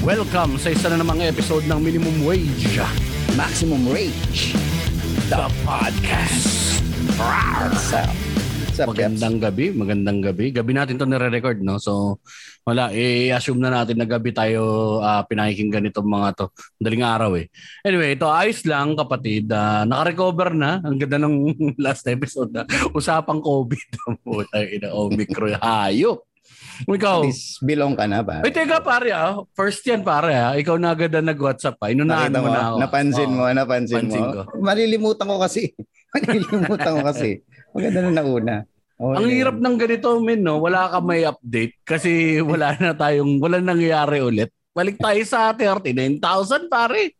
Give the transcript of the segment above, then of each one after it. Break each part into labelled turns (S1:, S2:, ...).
S1: Welcome sa isa na namang episode ng Minimum Wage,
S2: Maximum Rage.
S1: the podcast.
S2: What's up? Up?
S1: Magandang gabi, magandang gabi. Gabi natin to nire-record, no? So, wala, i-assume na natin na gabi tayo uh, pinakikinggan itong mga to. Daling araw eh. Anyway, ito ayos lang kapatid. Uh, naka-recover na. Ang ganda ng last episode na. Usapang COVID. Puta, ina Omicron. Hayop. Ikaw.
S2: Least belong ka na ba?
S1: Ay, teka pare ah. First yan pare ah. Ikaw na agad na nag-WhatsApp pa. Inunahan mo
S2: mo,
S1: na ako.
S2: napansin
S1: Oo.
S2: mo, napansin
S1: Pansin
S2: mo.
S1: ko.
S2: Malilimutan ko kasi. Malilimutan ko kasi. Maganda na nauna. Okay
S1: Ang
S2: na
S1: hirap ng ganito, men, no? Wala ka may update kasi wala na tayong, wala nangyayari ulit. Balik tayo sa 39,000, pare.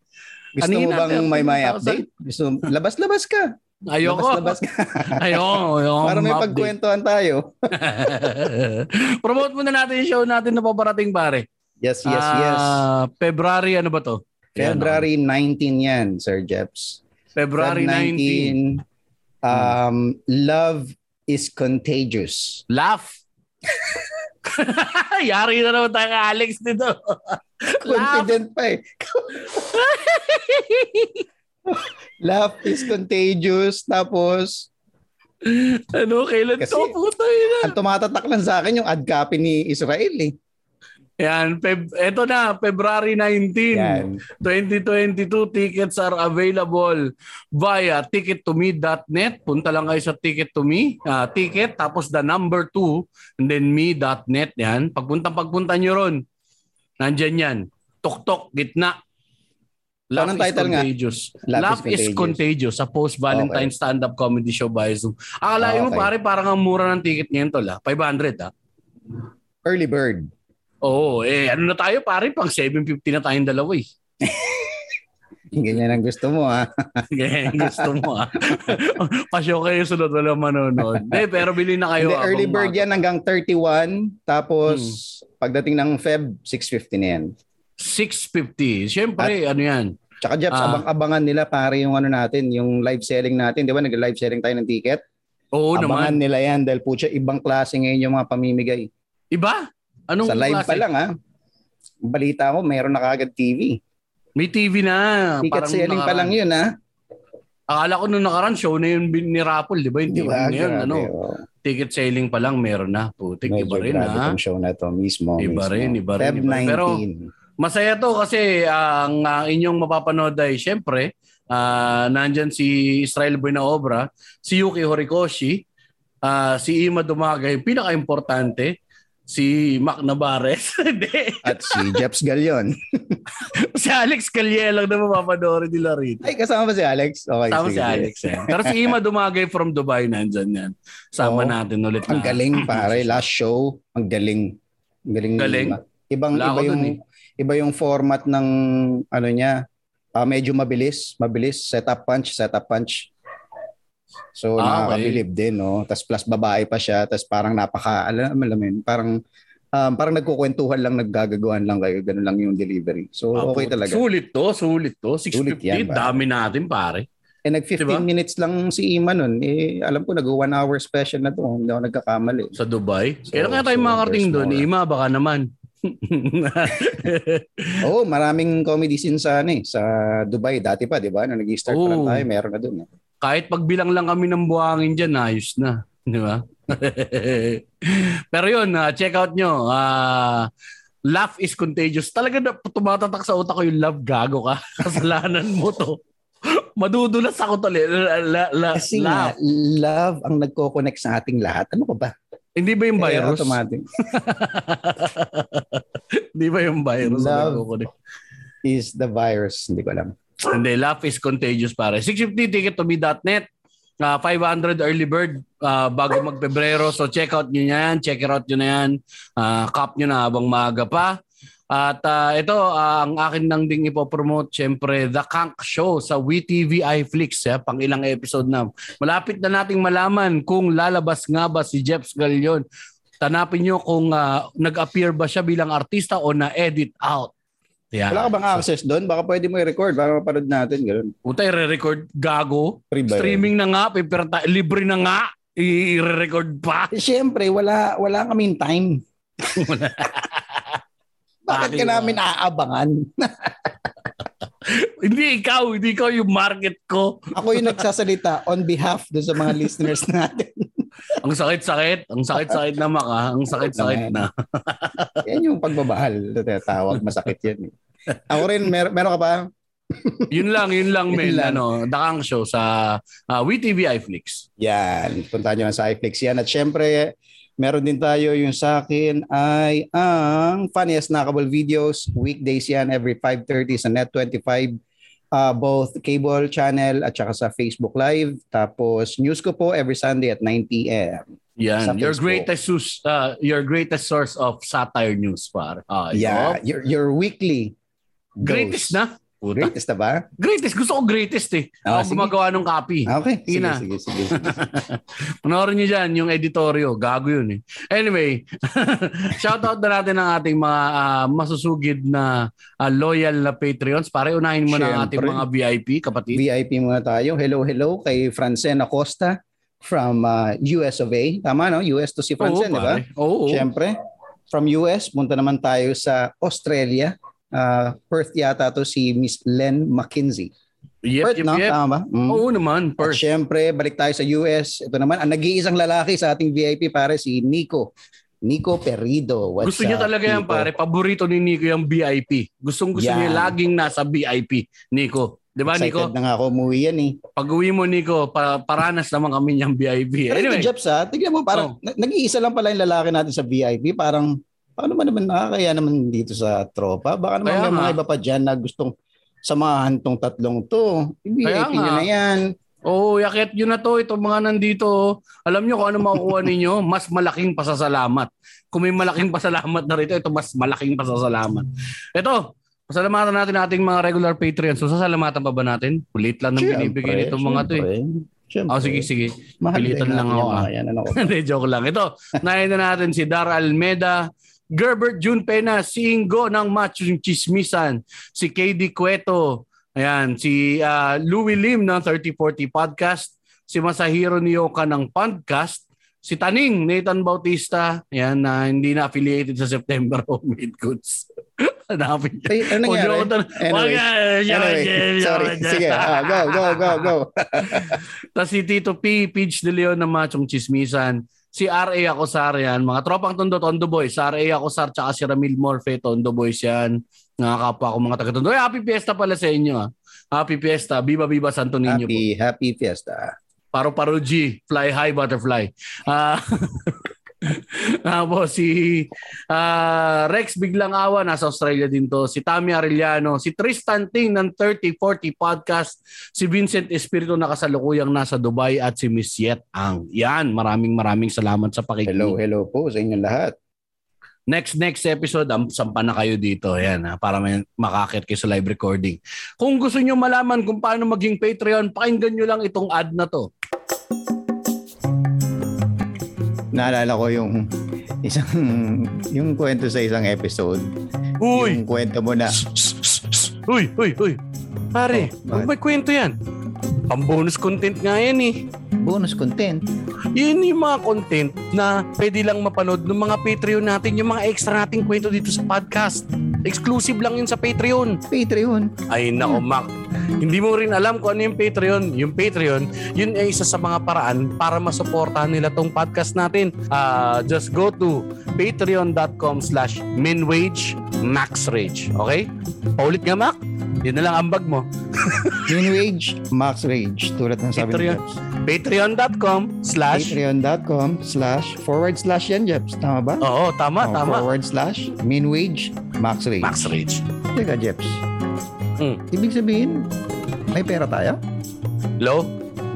S2: Gusto mo
S1: kanina,
S2: bang may may
S1: 13,000?
S2: update? Gusto labas-labas ka.
S1: Ayoko.
S2: Labas-labas ka.
S1: Ayoko. ayoko
S2: Para may pagkwentuhan tayo.
S1: Promote muna natin yung show natin na paparating, pare.
S2: Yes, yes, yes.
S1: Ah, February, ano ba to? Yan,
S2: February 19 yan, Sir Jeps.
S1: February 19.
S2: 19. Um, love is contagious.
S1: Laugh. Yari na naman tayo Alex dito. Laugh.
S2: Confident pa eh. Love is contagious. Tapos,
S1: ano, kailan
S2: Kasi-
S1: to? Puta yun.
S2: ang tumatatak lang sa akin yung ad copy ni Israel eh.
S1: Yan, Feb- eto na, February 19,
S2: Yan.
S1: 2022. Tickets are available via tickettome.net. Punta lang kayo sa ticket to me, ah, ticket, tapos the number 2, and then me.net. Yan. Pagpunta, pagpunta nyo ron, nandyan yan. Tuktok, gitna. Love
S2: Anong
S1: is
S2: title nga?
S1: contagious.
S2: Love
S1: Love,
S2: is
S1: is contagious. Sa post-Valentine stand-up comedy show by Zoom. Akalain mo
S2: Okay.
S1: pare, parang ang mura ng ticket ngayon to la. 500 ah.
S2: Early bird.
S1: Oo, eh ano na tayo pare, pang 750 na tayong dalawa eh.
S2: Ganyan ang gusto mo ha.
S1: Ganyan gusto mo ah. Pasyo kayo sunod wala manonood. Hindi, pero bili na kayo.
S2: Hindi, early bird
S1: mag-
S2: yan hanggang 31. Tapos,
S1: Hmm.
S2: pagdating ng Feb, 6.50 na yan.
S1: 650. Siyempre, ano yan?
S2: Tsaka Jeps,
S1: Ah.
S2: abang-abangan nila pare yung ano natin, yung live selling natin. Di ba nag-live selling tayo ng ticket?
S1: Oo
S2: abangan
S1: naman.
S2: nila yan dahil putya, ibang klase ngayon yung mga pamimigay.
S1: Iba? Anong
S2: Sa live
S1: klase?
S2: pa lang ha. Balita ko, mayroon na kagad TV.
S1: May TV na.
S2: Ticket
S1: Parang
S2: selling pa
S1: nakaraan.
S2: lang yun ha.
S1: Akala ko nung nakaraan, show na yun ni Rapple, di ba? Yung TV
S2: ba?
S1: na yun, ano?
S2: oh.
S1: Ticket selling pa lang, meron na. Putik,
S2: Medyo
S1: iba rin ha.
S2: show na to mismo.
S1: Iba
S2: mismo.
S1: rin, iba rin,
S2: Feb
S1: iba rin.
S2: 19.
S1: Pero- Masaya to kasi ang ah, inyong mapapanood ay syempre ah, nandyan si Israel Buenaobra, si Yuki Horikoshi, ah, si Ima Dumagay, pinaka-importante, si Mac Navarez,
S2: At si Jeps Galion.
S1: si Alex Calye lang na mapapanoorin nila rito.
S2: Ay, kasama ba si Alex? Okay,
S1: Sama
S2: sige,
S1: si. Alex. Eh. Pero si Ima Dumagay from Dubai nandyan yan. Sama
S2: Oo.
S1: natin ulit.
S2: Ang
S1: na-
S2: galing pare, last show, ang galing. Ang galing.
S1: Galing?
S2: Ibang
S1: Wala
S2: iba yung
S1: dun eh.
S2: Iba yung format ng ano niya. Ah, medyo mabilis, mabilis setup punch, setup punch. So
S1: Ah, okay.
S2: nakakabilib din, no. Tapos plus babae pa siya, tapos parang napaka alam mo alam parang um, parang nagkukwentuhan lang, naggagagawan lang kayo, ganun lang yung delivery. So
S1: Ah,
S2: okay talaga.
S1: Sulit to, sulit to. 650,
S2: Sulit yan, pare.
S1: dami natin pare.
S2: Eh nag 15
S1: Diba?
S2: minutes lang si Ima nun. Eh alam ko nag 1 hour special na to, hindi ako nagkakamali.
S1: Sa Dubai.
S2: So-
S1: Kailan kaya tayo
S2: so
S1: makarating doon? Ima, baka naman.
S2: Oo, maraming comedy scene sa ano eh, sa Dubai dati pa, 'di ba? Nung nag-start pa lang tayo, meron na doon. Eh.
S1: Kahit pagbilang lang kami ng buhangin dyan, ayos na. Di ba? Pero yun, ah, check out nyo. Ah, laugh is contagious. Talaga na tumatatak sa utak ko yung love gago ka. Kasalanan mo to. Madudulas ako eh. La, la, la,
S2: Kasi nga,
S1: laugh.
S2: love ang nagko-connect sa ating lahat. Ano ka ba?
S1: Hindi ba yung virus?
S2: automatic.
S1: Hindi ba yung virus?
S2: Love. Is the virus. Hindi ko alam.
S1: Hindi, laugh is contagious pare. 650 ticket to me.net. Uh, 500 early bird ah, bago mag-Pebrero. So check out nyo yan. Check it out nyo na yan. Uh, cop nyo na habang maaga pa. At ah, ito, ah, ang akin lang ding ipopromote, syempre, The Kank Show sa WeTV iFlix. Eh, pang ilang episode na. Malapit na nating malaman kung lalabas nga ba si Jeps Galion. Tanapin nyo kung ah, nag-appear ba siya bilang artista o na-edit out. Yan.
S2: Wala ka bang access doon? Baka pwede mo i-record para mapanood natin. Ganun.
S1: Puta, i-record gago. Streaming na nga, pipirta, libre na nga. I-record pa.
S2: Siyempre, wala, wala kaming time. Bakit ka namin aabangan?
S1: hindi ikaw, hindi ikaw yung market ko.
S2: Ako yung nagsasalita on behalf do sa mga listeners natin.
S1: Ang sakit-sakit. Ang sakit-sakit na maka. Ang sakit-sakit na.
S2: Yan yung pagbabahal. Tawag, masakit yan. eh. Ako rin, mer- meron ka pa?
S1: Yun lang, yun lang,
S2: Yun
S1: Mel.
S2: lang.
S1: Ano, Dakang Show sa uh, WeTV iFlix.
S2: Yan. Punta nyo lang sa iFlix yan. At syempre, meron din tayo yung sa akin ay ang funniest snackable videos. Weekdays yan every 5.30 sa Net25. Uh, both cable channel at saka sa Facebook Live. Tapos news ko po every Sunday at 9 p.m.
S1: Yan. Your greatest uh, your greatest source of satire news, par. Ah,
S2: Yeah, your, your weekly
S1: Greatest
S2: dose.
S1: na. Puta.
S2: Greatest na ba?
S1: Greatest. Gusto ko greatest eh.
S2: Ah,
S1: Ako
S2: sige.
S1: gumagawa ng copy.
S2: Okay,
S1: Sige
S2: sige,
S1: na.
S2: sige, sige. sige.
S1: Panoorin niyo dyan yung editoryo. Gago yun eh. Anyway, shoutout na natin ang ating mga ah, masusugid na ah, loyal na Patreons. Pare, unahin mo na ang ating
S2: Siyempre.
S1: mga VIP, kapatid.
S2: VIP muna tayo. Hello, hello kay Francen Acosta from uh, US of A. Tama, no? US to si Francen, di ba?
S1: pare. Oo.
S2: Siyempre. From US, punta naman tayo sa Australia. Uh, Perth yata to si Miss Len McKinsey.
S1: Yep,
S2: Perth,
S1: yep,
S2: no?
S1: yep.
S2: Tama ba? Mm.
S1: Oo naman,
S2: At
S1: Perth.
S2: syempre, balik tayo sa US. Ito naman, ang nag-iisang lalaki sa ating VIP pare, si Nico. Nico Perido. What's
S1: Gusto niya talaga yan, pare. Paborito ni Nico yung VIP. Gustong gusto
S2: Yan.
S1: niya laging nasa VIP, Nico. Di ba,
S2: Excited
S1: Nico?
S2: na nga ako umuwi yan eh.
S1: Pag uwi mo, Nico, pa- paranas naman kami niyang VIP.
S2: Pero
S1: Anyway,
S2: ito, Jeps, ha? Tignan mo, parang
S1: Oh.
S2: na- nag-iisa lang pala yung lalaki natin sa VIP. Parang, paano ba naman nakakaya naman dito sa tropa? Baka naman
S1: Kaya
S2: may mga iba pa dyan na gustong samahan tong tatlong to.
S1: Kaya
S2: VIP nyo na yan.
S1: Oo, oh, yakit yun na to. Itong mga nandito, alam nyo kung ano makukuha ninyo? Mas malaking pasasalamat. Kung may malaking pasalamat na rito, ito mas malaking pasasalamat. Ito, pasalamatan natin ating mga regular Patreons. So, sasalamatan pa ba natin? Ulit lang ng binibigay nitong mga to eh.
S2: Siyempre.
S1: Oh, sige, sige.
S2: Mahal
S1: Pilitan
S2: din
S1: lang
S2: natin
S1: ako,
S2: yung
S1: ah.
S2: mga Yan, ano ko.
S1: Hindi, joke lang. Ito, nahin na natin si Dar Almeda, Gerbert June Pena, si Ingo ng Machong Chismisan, si KD Cueto, ayan, si ah, Louie Lim ng 3040 Podcast, si Masahiro Nioka ng Podcast, si Taning Nathan Bautista, ayan, na hindi na affiliated sa September Homemade Goods. Hanapin niya.
S2: Ay, ano nangyari? Anyway, Anyway, sorry. Sige, ah, go, go, go, go.
S1: Tapos si Tito P, Peach De Leon ng Machong Chismisan. Si R.A. Acosar yan. Mga tropang Tondo, Tondo Boys. R.A. Acosar tsaka si Ramil Morfe, Tondo Boys yan. Mga kapwa ko mga taga-Tondo. Ay, happy fiesta pala sa inyo. Ah. Happy fiesta. Viva Viva Santo Niño po.
S2: Happy, happy fiesta.
S1: Paro-paro G. Fly high, butterfly. Ah... Tapos si ah, Rex Biglang Awa, nasa Australia din to. Si Tammy Arellano, si Tristan Ting ng 3040 Podcast, si Vincent Espiritu na kasalukuyang nasa Dubai at si Miss Yet Ang. Yan, maraming maraming salamat sa pakikinig.
S2: Hello, hello po sa inyong lahat.
S1: Next next episode, am sampa na kayo dito. Ayan, ha, para may makakit kayo sa live recording. Kung gusto nyo malaman kung paano maging Patreon, pakinggan nyo lang itong ad na to.
S2: Naalala ko yung isang yung kwento sa isang episode.
S1: Uy!
S2: Yung kwento mo na
S1: Uy, uy, uy. Pare,
S2: Oh,
S1: may kwento yan. Pang bonus content nga yan eh.
S2: bonus content.
S1: Yun yung mga content na pwede lang mapanood ng mga Patreon natin, yung mga extra nating kwento dito sa podcast. Exclusive lang yun sa Patreon.
S2: Patreon.
S1: Ay nako, Mac. Hindi mo rin alam kung ano yung Patreon. Yung Patreon, yun ay isa sa mga paraan para masuportahan nila tong podcast natin. Ah, just go to patreon.com slash minwagemaxrage. Okay? Paulit nga, Mac. Yun na lang ambag mo.
S2: Min wage, max rage. Tulad ng sabi
S1: Patreon.
S2: ni.
S1: Patreon.com slash
S2: Patreon.com slash forward slash yan, Jeps. Tama ba?
S1: Oo, tama,
S2: Oh,
S1: tama.
S2: Forward slash min wage, max rage.
S1: Max Rage.
S2: Teka, Jeps.
S1: Mm.
S2: Ibig sabihin, may pera tayo?
S1: Low?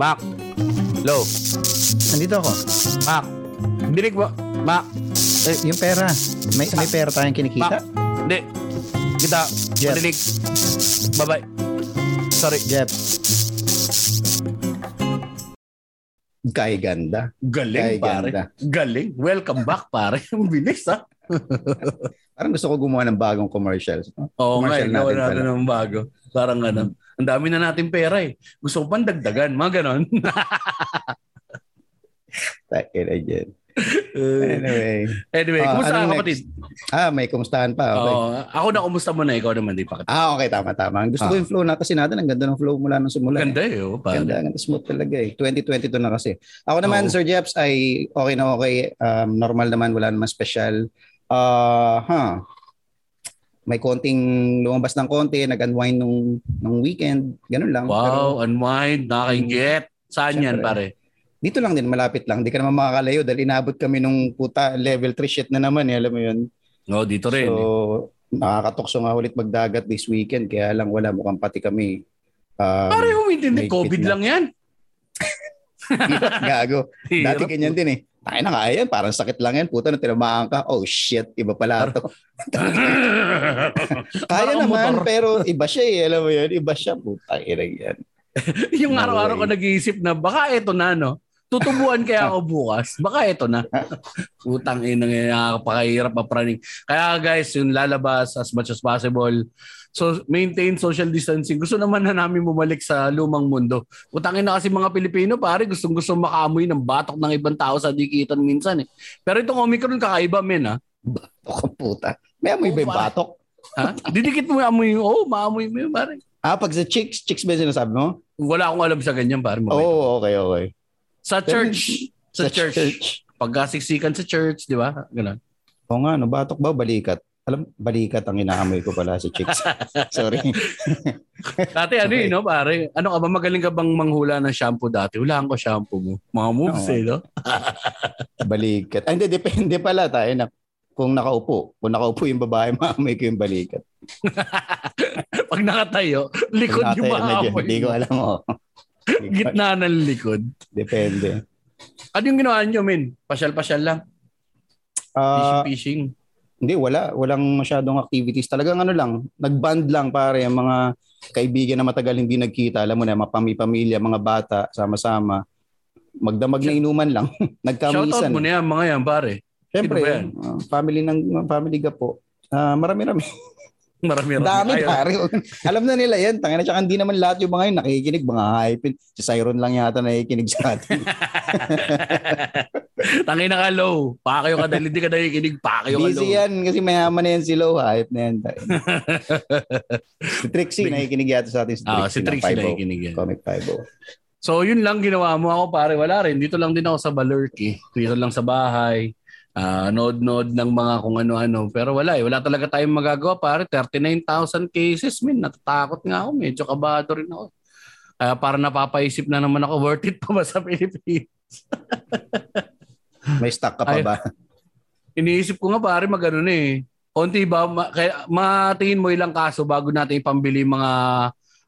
S1: Mac? Low?
S2: Nandito ako.
S1: Mac? Dinig mo? Mac?
S2: Eh, yung pera. May, may pera tayong kinikita?
S1: Hindi. Kita.
S2: Jeff.
S1: Madinig. Bye-bye. Sorry.
S2: Jeps. Kay ganda.
S1: Galing,
S2: Kay
S1: pare.
S2: ganda.
S1: Galing. Welcome back, pare. Ang bilis, ha?
S2: Parang gusto ko gumawa ng bagong commercials.
S1: Oo nga,
S2: Commercial
S1: eh. Gawa
S2: natin
S1: natin ng bago. Parang ano. Ang dami na natin pera, eh. Gusto ko pang dagdagan. Mga ganon.
S2: Takin dyan. Anyway.
S1: anyway,
S2: Ah,
S1: kumusta ka kapatid?
S2: Ah, may kumustahan pa. Okay.
S1: Oo, ako na kumusta mo na, ikaw naman di pa.
S2: Ah, okay. Tama, tama. Gusto ko
S1: Ah.
S2: yung flow na kasi natin. Ang ganda ng flow mula nung simula.
S1: Ganda eh, oh, pare.
S2: Ganda, ganda. Smooth talaga eh. 2022 na kasi. Ako naman,
S1: Oo.
S2: Sir Jeps, ay okay na okay. Um, normal naman. Wala naman special. Ah, huh. May konting lumabas ng konti. Nag-unwind nung, nung weekend. Ganun lang. Pero
S1: Wow, unwind, nakakaingit. Saan yan,
S2: Siyempre.
S1: pare?
S2: Dito lang din, malapit lang. Di ka naman makakalayo dahil inabot kami nung puta level 3 shit na naman. Eh, alam mo yun.
S1: No, dito rin. eh.
S2: So, nakakatokso nga ulit magdagat this weekend. Kaya lang wala mukhang pati kami. Um,
S1: Pare, umintindi,
S2: may
S1: COVID
S2: na.
S1: lang yan.
S2: gago. Dati ganyan din eh. Tayo na kaya yan. Parang sakit lang yan. Puta na tinamaan ka. Oh shit. Iba pala to. Kaya naman. Pero iba siya eh. Alam mo yun. Iba siya. Puta. Irag yan.
S1: yung
S2: No
S1: araw-araw ko
S2: way.
S1: nag-iisip na baka ito na, no? Tutubuan kaya ako bukas. Baka ito na. Utang ina nga nakakapakahirap mapraning. Kaya guys, yung lalabas as much as possible. So maintain social distancing. Gusto naman na namin bumalik sa lumang mundo. Utang ina kasi mga Pilipino, pare, gustong gusto makaamoy ng batok ng ibang tao sa dikitan minsan eh. Pero itong Omicron kakaiba men ha.
S2: Ako puta. May amoy ba yung batok?
S1: ha? Didikit mo yung amoy, oh, maamoy mo yun pare.
S2: Ah, pag sa chicks, chicks ba yung sinasabi mo?
S1: Wala akong alam sa ganyan pare.
S2: Oo, oh, okay, okay.
S1: Sa church, sa, church. pagkasiksikan sa church, di ba? Ganun.
S2: Oo nga, no, batok ba? Balikat. Alam, balikat ang inaamoy ko pala sa chicks. Sorry.
S1: Dati ano
S2: Okay.
S1: yun, no, pare? Ano ka ba, magaling ka bang manghula ng shampoo dati? Hulaan ko shampoo mo. Mga moves
S2: Oo.
S1: eh, no?
S2: balikat. Ay, hindi, depende pala tayo na kung nakaupo. Kung nakaupo yung babae, maamoy ko yung balikat.
S1: Pag nakatayo, likod yung
S2: nakatayo na dyan,
S1: maamoy
S2: Hindi ko alam, oh.
S1: Gitna ng likod.
S2: Depende.
S1: Ano yung ginawa nyo, men? Pasyal-pasyal lang.
S2: Ah,
S1: Fishing-fishing.
S2: hindi, wala. Walang masyadong activities. Talagang ano lang, nag-band lang pare, ang mga kaibigan na matagal hindi nagkita. Alam mo na, mga pamilya, mga bata, sama-sama. Magdamag na inuman lang.
S1: Shoutout
S2: Nagkamisan.
S1: mo na yan, mga yan, pare.
S2: Siyempre,
S1: yan?
S2: ah, family ng family ka po. Ah, marami-rami.
S1: Marami-rami.
S2: Dami
S1: Ayaw.
S2: pare. Alam na nila yan. Tangina, tsaka hindi naman lahat yung mga yun nakikinig, mga hype. Si Siron lang yata nakikinig sa atin.
S1: Tangin na ka low. Pakayo ka dahil hindi ka nakikinig. Pakayo ka low.
S2: Busy yan kasi mayaman na yan si Low. Hype na yan. si Trixie, nakikinig yata sa atin. Si
S1: Ah,
S2: Trixie,
S1: si
S2: ng
S1: Trixie
S2: 5-0.
S1: nakikinig yan.
S2: Comic 5
S1: So yun lang ginawa mo ako pare. Wala rin. Dito lang din ako sa Balurki. Dito lang sa bahay. Ah, nod-nod ng mga kung ano-ano. Pero wala eh. Wala talaga tayong magagawa pare. 39,000 cases min. Natatakot nga ako. Medyo kabado rin ako. Kaya para napapaisip na naman ako, worth it pa ba sa Pilipinas?
S2: May stock ka pa
S1: Ay.
S2: ba?
S1: Iniisip ko nga pare magano na eh. Konti ba, ma- kaya, matingin mo ilang kaso bago natin ipambili mga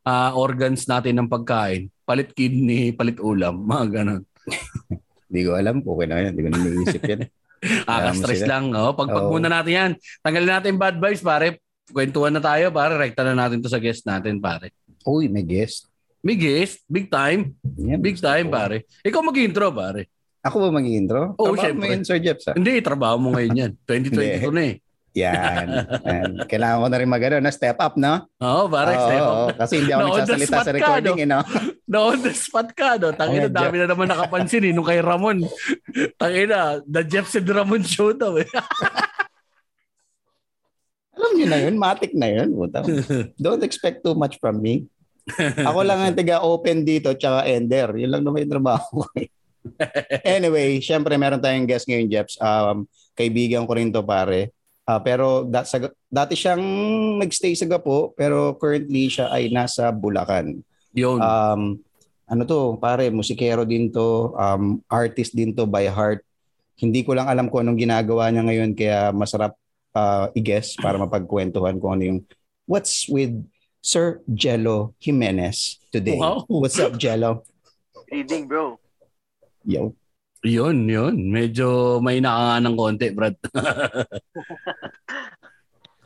S1: ah, organs natin ng pagkain. Palit kidney, palit ulam, mga ganun.
S2: Hindi ko alam. Okay na yan. Hindi ko na naisip yan.
S1: Ah,
S2: Alam mo
S1: stress
S2: sila.
S1: lang. Oh. Pag, pag
S2: Oo.
S1: muna natin yan, tanggalin natin bad vibes, pare. Kwentuhan na tayo, pare. Rekta na natin to sa guest natin, pare.
S2: Uy, may guest.
S1: Big guest, big time,
S2: Yan,
S1: big time,
S2: ko.
S1: pare. Ikaw mag-intro, pare.
S2: Ako ba mag-intro?
S1: Oo,
S2: Trabaho
S1: syempre.
S2: mo yun, Sir Jeps. ah.
S1: Hindi, trabaho mo ngayon yan. 2022 na eh.
S2: Yan. Yan. Kailangan ko na rin mag ano, na step up, no?
S1: Oo, pare.
S2: Oo,
S1: step up.
S2: Kasi hindi ako
S1: the
S2: nagsasalita sa
S1: ka,
S2: recording,
S1: no?
S2: eh, no?
S1: Na on the spot ka, no? Tangina,
S2: Ayan,
S1: dami na naman nakapansin eh. Nung kay Ramon. Tangina, the Jeff and Ramon show daw eh.
S2: Alam niyo na yun, matik na yun. Puta. Don't expect too much from me. Ako lang ang taga-open dito, tsaka ender. Yun lang naman yung trabaho ko. eh. anyway, syempre meron tayong guest ngayon, Jeps. Um, kaibigan ko rin to pare. Ah, pero dat, sa, dati siyang nagstay sa Gapo, pero currently siya ay nasa Bulacan.
S1: Yun.
S2: Um, ano to, pare, musikero din to, um, artist din to by heart. Hindi ko lang alam kung anong ginagawa niya ngayon kaya masarap uh, i-guess para mapagkwentuhan kung ano yung what's with Sir Jello Jimenez today.
S1: Wow.
S2: What's up, Jello?
S3: Reading, bro.
S2: Yo.
S1: Yun, yun. Medyo may naka ng konti, Brad.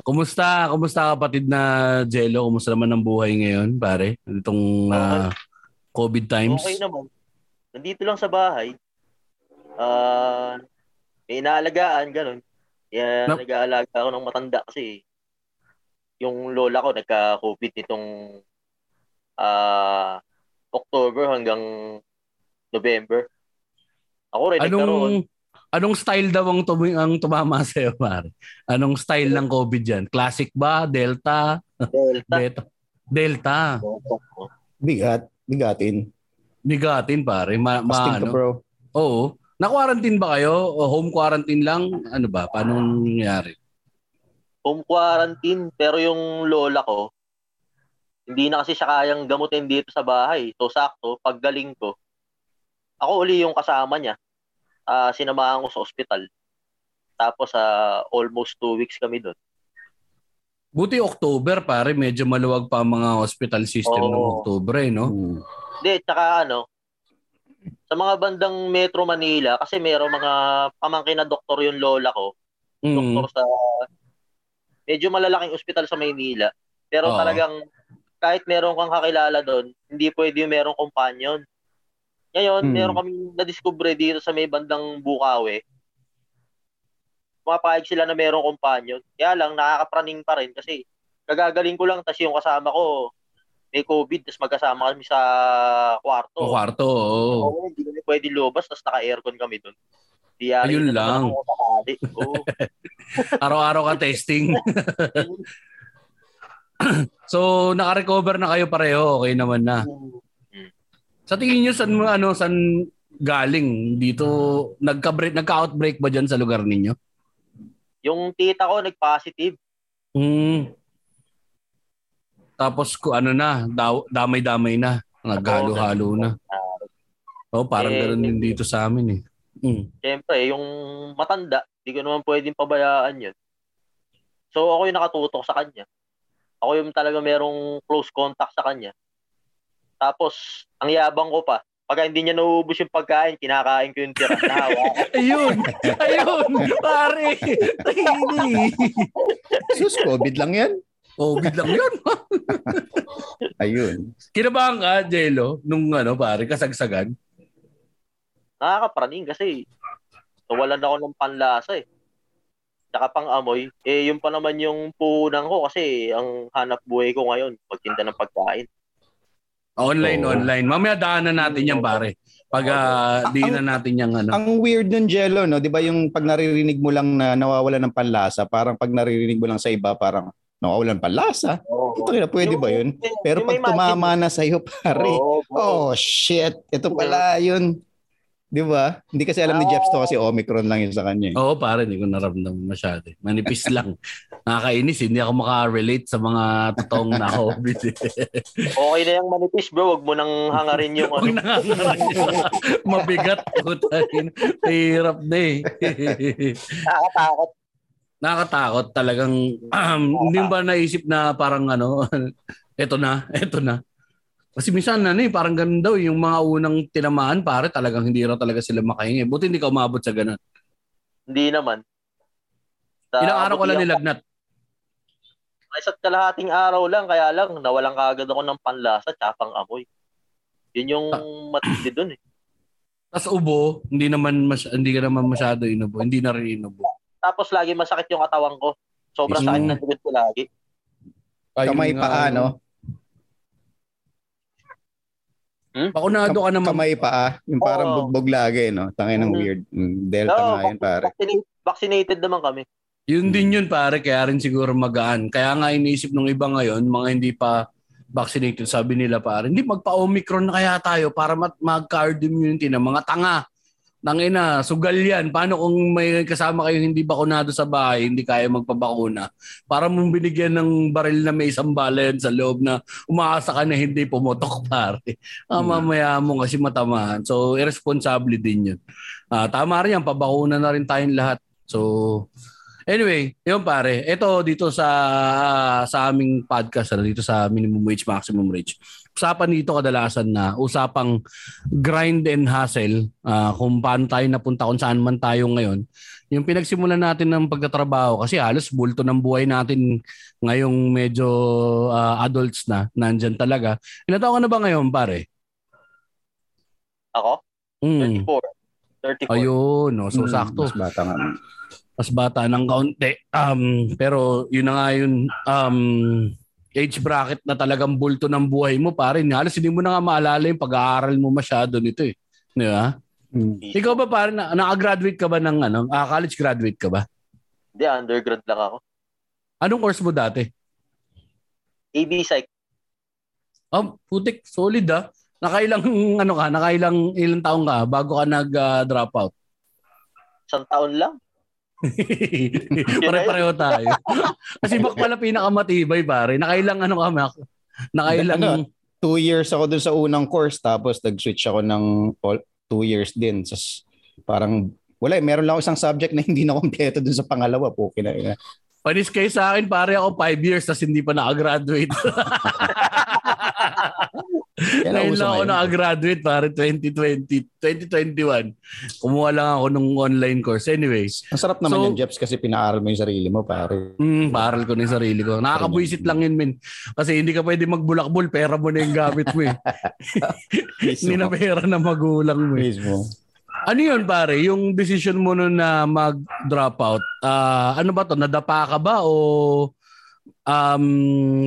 S1: Kumusta? Kumusta kapatid na Jello? Kumusta naman ang buhay ngayon, pare? Itong ah, COVID times.
S3: Okay naman. Nandito lang sa bahay. Ah, may inaalagaan, ganun. Kaya
S1: Nap-
S3: nag-aalaga ako ng matanda kasi yung lola ko nagka-COVID nitong ah October hanggang November. Ako rin, nagkaroon.
S1: Anong anong style daw ang, tum- ang tumama sa'yo, pare? Anong style ng COVID dyan? Classic ba? Delta?
S3: Delta.
S1: Beta? Delta.
S2: Bigat. Bigatin.
S1: Bigatin, pare. Ma, ma ano?
S2: bro.
S1: Oo. Na-quarantine ba kayo? O home quarantine lang? Ano ba? Paano nangyari?
S3: Home quarantine, pero yung lola ko, hindi na kasi siya kayang gamutin dito sa bahay. So, sakto, paggaling ko, ako uli yung kasama niya. Ah, sinamahan ko sa ospital. Tapos, ah, almost two weeks kami doon.
S1: Buti October, pare. Medyo maluwag pa ang mga hospital system ng
S3: Oo.
S1: October, eh, no?
S2: Hmm.
S3: Hindi, tsaka ano, sa mga bandang Metro Manila, kasi mayroong mga pamangkin na doktor yung lola ko,
S1: Mm.
S3: doktor sa medyo malalaking ospital sa Maynila. Pero
S1: Oo.
S3: talagang kahit meron kang kakilala doon, hindi pwede yung merong companion. Ngayon,
S2: Hmm.
S3: meron kami na-discover dito sa may bandang Bukawi. Pumapayag sila na merong companion. Kaya lang, nakakapraning pa rin kasi kagagaling ko lang, tas yung kasama ko, may COVID, tas magkasama kami sa kwarto.
S1: O kwarto, oo.
S3: Oo, hindi kami pwede lumabas, tas naka-aircon kami doon. Di yari
S1: Ayun lang.
S3: Oo.
S1: Araw-araw ka testing. so, naka-recover na kayo pareho. Okay naman na. Sa tingin nyo, saan, mo- ano, saan galing? Dito, nagka-break, nagka-outbreak ba dyan sa lugar ninyo?
S3: Yung tita ko nag-positive.
S1: Hmm. Tapos, ku- ano na, daw, damay-damay na. Naghalo-halo na. Oh, parang
S3: Eh,
S1: ganoon din dito sa amin eh. Hmm.
S3: Siyempre, yung matanda, di ko naman pwedeng pabayaan yun. So, ako yung nakatutok sa kanya. Ako yung talaga merong close contact sa kanya. Tapos, ang yabang ko pa, pag hindi niya nauubos yung pagkain, kinakain ko yung tira.
S1: Ayun! Ayun! Pare! Tahini!
S2: Sus, COVID lang yan.
S1: COVID lang yun.
S2: Ayun.
S1: Kinabahan ka, Jello, nung ano, pare, kasagsagan?
S3: Nakakapraning kasi nawalan ako ng panlasa eh. Tsaka pang amoy. Eh, yun pa naman yung puhunan ko kasi ang hanap buhay ko ngayon, pagtinda ng pagkain.
S1: Online,
S2: Oo.
S1: online. Mamaya daanan natin yan, pare. Pag uh, di na natin yung ano.
S2: Ang weird nun, Jello, no? Di ba yung pag naririnig mo lang na nawawala ng panlasa, parang pag naririnig mo lang sa iba, parang nawawalan ng panlasa. Ito na, pwede ba yun? Pero pag tumama na sa'yo, pare,
S3: Oo,
S2: oh shit, ito pala yun. Di ba? Hindi kasi alam ni Jeps to kasi Omicron lang yun sa kanya. eh.
S1: Oo, pare, hindi ko naramdaman masyado. eh. Manipis lang. Nakakainis, hindi ako makarelate sa mga totoong na COVID. eh.
S3: Okay na yung manipis, bro. Huwag mo nang hangarin yung
S1: Huwag
S3: ano.
S1: na nga Mabigat. Hirap na eh.
S3: Nakakatakot.
S1: Nakakatakot talagang um, hindi ba naisip na parang ano, eto na, eto na. Kasi minsan ano eh, parang ganun daw yung mga unang tinamaan pare talagang hindi raw talaga sila makahingi. Buti hindi ka umabot sa ganun.
S3: Hindi naman. Sa
S1: Ilang araw ko lang nilagnat.
S3: Isa't kalahating araw lang, kaya lang, nawalan kaagad ako ng panlasa, tsapang amoy. Yun yung matindi dun eh.
S1: Tapos ubo, hindi naman mas, hindi ka naman masyado inubo. Hindi na rin inubo.
S3: Tapos lagi masakit yung katawan ko. Sobrang
S1: Mm.
S3: sakit ng likod ko lagi.
S2: Kamay
S1: Ayun
S2: pa,
S1: nga,
S2: ano?
S1: Bakunado ka naman.
S2: Kamay pa, ah. Yung parang
S3: Oo.
S2: bugbog lagi, no? Tangin ng
S3: Mhm.
S2: weird. Mm, Delta
S3: Oo,
S2: nga yun, pare.
S3: vaccinated, vaccinated naman kami.
S1: Yun din yun pare, kaya rin siguro magaan. Kaya nga iniisip ng iba ngayon, mga hindi pa vaccinated, sabi nila pare, hindi magpa-Omicron na kaya tayo para mag-herd immunity na mga tanga. Nangina, sugal yan. Paano kung may kasama kayong hindi bakunado sa bahay, hindi kaya magpabakuna? Para mong binigyan ng baril na may isang bala yan sa loob na umaasa ka na hindi pumutok, pare. Ah,
S2: Hmm.
S1: mamaya mo kasi matamaan. So, irresponsible din yun. Ah, tama rin yan, pabakuna na rin tayong lahat. So, Anyway, yun pare. Ito dito sa sa aming podcast, ano, dito sa Minimum Wage, Maximum Wage. Usapan dito kadalasan na usapang grind and hustle, ah, kung paano tayo napunta kung saan man tayo ngayon. Yung pinagsimulan natin ng pagtatrabaho kasi halos bulto ng buhay natin ngayong medyo ah, adults na, nandyan talaga. Ilan taon ka na ba ngayon pare?
S3: Ako?
S1: Mm.
S3: 34. 34.
S1: Ayun, no? so
S2: Mm,
S1: sakto.
S2: Mas bata nga.
S1: mas bata ng kaunti. Um, pero yun na nga yun, um, age bracket na talagang bulto ng buhay mo, pare. Halos hindi mo na nga maalala yung pag-aaral mo masyado nito eh. Di ba?
S2: Hmm.
S1: Ikaw ba pare, na, naka-graduate ka ba ng ano? Ah, college graduate ka ba?
S3: Hindi, undergrad lang ako.
S1: Anong course mo dati?
S3: AB Psych.
S1: Oh, putik, solid ah. Nakailang ano ka, nakailang ilang taong ka bago ka nag-drop out?
S3: Isang taon lang.
S1: Pare-pareho tayo. Kasi Mac pala pinakamatibay pare. Nakailang ano ka, Mac? Nakailang
S2: Ano? Two years ako dun sa unang course tapos nag-switch ako ng all, two years din. So, parang wala eh. Meron lang ako isang subject na hindi na kompleto dun sa pangalawa. Po, kina,
S1: Panis kayo sa akin, pare ako 5 years tapos hindi pa nakagraduate. Ngayon lang ako nakagraduate, pare, 2020, 2021. Kumuha lang ako ng online course. Anyway,
S2: Ang sarap naman
S1: So-
S2: yung Jeps kasi pinaaral mo yung sarili mo, pare.
S1: mm, paral ko na yung sarili ko. Nakakabwisit lang yun, men. Kasi hindi ka pwede magbulakbol, pera mo na yung gamit mo eh. hindi na pera na magulang mo eh.
S2: Mismo.
S1: Ano yun, pare? Yung decision mo nun na mag-drop out, ah, ano ba to? Nadapa ka ba o um,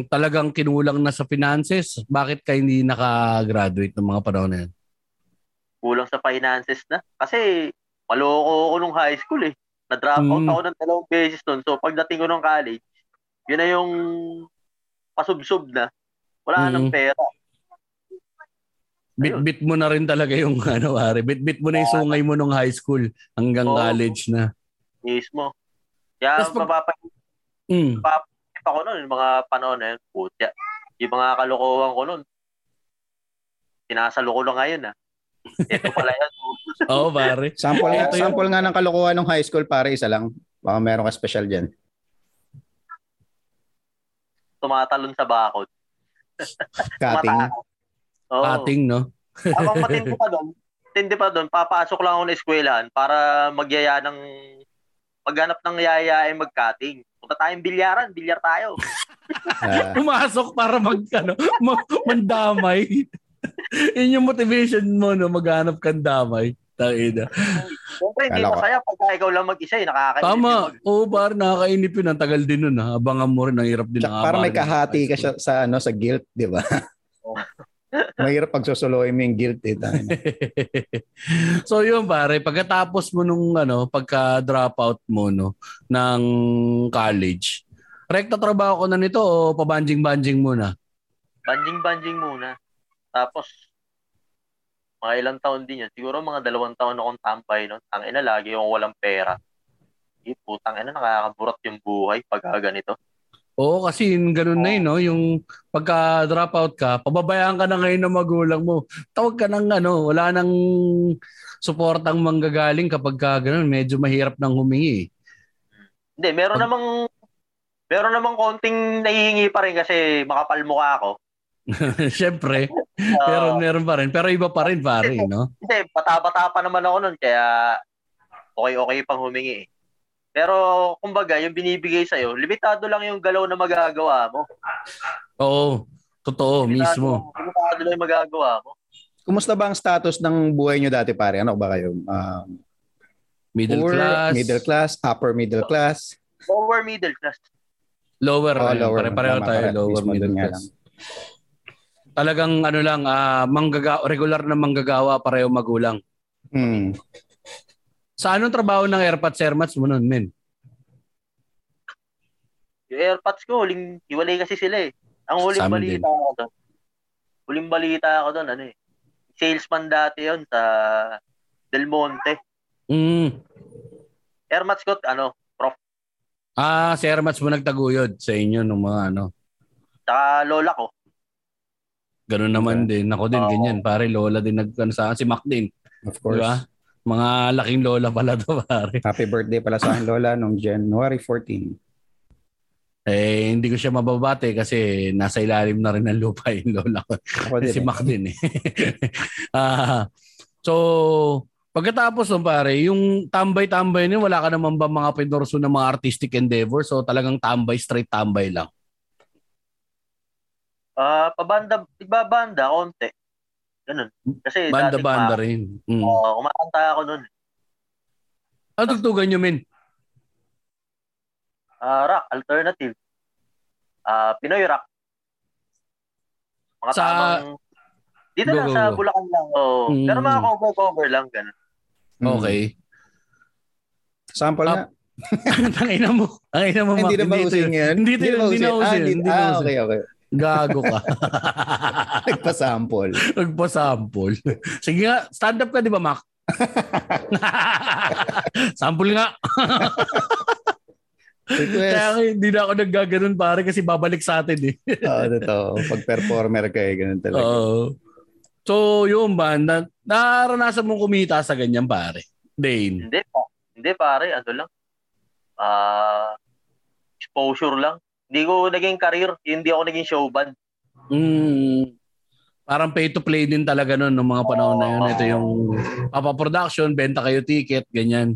S1: talagang kinulang na sa finances? Bakit ka hindi naka-graduate ng mga panahon na yun?
S3: Kulang sa finances na. Kasi maloko ako nung high school eh. Na-drop out
S1: Mm.
S3: ako ng dalawang beses nun. So pagdating ko ng college, yun na yung pasubsob na. Wala
S1: Mm.
S3: nang pera.
S1: Bit-bit mo na rin talaga yung ano, pare. Bit-bit mo na yung sungay mo nung high school hanggang
S3: Oo.
S1: college na.
S3: Mismo. Kaya
S1: Tas pag-
S3: mapapaisip
S1: Mm.
S3: Ako nun, yung mga panahon na yun, putya. Yung mga kalokohan ko nun, sinasalo ko lang ngayon ah. Ito pala yan.
S1: Oo, pare.
S2: Sample, nga, sample nga ng kalokohan ng high school, pare, isa lang. Baka meron ka special dyan.
S3: Tumatalon sa bakod.
S2: Cutting.
S3: Oo.
S1: Cutting, no?
S3: Habang matindi pa doon, matindi pa doon, papasok lang ako ng eskwelahan para magyaya ng maghanap ng yayain mag-cutting. Punta tayong bilyaran, bilyar tayo.
S1: Pumasok para mag, ano, ma- mandamay. Yun yung motivation mo, no? Maghanap kang damay. Tangina.
S3: Siyempre, hindi
S2: Kala
S3: masaya pagka ikaw lang mag-isa, eh, nakakainip.
S1: Tama.
S3: mag-
S1: Oo, par nakakainip yun. Ang tagal din nun. Ha? Abangan mo rin. Ang hirap din.
S2: para may kahati ka siya sa, ano, sa guilt, di ba? Mahirap pagsusuloy mo yung guilt eh.
S1: so yun pare, pagkatapos mo nung ano, pagka dropout mo no ng college, rekta trabaho ko na nito o pabanjing-banjing muna?
S3: Banjing-banjing muna. Tapos, mga ilang taon din yan. Siguro mga dalawang taon akong tampay nun. Ang ina, lagi yung walang pera. Eh, putang ina, nakakaburat yung buhay pag ganito.
S1: Oo, kasi ganun na yun, no? Yung pagka dropout ka, pababayaan ka na ngayon ng magulang mo. Tawag ka ng ano, wala nang suportang manggagaling kapag ka ganun. Medyo mahirap nang humingi.
S3: Hindi, meron
S1: Pag-
S3: namang meron namang konting nahihingi pa rin kasi makapal mukha ako.
S1: Siyempre,
S3: Ah,
S1: pero meron pa rin. Pero iba pa rin, pare, no?
S3: Hindi, bata-bata pa naman ako nun, kaya okay-okay pang humingi. Pero, kumbaga, yung binibigay sa'yo, limitado lang yung galaw na magagawa mo.
S1: Oo, totoo,
S3: Limitado-
S1: mismo.
S3: Limitado lang yung magagawa mo.
S2: Kumusta ba ang status ng buhay nyo dati, pare? Ano ba kayo? Um,
S1: Middle
S2: poor,
S1: class,
S2: middle class, upper middle class?
S3: Lower middle class.
S1: lower,
S2: Oh, lower.
S1: Pare-pareho tayo,
S2: pare.
S1: lower middle class. Talagang ano lang, ah, manggaga regular na manggagawa pareho magulang.
S2: Hmm.
S1: Sa anong trabaho ng airpods airmats mo nun, men?
S3: Yung airpods ko, huling, hiwalay kasi sila eh. Ang huling
S1: Sa
S3: balita ako doon. Huling balita ako doon, ano eh. Salesman dati yon sa Del Monte.
S1: Mm.
S3: Airmats ko, ano,
S1: Ah, si airmats mo nagtaguyod sa inyo nung mga ano.
S3: tsaka lola ko.
S1: Ganun naman din. Ako din,
S3: Oo.
S1: ganyan. Pare, lola din nag, ano, sa akin. Si Mac din.
S2: Of course.
S1: ba? Mga laking lola pala to, pare.
S2: Happy birthday pala sa akin, Lola, noong January 14.
S1: Eh, hindi ko siya mababate kasi nasa ilalim na rin ng lupa yung lola ko.
S2: Ako din.
S1: si
S2: eh.
S1: Mac din eh. Ah, so, pagkatapos nun pare, yung tambay-tambay niyo, wala ka naman ba mga pinorso ng mga artistic endeavor? So, talagang tambay, straight tambay lang.
S3: Ah, pabanda, iba-banda, konti. Ganun. Kasi
S1: Banda-banda
S3: dati,
S1: rin. Mm.
S3: Oo, kumakanta ako nun.
S1: Ano tugtugan nyo, men?
S3: Ah, rock, alternative. Ah, Pinoy rock. Mga
S1: Sa-
S3: tamang... Dito
S1: Go,
S3: lang
S1: go,
S3: sa
S1: go.
S3: Bulacan lang. Oh.
S1: Mm.
S3: Pero mga cover-cover lang, ganun.
S2: Mm.
S1: Okay.
S2: Sample
S1: Ah,
S2: nga.
S1: Tangina mo. Tangina mo.
S2: Hindi na ba
S1: yun.
S2: yan?
S1: Hindi. Hindi na
S2: Ah, hindi-
S1: na
S2: ah,
S1: uso.
S2: okay, okay.
S1: Gago ka.
S2: Nagpa-sample.
S1: Nagpa-sample. Sige nga, stand up ka di ba, Mac? Sample nga.
S2: Request.
S1: Kaya nga hindi na ako naggaganon pare kasi babalik sa atin eh.
S2: Oo, totoo. Pag performer ka eh, ganun talaga.
S1: Oo. So, yun ba? Na, naranasan mong kumita sa ganyan pare? Dane.
S3: Hindi pa. Hindi pare, ano lang. Ah, exposure lang. Hindi ko naging career, hindi ako naging showband.
S1: Mm, parang pay to play din talaga noon nung mga panahon na yun. Ito yung papa-production, benta kayo ticket, ganyan.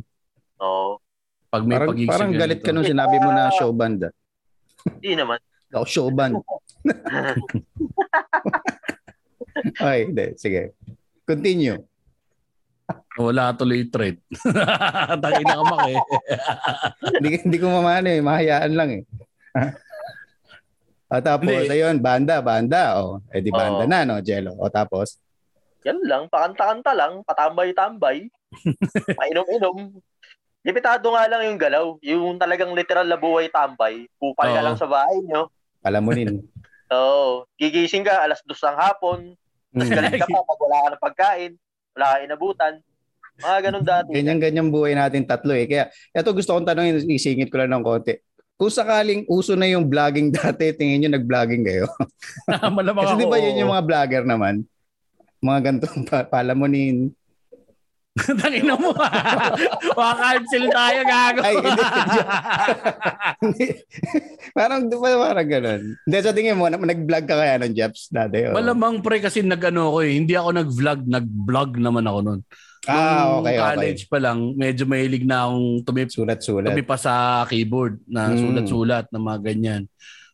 S3: So,
S1: Pag may
S2: Parang, parang galit ka nung sinabi mo na show band. ah.
S3: hindi naman.
S2: Ako show band. Okay, hindi. Sige. Continue.
S1: Wala tuloy thread. Tangin na ka mak eh.
S2: hindi, hindi ko mamano eh. Mahayaan lang eh. At tapos,
S1: Hindi.
S2: ayun, banda, banda. O, eh di banda
S3: Oo.
S2: na, no, Jello. O tapos,
S3: Yan lang, pakanta-kanta lang, patambay-tambay, painom-inom. Limitado nga lang yung galaw. Yung talagang literal na buhay tambay. Kupal ka
S1: Oo.
S3: lang sa bahay nyo.
S2: palamunin.
S3: Oo. Gigising ka alas dos ng hapon. Tapos
S2: Mm.
S3: galit ka pa pag wala ka ng pagkain. Wala ka inabutan. Mga ganun dati.
S2: Ganyan-ganyan buhay natin tatlo eh. Kaya, ito gusto kong tanongin, isingit ko lang ng konti. Kung sakaling uso na yung vlogging dati, tingin nyo nag-vlogging kayo?
S1: Malamang
S2: Kasi di ba yun yung mga vlogger naman? Mga ganitong pa- palamunin.
S1: Tangin na mo. Maka-cancel tayo, gago.
S2: Ay, hindi. Hindi. parang, di ba parang ganun? Hindi, sa tingin mo, na- nag-vlog ka kaya ng Jeps dati? o?
S1: Malamang pre kasi nag-ano ko eh. Hindi ako nag-vlog, nag-vlog naman ako noon.
S2: Ah, okay, okay.
S1: college pa lang, medyo mahilig na akong tumip
S2: Sulat-sulat.
S1: tumipa sa keyboard na
S2: Mm.
S1: sulat-sulat na mga ganyan.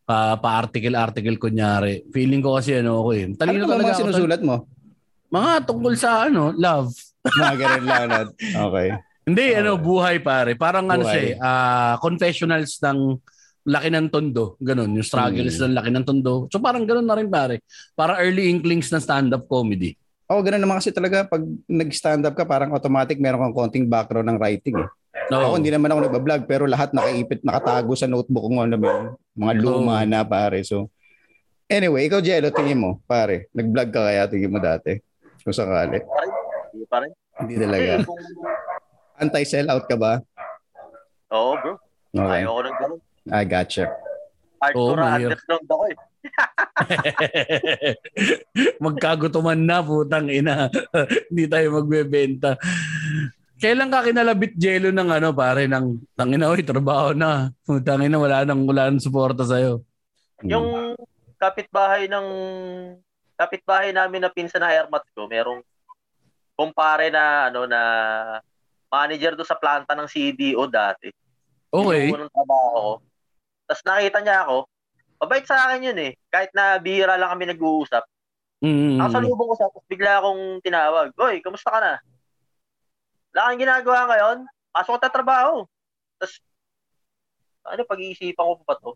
S1: Pa, pa-article-article kunyari. Feeling ko kasi ano ako eh.
S2: Ano
S1: Talino
S2: naman
S1: talaga
S2: mga sinusulat mo?
S1: Mga tungkol sa ano, love.
S2: Mga ganun lang. na. Okay.
S1: Hindi,
S2: Oo.
S1: ano, buhay pare. Parang ano
S2: Buhay.
S1: siya eh, ah, confessionals ng laki ng tondo. Ganun, yung struggles
S2: Mm.
S1: ng laki ng tondo. So parang ganun na rin pare. Parang early inklings ng stand-up comedy.
S2: Oo, ganun naman kasi talaga pag nag-stand up ka, parang automatic meron kang konting background ng writing. Eh.
S1: No.
S2: Ako hindi naman ako nagbablog pero lahat nakaipit, nakatago sa notebook ko ano ba? Mga luma
S1: Oo.
S2: na pare. So anyway, ikaw Jello, tingin mo, pare, nag-vlog ka kaya tingin mo dati? Kung sakali.
S3: Hindi pa rin.
S2: Hindi talaga.
S3: Kasi kung-
S2: Anti-sellout ka ba?
S3: Oo, bro.
S2: Okay.
S3: Ayaw ko ng ganun.
S2: I gotcha.
S3: Hardcore
S1: mahirap.
S3: underground ako eh.
S1: Magkagutuman na, putang ina. Hindi tayo magbebenta. Kailan ka kinalabit jello ng ano pare ng tangina oy trabaho na. Putang ina wala nang wala nang suporta sa iyo.
S2: Hmm.
S3: Yung kapitbahay ng kapitbahay namin na pinsan na airmat ko, merong kumpare na ano na manager do sa planta ng CDO dati.
S1: Okay.
S3: Yung trabaho ko. Tapos nakita niya ako, mabait sa akin yun eh. Kahit na bihira lang kami nag-uusap.
S1: Mm.
S3: Nakasalubong ko siya, tapos bigla akong tinawag. Hoy, kamusta ka na? Wala kang ginagawa ngayon? Pasok ka trabaho. Tapos, ano, pag-iisipan ko pa to?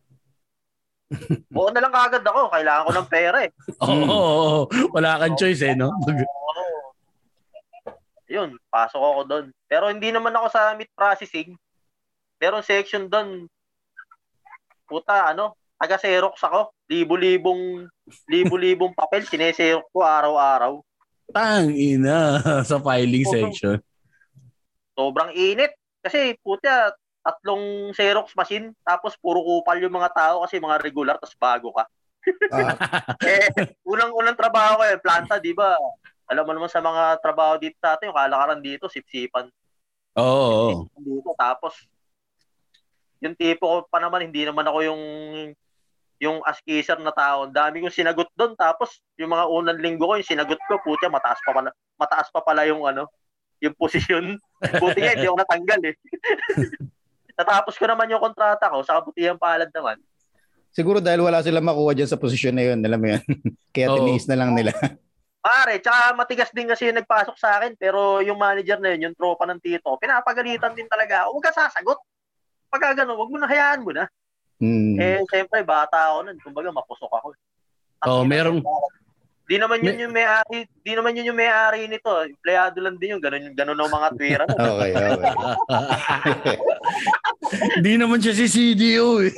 S3: Buo na lang kagad ako. Kailangan ko ng pera eh.
S1: Oo, oo, oo. wala kang choice eh no.
S3: Oo. Yun, pasok ako doon. Pero hindi naman ako sa meat processing. Meron section doon. Puta, ano, taga-xerox ako. Libo-libong, libo-libong papel, sineserok ko araw-araw.
S1: Tang ina sa filing
S3: Oo.
S1: section.
S3: Sobrang init. Kasi, puta, tatlong Xerox machine, tapos puro kupal yung mga tao kasi mga regular, tapos bago ka.
S2: Ah,
S3: eh, unang-unang trabaho ko eh, planta, di ba? Alam mo naman sa mga trabaho dito sa atin, yung kalakaran dito, sipsipan
S1: Oo. oo.
S3: dito. Tapos, yung tipo ko pa naman, hindi naman ako yung yung askiser na tao. Ang dami kong sinagot doon. Tapos, yung mga unang linggo ko, yung sinagot ko, putya, mataas pa pala, mataas pa pala yung ano, yung posisyon. Buti nga, hindi ako natanggal eh. Natapos ko naman yung kontrata ko, sa kabutihan palad naman.
S2: siguro dahil wala silang makuha dyan sa posisyon na yun, alam mo yan. Kaya
S1: Oo.
S2: tiniis na lang nila.
S3: Pare, tsaka matigas din kasi yung nagpasok sa akin, pero yung manager na yun, yung tropa ng tito, pinapagalitan din talaga ako. Huwag ka sasagot. Pagka gano'n, huwag mo na, hayaan mo na.
S2: Hmm.
S3: Eh, siyempre, bata ako nun. Kumbaga, mapusok ako. Ang ina,
S1: merong-
S3: Di naman yun
S2: May-
S3: yung may-ari, di naman yun yung may-ari nito. Empleyado lang din yung ganun, ganun ang mga tuwira.
S2: Okay, okay.
S1: Di naman siya si CDO eh.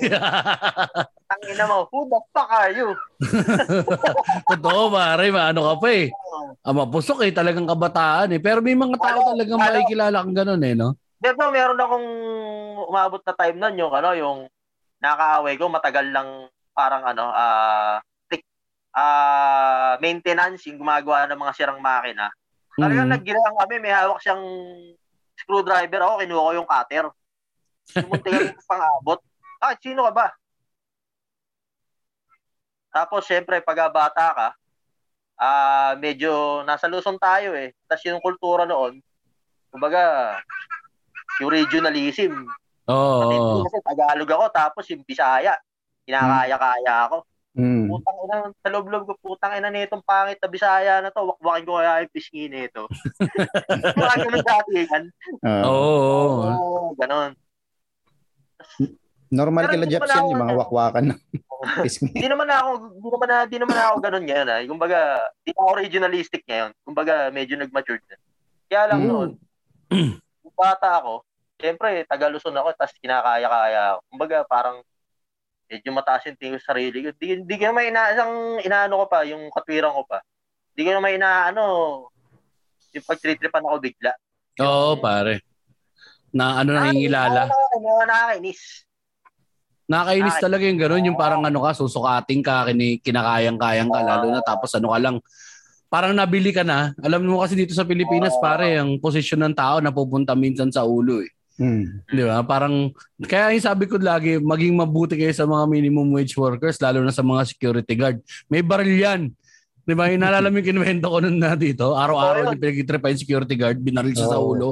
S3: Tangina mo, who the fuck are you?
S1: Totoo pare, maano ka pa eh. Ah, mapusok eh, talagang kabataan eh. Pero may mga tao talagang makikilala kang ganun eh, no?
S3: Di ba meron akong umabot na time nun yung ano, yung nakaaway ko matagal lang parang ano, ah tik ah maintenance yung gumagawa ng mga sirang makina. Talagang
S1: Mm.
S3: naggilang kami, may hawak siyang screwdriver ako, kinuha ko yung cutter. Sumuntikan ko pang-abot. Ah, sino ka ba? Tapos, syempre, pag bata ka, ah medyo nasa Luzon tayo eh. Tapos yung kultura noon, kumbaga, yung regionalism.
S1: Oo.
S3: Kasi Tagalog ako, tapos yung Bisaya. Kinakaya-kaya ako.
S2: Mm.
S3: Putang ina, sa loob-loob ko, putang ina nitong pangit na Bisaya na to, wakwakin ko kaya yung pisngi nito. Mga ganun dati yan.
S1: Oo. oo.
S3: Oo, ganun.
S2: normal kila
S3: hindi
S2: Japs
S3: pala
S2: yan,
S3: ako
S2: yung mga wakwakan ng pisngi.
S3: Di naman na ako, di naman na, di naman na ako ganun ngayon. Ah. Kumbaga, di ako regionalistic ngayon. Kumbaga, medyo nag-mature na. Kaya lang
S2: Mm.
S3: noon, bata ako, siyempre, Taga-Luzon ako, tapos kinakaya-kaya ako. Kumbaga, parang, medyo mataas yung tingin sa sarili ko. Di, di ko naman ina, isang inaano ko pa, yung katwiran ko pa. Di ko naman inaano, yung pag-tritripan ako bigla.
S1: Oo, pare. Na ano nang ingilala.
S3: Nakakainis. Nakakainis.
S1: Nakakainis talaga yung gano'n, yung parang ano ka, susukating ka, kinakayang-kayang ka, lalo na tapos ano ka lang, parang nabili ka na. Alam mo kasi dito sa Pilipinas, pare, ang posisyon ng tao napupunta minsan sa ulo eh.
S2: Mm.
S1: Di ba? Parang, kaya yung sabi ko lagi, maging mabuti kayo sa mga minimum wage workers, lalo na sa mga security guard. May baril yan. Di ba? Yung naalala mo yung kinuwento ko nun na dito, araw-araw
S3: Oo,
S1: yung pinag-tripa yung security guard, binaril siya sa
S2: Oo.
S1: ulo.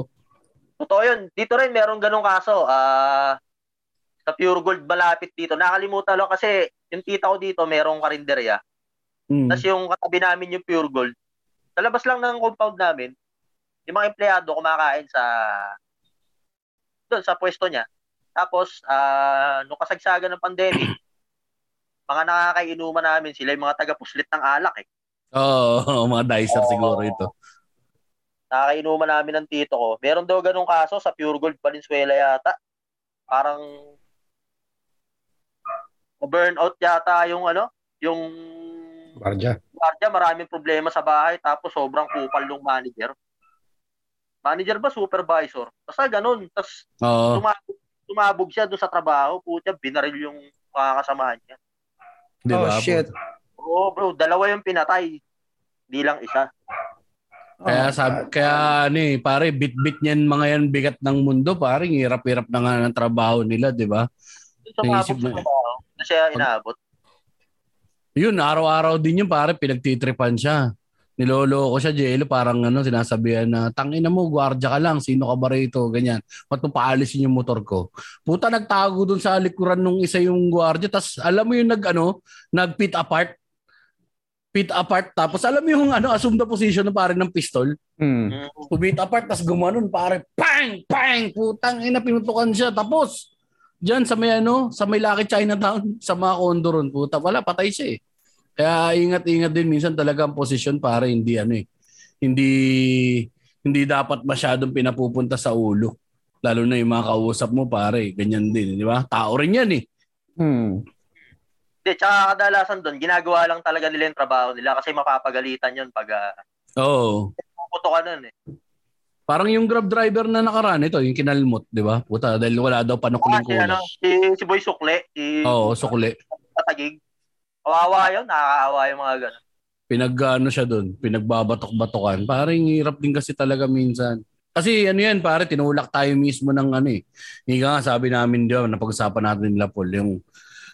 S3: Totoo yun. Dito rin, meron ganong kaso. Ah, sa Pure Gold malapit dito. Nakalimutan lang kasi yung tita ko dito, merong karinderya.
S1: Mm.
S3: Tapos yung katabi namin yung Pure Gold. Sa labas lang ng compound namin, yung mga empleyado kumakain sa doon sa pwesto niya. Tapos, ah, nung kasagsagan ng pandemic, mga nakakainuman namin sila yung mga taga-puslit ng alak eh.
S1: Oo, mga dicer siguro ito.
S3: Nakakainuman namin ng tito ko. Meron daw ganong kaso sa Pure Gold Valenzuela yata. Parang burnout yata yung ano, yung
S2: Barja.
S3: guardia, maraming problema sa bahay tapos sobrang kupal ng manager. Manager ba supervisor? Basta ganun. Tapos tumabog, tumabog siya doon sa trabaho, putya binaril yung mga kasamahan niya.
S1: Di
S2: Oh
S1: ba?
S2: shit.
S3: Oo, bro, dalawa yung pinatay. Hindi lang isa.
S1: Kaya
S2: Oh,
S1: sabi, kaya ano eh, pare, bit-bit niyan mga yan bigat ng mundo, pare, hirap-hirap na nga ng trabaho nila, di ba?
S3: Tumabog
S1: Naisip
S3: sa
S1: na-.
S3: Na siya inaabot.
S1: Yun, araw-araw din yun, pare, pinagtitripan siya. Niloloko siya, Jelo, parang ano, sinasabihan na, tangina mo, gwardiya ka lang, sino ka ba rito, ganyan. Ba't mo paalisin yung motor ko? Puta, nagtago dun sa likuran nung isa yung gwardiya, tas alam mo yung nag, ano, nag-pit apart, pit apart, tapos alam mo yung ano, assume the position na pare ng pistol,
S2: Mm.
S1: Pumit apart, tas gumanon, pare, pang, pang, putang ina, pinutukan siya. Tapos, dyan sa may ano, sa may Lucky Chinatown, sa mga kondo ron, puta, wala, patay siya eh. Kaya ingat-ingat din minsan talaga ang posisyon para hindi ano eh, hindi hindi dapat masyadong pinapupunta sa ulo. Lalo na yung mga kausap mo pare, ganyan din, di ba? Tao rin yan eh.
S2: Mm.
S3: Hindi, tsaka kadalasan doon, ginagawa lang talaga nila yung trabaho nila kasi mapapagalitan yun pag uh,
S1: Oo.
S3: puputo ka nun eh.
S1: Parang yung grab driver na nakaraan ito, yung kinalmot, di ba? Puta, dahil wala daw
S3: Ah,
S1: panukling
S3: si, ano,
S1: kulang.
S3: si, si Boy Sukle, si
S1: Oo, sukli.
S3: Patagig. Kawawa yun, nakakaawa yung mga gano'n.
S1: pinag ano siya doon, pinagbabatok-batokan. Parang hirap din kasi talaga minsan. Kasi ano yan, pare, tinulak tayo mismo ng ano eh. Hindi nga sabi namin diyan, napag-usapan natin nila Paul, yung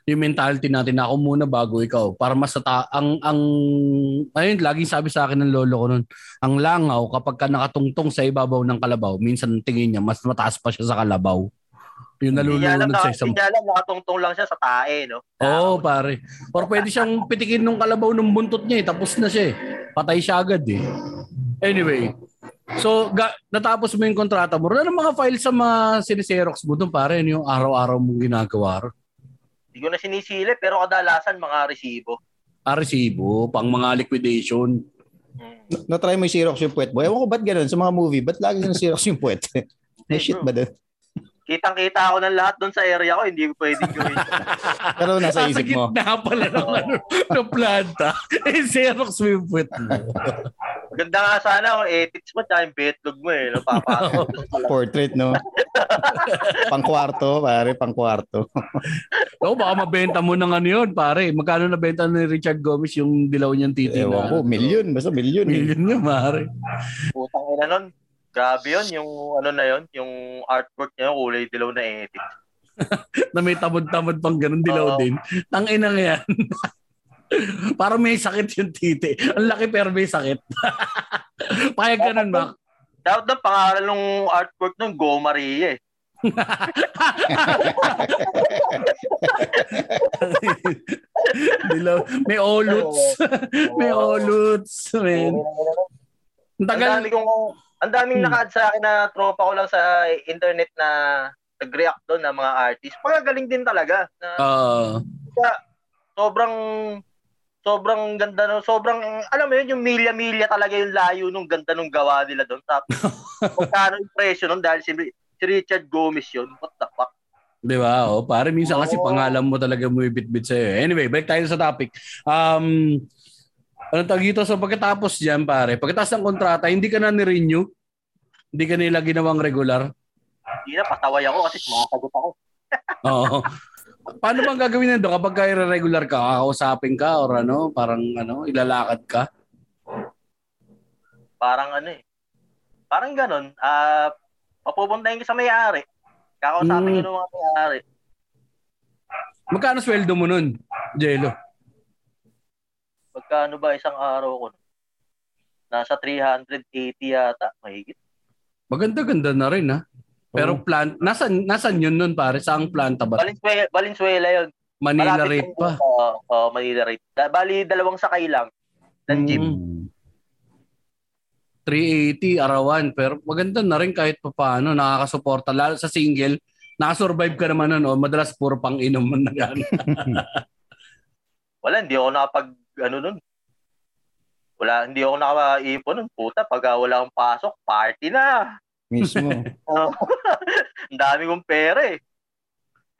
S1: yung mentality natin na ako muna bago ikaw para mas ta- ang ang ayun laging sabi sa akin ng lolo ko noon ang langaw kapag ka nakatungtong sa ibabaw ng kalabaw minsan tingin niya mas mataas pa siya sa kalabaw yung nalulunod
S3: na,
S1: sa isang
S3: hindi alam, nakatungtong lang siya sa tae, no?
S1: Oo, pare. Or pwede siyang pitikin nung kalabaw ng buntot niya eh. Tapos na siya eh. Patay siya agad eh. Anyway. So, ga- natapos mo yung kontrata mo. Ano mga files sa mga siniserox mo doon, pare? Ano yung araw-araw mong ginagawa?
S3: Hindi ko na sinisili, pero kadalasan mga resibo.
S1: Ah, resibo, pang mga liquidation.
S3: Mm.
S2: Na-try mo yung Xerox yung puwet mo. Ewan ko ba't ganun sa mga movie. Ba't lagi yung Xerox yung puwet? May shit ba doon?
S3: Kitang-kita ako ng lahat doon sa area ko, hindi ko pwedeng gawin.
S2: Pero nasa isip mo.
S1: Sa gitna pala ng, ano, ng planta. Eh, Xerox mo yung puwet mo.
S3: Ganda nga sana kung ethics mo, tsaka yung betlog mo eh. Napapasok.
S2: Portrait, no? pang-kwarto, pare, pang-kwarto.
S1: Oo, baka mabenta mo ng ano yun, pare. Magkano nabenta ni Richard Gomez yung dilaw niyang titi
S2: Ewan
S1: na?
S2: ko, million. Basta million. eh.
S1: Million niya, pare.
S3: Putang ina nun. Grabe yun, yung ano na yun, yung artwork niya, kulay dilaw na ethics.
S1: Na may tamad-tamad pang ganun dilaw
S3: Oo.
S1: din. Tang ina nga yan. Parang may sakit yung titi. Ang laki pero may sakit. Payag ganun ba?
S3: Dapat ng pangalan ng artwork ng Go Maria eh.
S1: dilaw. May oluts. may oluts. Man. Ang
S3: Ang
S1: tagal.
S3: dami kong, ang daming
S1: Hmm.
S3: naka-add sa akin na tropa ko lang sa internet na nag-react doon ng mga artist. Pagagaling din talaga. Na
S1: Ah,
S3: sobrang sobrang ganda no sobrang alam mo yun yung milya-milya talaga yung layo nung ganda nung gawa nila doon tapos magkano yung presyo nun dahil si, si Richard Gomez yun what the fuck
S1: Di ba? O, pare, minsan kasi pangalan mo talaga mo ibit-bit sa'yo. Anyway, balik tayo sa topic. Um, ano tawag dito? So pagkatapos dyan, pare, pagkatapos ng kontrata, hindi ka na ni-renew? Hindi ka nila ginawang regular?
S3: hindi na pataway ako kasi sumasagot ako
S1: Oo. Paano bang gagawin nito kapag ka regular ka? Kakausapin ka or ano? Parang ano, ilalakad ka?
S3: parang ano eh parang ganun ah papupuntahin ka sa may-ari kakausapin
S1: Mm.
S3: ko ng mga may-ari
S1: Magkano sweldo mo nun, Jello?
S3: Magkano ba isang araw ko? Nasa 380 yata, mahigit.
S1: Maganda-ganda na rin ha. Pero
S2: Oo.
S1: plant, nasan, nasan yun nun pare? Saang planta ba?
S3: Valenzuela, Valenzuela yun.
S1: Manila
S3: Malapit
S1: rate pa.
S3: Oo, oo, Manila rate. Da- Bali, dalawang sakay lang ng jeep.
S1: Mm.
S2: Hmm.
S1: 380 arawan pero maganda na rin kahit pa paano nakakasuporta lalo sa single nakasurvive ka naman nun o madalas puro pang inom man na yan.
S3: Wala, hindi ako nakapag, ano nun. Wala, hindi ako nakaipon nun. Puta, pag wala akong pasok, party na.
S2: Mismo.
S3: Ang dami kong pera eh.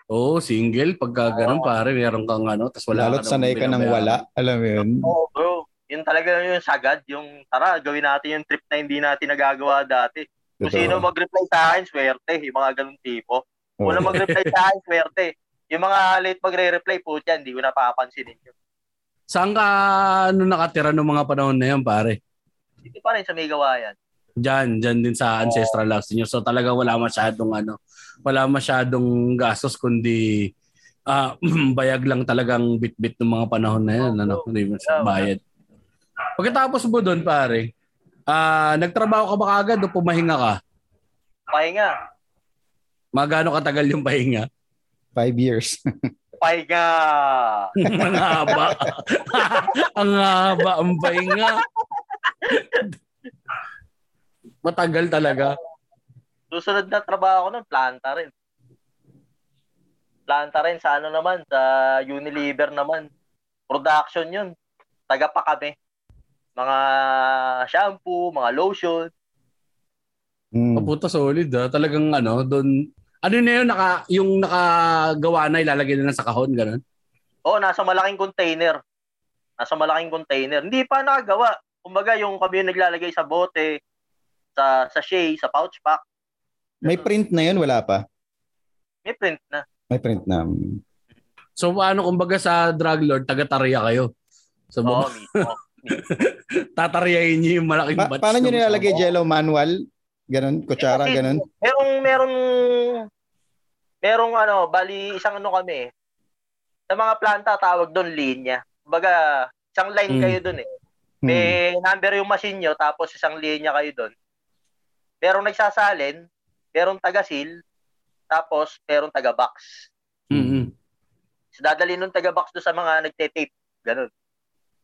S1: Oo, single pagka ganun pare meron kang ano tas wala
S2: Lalo't
S1: ka
S2: sanay ka ng wala. Alam mo yun?
S3: Oo, bro. Yun talaga yung sagad. Yung, tara, gawin natin yung trip na hindi natin nagagawa dati. Kung
S2: Totoo.
S3: sino mag-reply sa akin, swerte. Yung mga ganun tipo.
S2: Oo.
S3: Wala mag-reply sa akin, swerte. Yung mga late magre-reply po dyan, hindi ko napapansinin yun.
S1: Saan ka ano nakatira nung mga panahon na yan pare?
S3: Dito pa rin sa may gawayan.
S1: Diyan, diyan din sa ancestral house niyo. So talaga wala masyadong ano, wala masyadong gastos kundi ah bayag lang talagang bit-bit ng mga panahon na yan, ano, hindi mo
S3: wala.
S1: bayad. Pagkatapos mo doon pare, ah nagtrabaho ka ba kagad o pumahinga ka?
S3: Pahinga.
S1: Magano katagal yung pahinga?
S2: Five years.
S3: Pahinga.
S1: ang haba. ang haba ang pahinga. Matagal talaga.
S3: Susunod na trabaho ko nun, planta rin. Planta rin sa ano naman, sa Unilever naman. Production yun. Taga pa kami. Mga shampoo, mga lotion.
S2: Hmm.
S1: Oh, puta solid ah. Talagang ano, doon ano na yun, naka, yung nakagawa na ilalagay na lang sa kahon, ganun.
S3: Oo, nasa malaking container. Nasa malaking container. Hindi pa nakagawa. Kumbaga, yung kami yung naglalagay sa bote, sa sachet, sa pouch pack.
S2: May print na yun, wala pa.
S3: May print na.
S2: May print na.
S1: So paano kumbaga sa drug lord, taga-tarya kayo? So
S3: Oo,
S1: baba-
S3: mismo.
S1: tataryahin niyo yung malaking
S2: Pa-
S1: batch.
S2: paano nyo
S1: ng-
S2: nilalagay jello manual? Ganon, kutsara,
S3: Kasi
S2: ganon.
S3: Merong, merong, merong ano, bali isang ano kami. Sa mga planta, tawag doon linya. Kumbaga, isang line
S1: Mm.
S3: kayo doon eh.
S2: Hmm.
S3: May number yung machine nyo, tapos isang linya kayo doon. Merong nagsasalin, merong taga-seal, tapos merong taga-box.
S1: Mm-mm.
S3: So, dadali nung taga-box doon sa mga nagte-tape. Ganun.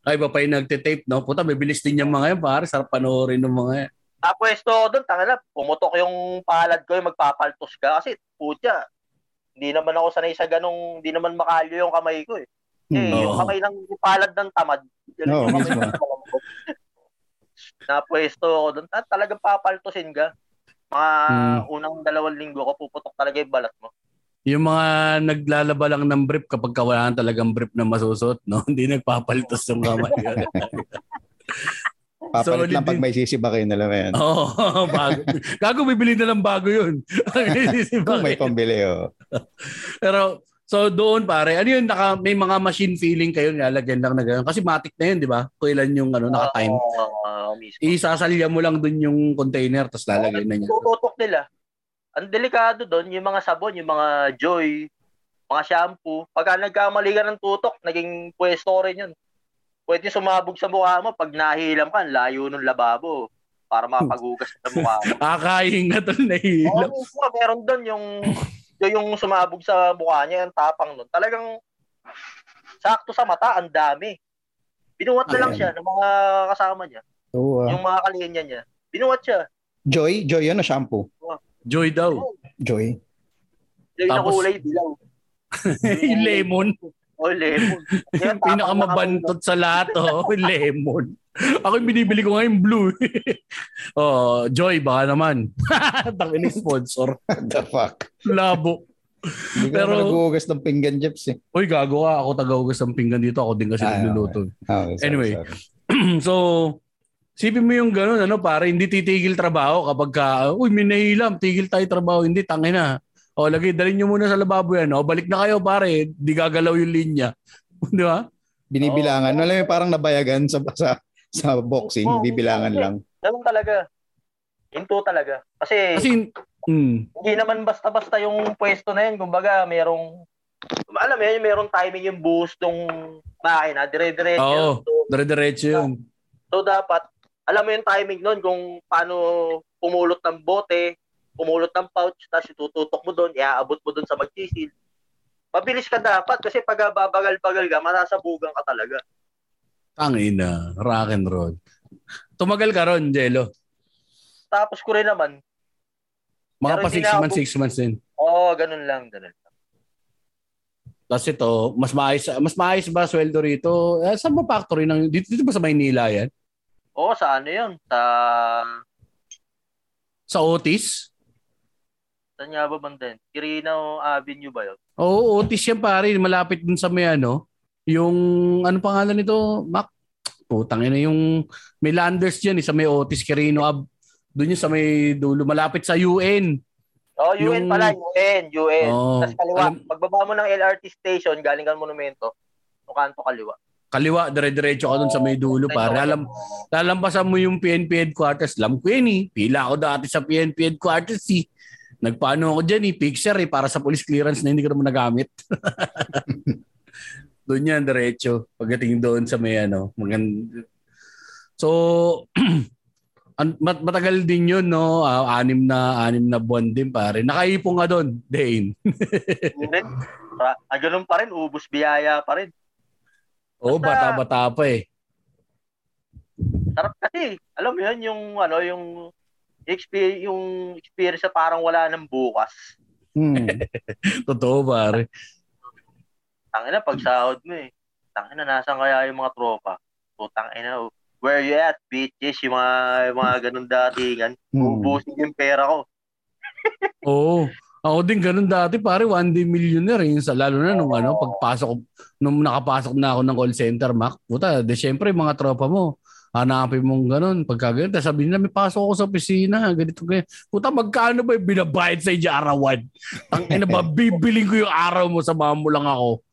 S1: Ay, iba pa yung nagtitape, no? Puta, may bilis din yung mga yan, pare. Sarap panoorin ng mga yan.
S3: Tapos to doon, tanga na, pumutok yung palad ko, yung magpapaltos ka. Kasi, putya, hindi naman ako sanay sa ganong, hindi naman makalyo yung kamay ko eh. Eh,
S2: Hmm.
S3: yung
S1: Oo.
S3: kamay ng yung palad ng tamad. Yung
S2: mismo.
S3: ng malambot. Napwesto ako doon. Ah, talagang papaltusin ka. Mga
S1: Hmm.
S3: unang dalawang linggo ko, puputok talaga yung balat mo.
S1: Yung mga naglalaba lang ng brief kapag wala talagang brief na masusot, no? Hindi nagpapaltos yung kamay.
S2: Papalit
S1: Solid
S2: lang pag
S1: din.
S2: may sisibakay na lang yan.
S1: Oo, oh, bago. Gago, bibili na lang bago yun.
S2: Kung may pambili, oh.
S1: Pero, so doon pare, ano yun, naka, may mga machine feeling kayo, nilalagyan lang na gano'n. Kasi matik na yun, di ba? Kailan yung ano, naka-time.
S3: Oo, oo, mismo.
S1: Isasalya mo lang doon yung container, tapos lalagay na niya.
S3: Tututok nila. Ang delikado doon, yung mga sabon, yung mga joy, mga shampoo. Pagka nagkamali ka ng tutok, naging pwesto rin yun. Pwede sumabog sa mukha mo pag nahilam ka, layo ng lababo para makapagugas sa mukha mo.
S1: Akayin nga tol,
S3: Oo,
S1: nahihilap.
S3: mismo, meron doon yung yung sumabog sa mukha niya, yung tapang nun. Talagang sakto sa mata, ang dami. Binuwat na lang
S2: Ayan.
S3: siya ng mga kasama niya.
S2: Oo, ah.
S3: Yung mga kalinya niya. Binuwat siya.
S2: Joy? Joy, ano shampoo?
S1: Joy daw.
S2: Joy.
S3: Na
S1: Tapos-
S3: kulay dilaw.
S1: yung lemon.
S3: O, lemon. Yan,
S1: Yung pinakamabantot sa lahat, oh, lemon. Ako yung binibili ko ngayon blue. oh, Joy, baka naman. Tangin sponsor.
S2: What the fuck?
S1: Labo.
S2: Hindi ko
S1: Pero-
S2: nag-uugas ng pinggan, Jeps eh.
S1: Uy, gago ka. Ako taga-ugas ng pinggan dito. Ako din kasi
S2: Ah,
S1: nagluluto.
S2: Okay, sorry,
S1: Anyway.
S2: sorry.
S1: so, sipin mo yung gano'n, ano, pare, hindi titigil trabaho kapag ka, uy, may nahilam, tigil tayo trabaho. Hindi, tangin na. O, lagi, dalhin nyo muna sa lababo yan. O, balik na kayo, pare. Di gagalaw yung linya. Di ba?
S2: Binibilangan. Alam mo, parang nabayagan sa, sa, sa boxing.
S3: Oo,
S2: Bibilangan lang.
S3: Ganun talaga. Into talaga. Kasi,
S1: Kasi, hmm,
S3: hindi naman basta-basta yung pwesto na yun. Kumbaga, merong, alam mo yun, merong timing yung boost ng makina. Dire-diretso.
S1: Oo.
S3: So,
S1: dire-diretso yun.
S3: so, dapat, alam mo yung timing nun kung paano pumulot ng bote, pumulot ng pouch, tapos itututok mo doon, iaabot mo doon sa magsisil. Mabilis ka dapat kasi pag babagal-bagal ka, masasabugan ka talaga.
S1: Tangin na, rock and roll. Tumagal ka ron, Jello.
S3: Tapos ko rin naman,
S1: Mga pa
S3: hindi
S1: 6
S3: na
S1: months,
S3: ako-
S1: 6 months din.
S3: oo, oh, ganun lang, ganun lang.
S1: Tapos ito, mas maayos, mas maayos ba sweldo rito? Eh, saan ba factory ng, dito, dito ba sa Maynila yan?
S3: Oo, sa ano yun? Sa,
S1: Sa Otis?
S3: Nga ba banda yun? Quirino Avenue ba yun?
S1: Oo, Otis yan pare. Malapit dun sa may ano. Yung, ano pangalan nito? Mac? Putang ina yung, may landers dyan eh, sa may Otis, Quirino Ab. Doon yung sa may dulo. Malapit sa UN.
S3: Oh,
S1: Yung-
S3: UN pala, UN, UN.
S1: Oo.
S3: Tapos kaliwa,
S1: Alam-
S3: pagbaba mo ng LRT station, galing kang monumento, yung kanto kaliwa.
S1: Kaliwa, dire-diretso ka dun sa may dulo pare. Alam, lalampasan mo yung PNP headquarters. Alam ko yun eh. Pila ako dati sa PNP headquarters eh. Nagpaano ako dyan eh. Picture eh. Para sa police clearance na hindi ko naman nagamit. doon yan, diretso. Pagdating doon sa may ano. Magand... So, mat- matagal din yun, no? Ah, anim na anim na buwan din, pare. Nakaipon ka doon, Dane.
S3: Ah, ganun pa rin, ubus biyaya pa rin.
S1: Oo, bata-bata pa eh.
S3: Sarap kasi, alam mo yun, yung ano, yung experience, yung experience na parang wala nang bukas.
S2: Hmm.
S1: Totoo, pare.
S3: Tangina, pag sahod mo eh. Tangina, nasan kaya yung mga tropa? Putang ina, where you at, bitches? Yung mga, yung mga ganun datingan.
S2: Hmm.
S3: Ubusin yung pera ko.
S1: Oo. Ako din ganun dati, pare, one day millionaire. Yun sa, lalo na nung ano, pagpasok, nung nakapasok na ako ng call center, Mac, puta, de syempre, yung mga tropa mo, hanapin mong ganun. Pagka ganun, tapos sabihin nila, may pasok ako sa opisina, ganito ganyan. Puta, magkano ba yung binabayad sa inyo arawan? Ang ina ba, bibiling ko yung araw mo, samahan mo lang ako.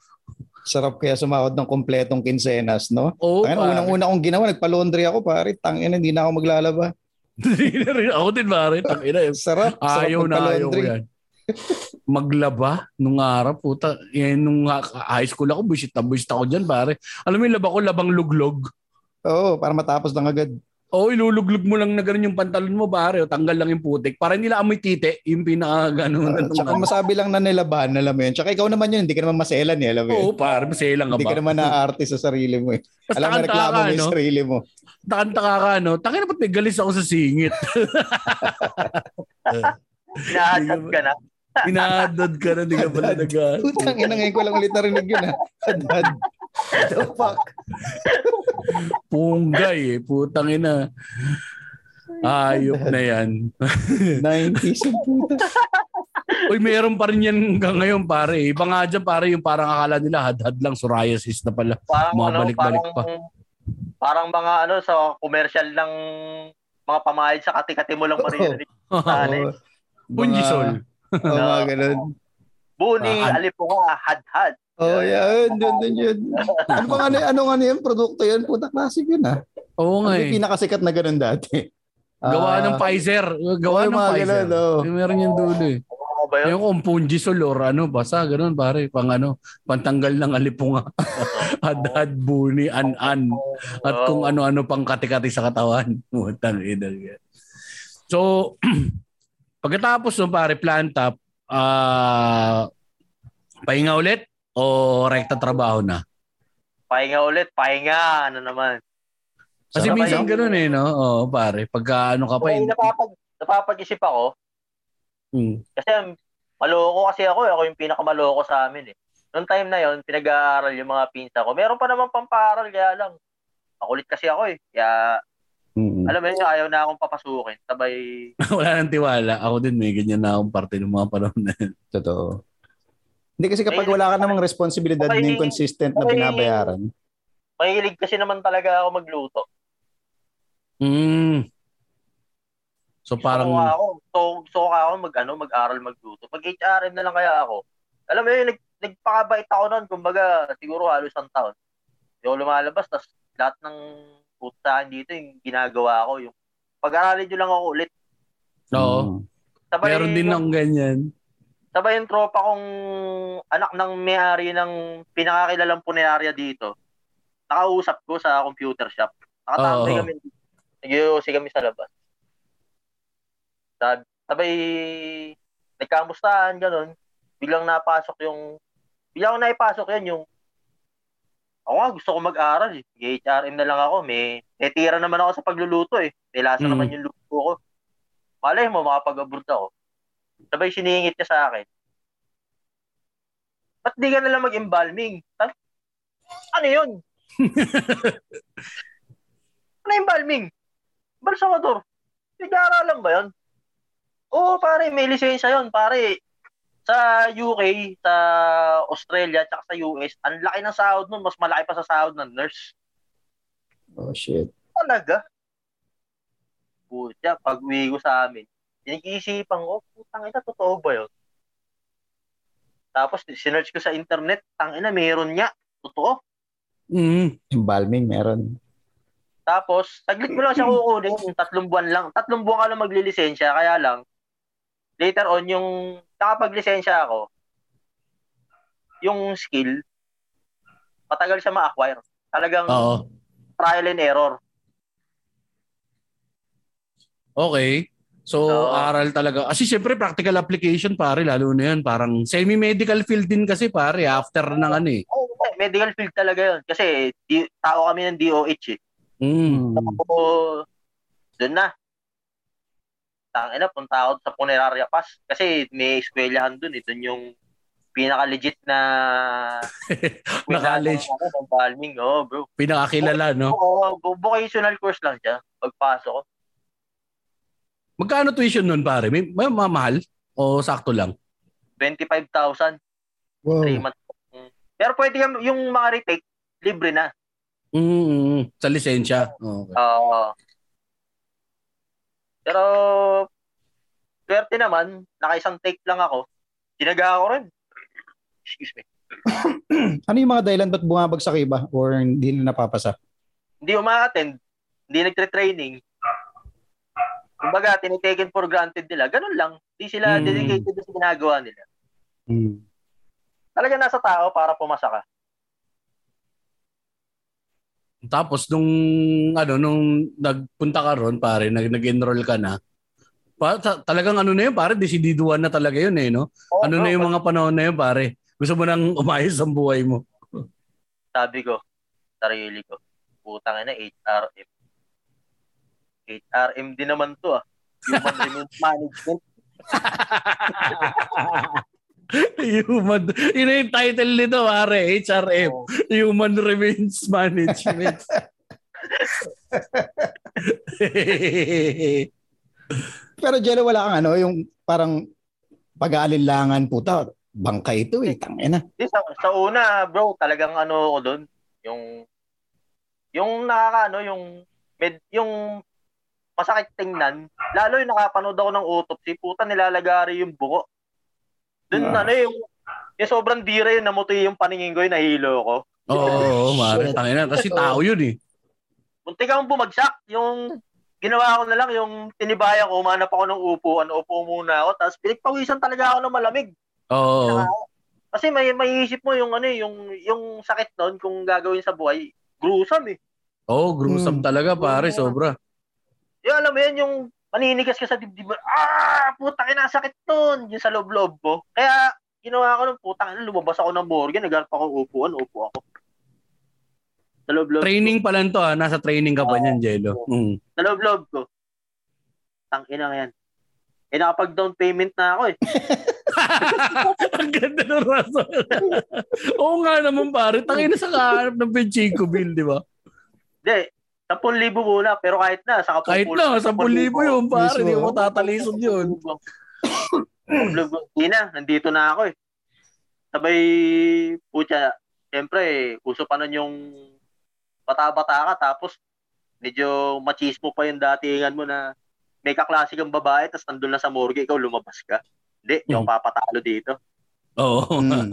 S2: Sarap kaya sumahod ng kompletong kinsenas, no?
S1: Oo, pare.
S2: unang-una kong ginawa, nagpa-laundry ako, pare. Tangina, hindi na ako maglalaba.
S1: Hindi na rin. ako din, pare. Tangina,
S2: Sarap. sarap
S1: Ayaw na ayaw ko yan. Maglaba nung araw, puta. Yan, nung high school ako, bullshit na bullshit ako dyan, pare. Alam mo yung laba ko, labang luglog.
S2: Oo, para matapos lang agad.
S1: Oo, iluluglog mo lang na ganun yung pantalon mo, pare. O, tanggal lang yung putik. Para hindi lang amoy tite, yung pinaka ganun.
S2: Uh, tsaka masabi lang na nilaban, alam mo yun. Tsaka ikaw naman yun, hindi ka naman maselan eh, alam mo yun.
S1: Oo, pare. Masaya lang ka
S2: Hindi
S1: ba?
S2: ka naman naaarte sa sarili mo eh. Alam mo, reklamo
S1: ka,
S2: mo yung
S1: no?
S2: sarili mo.
S1: Takanta ka, no? Tangin na ba't may galis ako sa singit?
S3: Hinahasad ka na.
S1: Inadad ka na, di ka pala nag
S2: Putang ina ngayon ko lang ulit narinig yun ha. The fuck?
S1: Punggay eh. Putang ina. Ayop na yan.
S2: 90s yung puta.
S1: Uy, meron pa rin yan hanggang ngayon, pare. Iba nga dyan, pare, yung parang akala nila had-had lang, psoriasis na pala.
S3: Parang
S1: Mga
S3: ano,
S1: balik-balik
S3: parang,
S1: pa.
S3: parang mga ano sa commercial ng mga pamahid sa kati-kati mo lang maririnig. Sana eh.
S1: Punjisol.
S2: Oo, mga ganun.
S3: Buni,
S1: Ah,
S3: alipunga, had-had.
S2: Oh, yan. Yun, yun, yun. Ano ba nga, ano nga yan? Produkto yan? Puta, classic yun ah.
S1: Oo nga
S2: Ano
S1: eh.
S2: yung pinakasikat na ganun dati?
S1: Gawa
S2: Ah,
S1: ng Pfizer. Gawa ng Pfizer.
S2: ganun.
S1: Yung meron yung dulo eh.
S3: Ano ba yun?
S1: Yung kung Punjisol or ano, basta ganun pare. Pang ano, pantanggal ng alipunga. Had-had, buni, an-an. At kung ano-ano pang kati-kati sa katawan. Putang ina yan. So, pagkatapos ng pare plant up, ah pahinga ulit o rekta trabaho na?
S3: Pahinga ulit, pahinga. Ano naman.
S1: Kasi
S2: Sarap
S1: minsan ganun eh, no? Oo, pare. Pagka ano ka pa, eh.
S3: napapag, napapag-isip ako.
S1: Hmm.
S3: Kasi maloko kasi ako. eh. Ako yung pinakamaloko sa amin eh. Noong time na yon pinag-aaral yung mga pinsa ko. Meron pa naman pamparal, kaya lang. Makulit kasi ako eh. Kaya,
S2: Mm-mm.
S3: alam mo yun, ayaw na akong papasukin. Sabay,
S1: Wala nang tiwala. Ako din may ganyan na akong parte ng mga panahon na yun.
S2: Totoo. Hindi kasi kapag wala ka namang responsibilidad
S3: Okay.
S2: na yung consistent na binabayaran.
S3: mahilig kasi naman talaga ako magluto.
S1: Mm. So parang,
S3: So, ako, so, so ako mag, ano, mag-aral magluto. Mag HRM na lang kaya ako. Alam mo yun, nag, nagpakabait ako noon. Kumbaga, siguro halos isang taon. Hindi ako lumalabas. Tapos lahat ng putahan dito, yung ginagawa ko. Yung pag-aralin nyo lang ako ulit.
S1: oo.
S2: Mm.
S3: Sabay,
S1: Meron din ng ganyan.
S3: Sabay yung tropa kong anak ng may-ari ng pinakakilalang punerarya dito. Nakausap ko sa computer shop. Nakatambay
S1: Oo.
S3: kami. Nag-iusi kami sa labas. Sab- Sabay, nagkamustahan, ganun. Biglang napasok yung, biglang naipasok yan yung, ako nga, gusto ko mag-aral eh. HRM na lang ako. May, may tira naman ako sa pagluluto eh. May lasa
S1: Mm.
S3: naman yung luto ko. Malay mo, makapag-abroad ako. Sabay siningit niya sa akin. Ba't di ka nalang mag-embalming? Ano yun? ano embalming? Balsamador. Nag-aaralan ba yun? Oo, pare, may lisensya yun. Pare, sa UK, sa Australia, tsaka sa US, ang laki ng sahod nun. Mas malaki pa sa sahod ng nurse.
S2: Oh, shit.
S3: Talaga? Putya, pag uwi ko sa amin, pinag-iisipan ko, putang ina, totoo ba yun? Tapos, sinerch ko sa internet, tang ina, meron niya. Totoo.
S1: Mm.
S2: Embalming meron.
S3: Tapos, saglit mo lang siya kukunin, tatlong buwan lang. Tatlong buwan ka lang maglilisensya, kaya lang, later on, yung nakapaglisensya ako, yung skill, matagal siya ma-acquire. Talagang
S1: Oo.
S3: trial and error.
S1: Okay. So,
S3: Oo.
S1: aral talaga. Kasi syempre, practical application, pare, lalo na yan. Parang semi-medical field din kasi, pare, after ng ano eh.
S3: Oh, medical field talaga yun. Kasi di, tao kami ng DOH eh.
S1: Mm.
S3: So, doon na. Tangina, punta ako sa Puneraria Pass. Kasi may eskwelahan doon eh. Doon yung pinaka-legit na
S1: Na college.
S3: Ng, ano, ng Balming. Oh, bro.
S1: Pinakakilala, no?
S3: Oo, vocational course lang siya. Pagpasok ko.
S1: Magkano tuition nun, pare? May, may mamahal? O sakto lang?
S3: 25,000.
S2: Wow.
S3: 3 months. Mm. Pero pwede yung, yung mga retake, libre na.
S1: Mm, sa lisensya. Okay.
S3: Oo. pero, swerte naman, naka-isang take lang ako. Sinaga ako rin. Excuse me.
S2: Ano yung mga dahilan ba't bumabagsak iba or hindi na napapasa?
S3: Hindi uma-attend. Hindi nagtre-training. Kumbaga, tinitaken for granted nila. Ganun lang. Hindi sila
S1: Hmm.
S3: dedicated sa ginagawa nila.
S2: Mm.
S3: Talaga nasa tao para pumasa ka.
S1: Tapos nung ano nung nagpunta ka ron pare, nag nag-enroll ka na. Pa, ta- talagang ano na yun pare, desididuan na talaga yun eh no.
S3: Oo,
S1: Ano
S3: bro,
S1: na yung mga panahon na yun pare? Gusto mo nang umayos ang buhay mo.
S3: sabi ko, sarili ko, putang ina, HRM. HRM din naman to ah. Human Resource Management.
S1: Human, yun na yung title nito, pare. HRM.
S3: Oo.
S1: Human Remains Management.
S2: Pero Jello, wala kang ano, yung parang pag-aalinlangan puta. Bangkay ito eh. Tangina.
S3: Di, sa, sa una, bro, talagang ano ko doon, yung yung nakaka ano, yung med, yung masakit tingnan, lalo yung nakapanood ako ng autopsy, puta nilalagari yung buko. Doon
S2: Ah.
S3: ano yung yung sobrang dire yun, namuti yung paningin ko, yung nahilo ko.
S1: Oo, oo, mare. Tangina. Kasi tao yun eh.
S3: Muntik akong bumagsak, yung ginawa ko na lang, yung tinibayan ko, umanap ako ng upuan, upo muna ako, tapos pinagpawisan talaga ako ng malamig.
S1: Oo.
S3: Kasi may maiisip mo yung ano eh, yung yung sakit doon kung gagawin sa buhay. Gruesome eh.
S1: Oo, gruesome
S2: Hmm.
S1: talaga, pare. Sobra.
S3: Yung alam mo yan, yung maninigas ka sa dibdib mo, ah, putang ina, sakit nun, yung sa loob-loob mo. Kaya, ginawa ko nung putang ina, lumabas ako ng morgue, naghanap ako upuan, upo ako. Sa loob-loob
S1: Training pa lang to ah. Nasa training ka pa niyan, Jello. Mm.
S3: ko. Sa loob-loob ko. Tang ina yan. Eh, nakapag-down payment na ako eh.
S1: Ang ganda ng rason. Oo nga naman, pare. Tangina sa kahanap ng Penchico bill, di ba?
S3: Hindi, 10,000 muna, pero kahit na, sa
S1: Kahit na, 10,000 yun, pare. Hindi mo tatalisod yun.
S3: Hindi na, nandito na ako eh. Sabay, putya, siyempre, uso pa nun yung bata-bata ka, tapos medyo machismo pa yung datingan mo na may kaklase kang babae, tapos nandun na sa morgue, ikaw lumabas ka. Hindi, yung papatalo dito.
S1: Oo.
S2: Mm.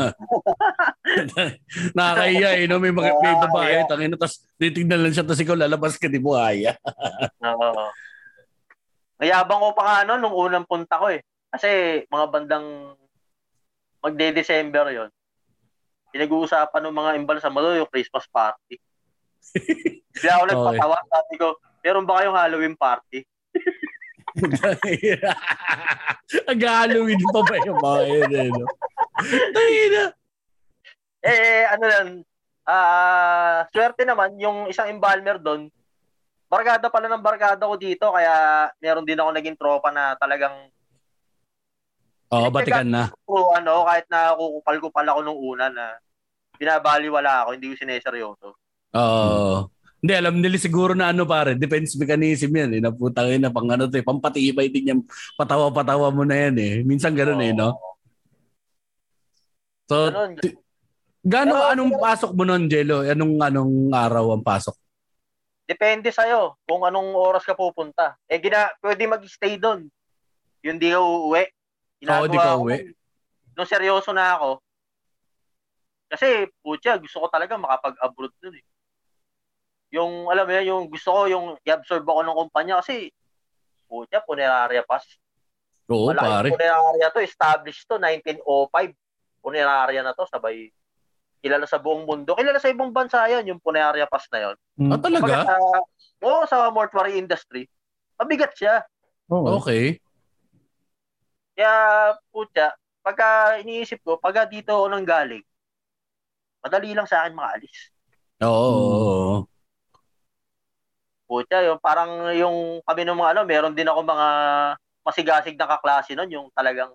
S1: Nakakahiya eh, no? May, mga, may babae, tangina, tapos titignan lang siya, tapos ikaw lalabas ka, di mo kaya.
S3: Oo. Mayabang ko pa nga no, nung unang punta ko eh. Kasi mga bandang magde-December yon pinag-uusapan ng mga imbal sa malo yung Christmas party. Bigla ako nagpatawa. Sabi ko, meron ba kayong Halloween party?
S1: Nag-Halloween pa ba yung mga yun eh, no?
S3: Eh, ano lang, ah swerte naman, yung isang embalmer doon, barkada pala ng barkada ko dito, kaya meron din ako naging tropa na talagang,
S1: Oo, batikan na.
S3: o ano, kahit na kukupal-kupal ako nung una na binabaliwala ako, hindi ko sineseryoso.
S1: Oo. Hindi, alam nila siguro na ano pare, defense mechanism yan eh. Naputangin na pang ano to eh. Pampatibay din yan. Patawa-patawa mo na yan eh. Minsan ganun eh, no? So, t- gano
S3: Pero-
S1: anong pasok mo nun, Jello? Anong anong araw ang pasok?
S3: Depende sa'yo kung anong oras ka pupunta. Eh, gina, pwede mag-stay doon. Yung di ka uuwi.
S1: Oo, di ka
S3: nun. Nung seryoso na ako, kasi, putya, gusto ko talaga makapag-abroad dun eh. Yung, alam mo yan, yung gusto ko, yung i-absorb ako ng kumpanya kasi, putya, punerarya pass.
S1: Oo,
S3: Malaki
S1: pare.
S3: punerarya to, established to, 1905. Punerarya na to, sabay, kilala sa buong mundo. Kilala sa ibang bansa yan, yung punerarya pass na yon.
S2: Mm.
S1: Ah, talaga?
S3: Kumbaga sa, oo, sa mortuary industry, mabigat siya.
S2: Oo.
S1: Okay.
S3: Kaya, putya, pagka iniisip ko, pagka dito ako nang galing, madali lang sa akin makaalis.
S1: Oo. oo.
S3: Putya, yung parang yung kami ng mga ano, meron din ako mga masigasig na kaklase nun, yung talagang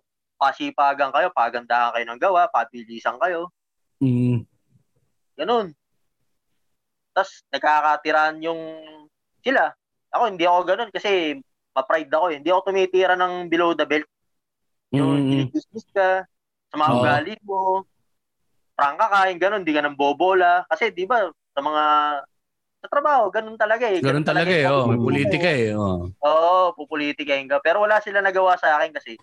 S3: pasipagan kayo, pagandahan kayo ng gawa, pabilisan kayo,
S1: Mm.
S3: ganun. Tapos, nagkakatiran yung sila. Ako, hindi ako ganun kasi ma-pride ako eh. Hindi ako tumitira ng below the belt. Yung
S1: Mm.
S3: business ka, sa mga ugali mo, prangka ka, yung ganun, di ka nang bobola. Kasi di ba, sa mga, sa trabaho, ganun talaga eh.
S1: Ganun talaga eh.
S3: yung
S1: Oh, may politika eh. Oh.
S3: Oo, pupolitikahin ka. Pero wala sila nagawa sa akin kasi,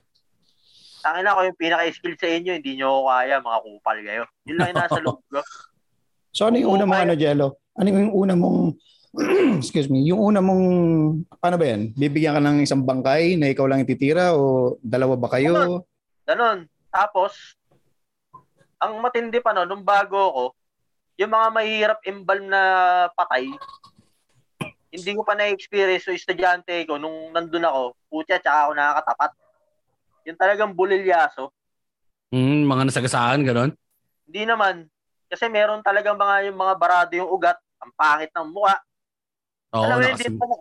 S3: tangin ako yung pinaka-skill sa inyo, hindi nyo ako kaya, mga kupal kayo. Yun lang yung nasa loob ko.
S2: So ano yung una mong
S3: Oo,
S2: ano, Jello? Ano yung una mong, excuse me, yung una mong, paano ba yan? Bibigyan ka ng isang bangkay na ikaw lang ititira o dalawa ba kayo?
S3: Ganun. Tapos, ang matindi pa no, nung bago ako, yung mga mahirap imbal na patay, hindi ko pa na-experience so estudyante ko nung nandun ako, putya, tsaka ako nakakatapat. Yung talagang bulilyaso,
S1: Mm, mga nasagasaan, gano'n?
S3: hindi naman. Kasi meron talagang mga yung mga barado yung ugat, ang pangit ng mukha.
S1: Oo,
S3: Alam mo,
S1: nakas-
S3: hindi naman,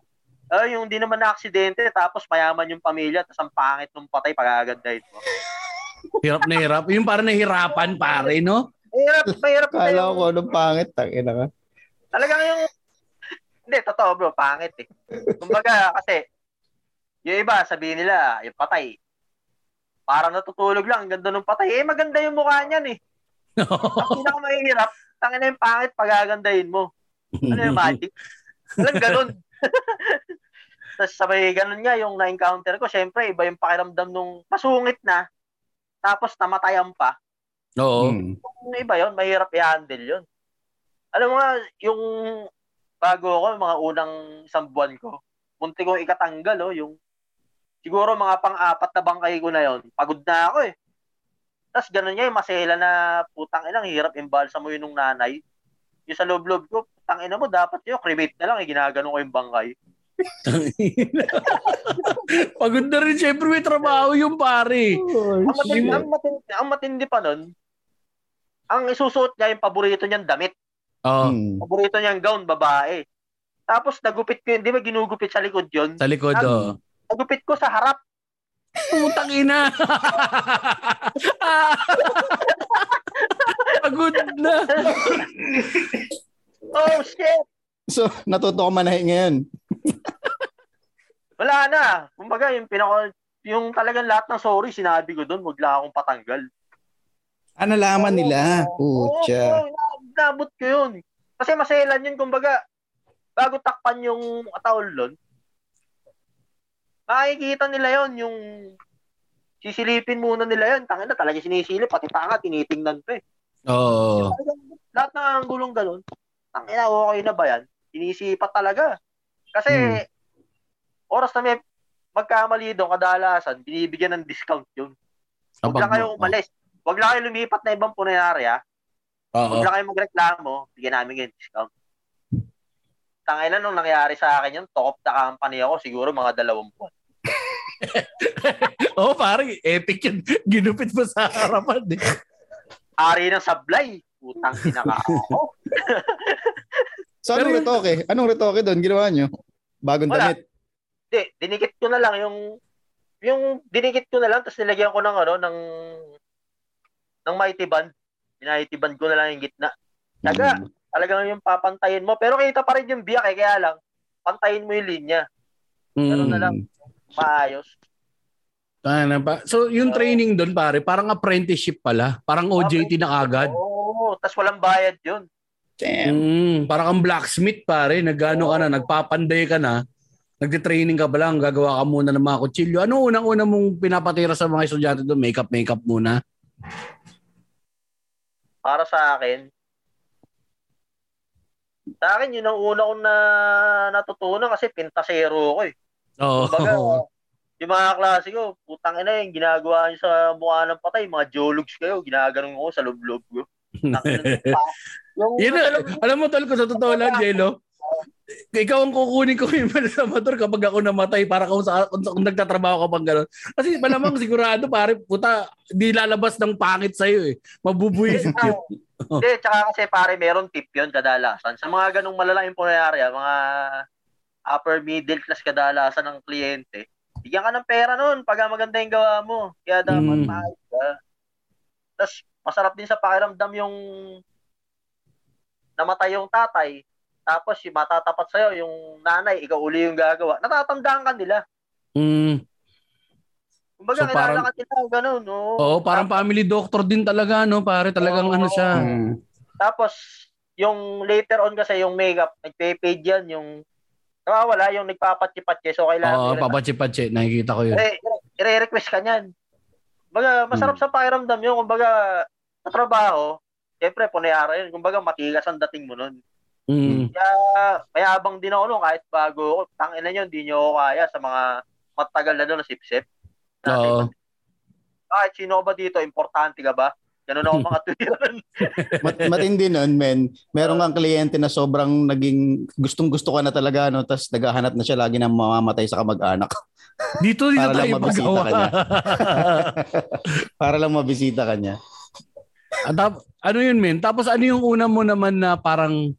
S3: ah, yung hindi naman na aksidente, tapos mayaman yung pamilya, tapos ang pangit ng patay pagagandahin mo.
S1: Hirap na hirap. Yung parang nahihirapan pare, no?
S3: Mahirap, mahirap
S2: Kala ko anong pangit. Tangina ka.
S3: talagang yung, hindi, totoo bro, pangit eh. Kumbaga, kasi, yung iba, sabihin nila, yung patay, parang natutulog lang, ang ganda ng patay. Eh, maganda yung mukha niyan eh. Ang pinaka mahirap, tangin na yung pangit, pagagandahin mo. Ano yung magic? Walang ganun. Tapos sabay ganun nga yung na-encounter ko. Siyempre, iba yung pakiramdam nung masungit na. Tapos namatayan pa.
S1: Oo.
S2: Hmm.
S3: Yung iba yun, mahirap i-handle yun. Alam mo nga, yung bago ako, mga unang isang buwan ko, munti kong ikatanggal, oh, yung siguro mga pang-apat na bangkay ko na yon pagod na ako eh. Tapos ganun nga, yung masela na putang inang, hirap imbalsa mo yun nung nanay. Yung sa loob-loob ko, putang ina mo, dapat yun, cremate na lang, eh, ginagano ko yung bangkay.
S1: Pagod na rin syempre may trabaho yung pare.
S2: Oh,
S3: Ang matindi, ang matindi, ang matindi pa nun, ang isusuot niya yung paborito niyang damit.
S2: Hmm.
S3: Paborito niyang gown, babae. Tapos nagupit ko yun, di ba ginugupit sa likod yun?
S1: Sa likod, oh.
S3: Nagupit ko sa harap.
S1: Putang ina. Pagod na.
S3: Oh, shit!
S2: So, natuto ko manahin ngayon.
S3: Wala na. Kumbaga, yung pinaka, yung talagang lahat ng sorry, sinabi ko doon, wag lang akong patanggal.
S2: Ah, nalaman nila.
S3: Oo,
S2: Pucha.
S3: oo, nabot ko yun. Kasi maselan yun, kumbaga, bago takpan yung ataulon, makikita nila yon yung sisilipin muna nila yun. Tangin na talaga sinisilip, pati tanga, tinitingnan pa eh.
S1: Oo.
S3: Talagang lahat ng anggulong ganun, tangin na, okay na ba yan? Sinisipat talaga. Kasi,
S2: Hmm.
S3: oras na may magkamali doon, kadalasan, binibigyan ng discount yun. Huwag lang kayo umalis. Huwag lang kayo lumipat na ibang punerarya.
S1: Oo.
S3: Huwag lang kayo magreklamo, bigyan namin yung discount. Tangay na nung nangyari sa akin yun, top the company ako, siguro mga dalawang buwan.
S1: Oo, parang epic yun. Ginupit mo sa harapan. Eh.
S3: Ari ng sablay. Putang sinaka ako.
S2: So, anong
S1: Pero
S2: retoke? Anong retoke doon ginawa nyo? Bagong
S3: Wala.
S2: damit.
S3: Hindi, dinikit ko na lang yung yung dinikit ko na lang tapos nilagyan ko ng ano ng ng mighty band. Mighty band ko na lang yung gitna. Taga,
S2: Hmm.
S3: talagang yung papantayin mo. Pero kita pa rin yung biyak eh, kaya lang, pantayin mo yung linya. Ganun na lang. Maayos.
S1: Ano pa? So, yung training doon, pare, parang apprenticeship pala. Parang OJT na agad.
S3: Oo, tapos walang bayad yun.
S2: Damn.
S1: Mm, parang kang blacksmith, pare. Nagano ka na, nagpapanday ka na. Nagte-training ka ba lang, gagawa ka muna ng mga kutsilyo. Ano unang-una mong pinapatira sa mga estudyante doon? Makeup, makeup muna?
S3: Para sa akin, sa akin, yun ang una kong na, natutunan kasi pintasero ko eh.
S1: Oo.
S3: Kumbaga, yung mga klase ko, putang ina yung ginagawa niyo sa mukha ng patay, mga geologs kayo, ginaganon ko sa loob-loob ko. Yung,
S1: Yun alam mo tol ko sa totoo lang, Jello. Ikaw ang kukunin ko yung sa motor kapag ako namatay para kung, sa, kung, kung nagtatrabaho ka pang gano'n. Kasi malamang sigurado pare, puta, di lalabas ng pangit sa'yo eh. Mabubuisit yun.
S3: Hindi, tsaka kasi pare, meron tip yun kadalasan. Sa mga ganong malalaking punayari, mga upper middle class kadalasan ng kliyente, bigyan ka ng pera nun pag maganda yung gawa mo. Kaya dapat
S1: Mm.
S3: maayos ka. Tapos, masarap din sa pakiramdam yung namatay yung tatay, tapos yung matatapat sa'yo, yung nanay, ikaw uli yung gagawa. Natatandaan ka nila.
S1: Mm.
S3: Kumbaga,
S1: So, parang-
S3: ka nila, ganun. No?
S1: Oo, parang family doctor din talaga, no? Pare, talagang
S3: Oo.
S1: ano siya.
S2: Hmm.
S3: Tapos, yung later on kasi yung makeup, nagpe-page yan, yung nawawala, yung nagpapatsi-patsi. So, kailangan
S1: Oo, papatsi-patsi. Nakikita ko yun.
S3: Eh, i-request ka niyan. Kumbaga, masarap
S1: Hmm.
S3: sa pakiramdam yun. Kumbaga, sa trabaho, siyempre, punayara yun. Kumbaga, matigas ang dating mo nun.
S1: Mm.
S3: Kaya, mayabang din ako nun, kahit bago ako. Tangin na yun, hindi nyo ako kaya sa mga matagal na doon na sip-sip.
S1: Oo.
S3: Kahit sino ba dito, importante ka ba? Ganun ako mga tuwiran.
S2: Mat- matindi nun, men. Meron kang kliyente na sobrang naging gustong-gusto ka na talaga, no? Tapos naghahanap na siya lagi ng mamamatay sa kamag-anak.
S1: Dito, dito
S2: Para lang
S1: tayo
S2: mabisita
S1: pagawa.
S2: ka niya. Para lang mabisita ka niya.
S1: Tap- ano yun, men? Tapos ano yung una mo naman na parang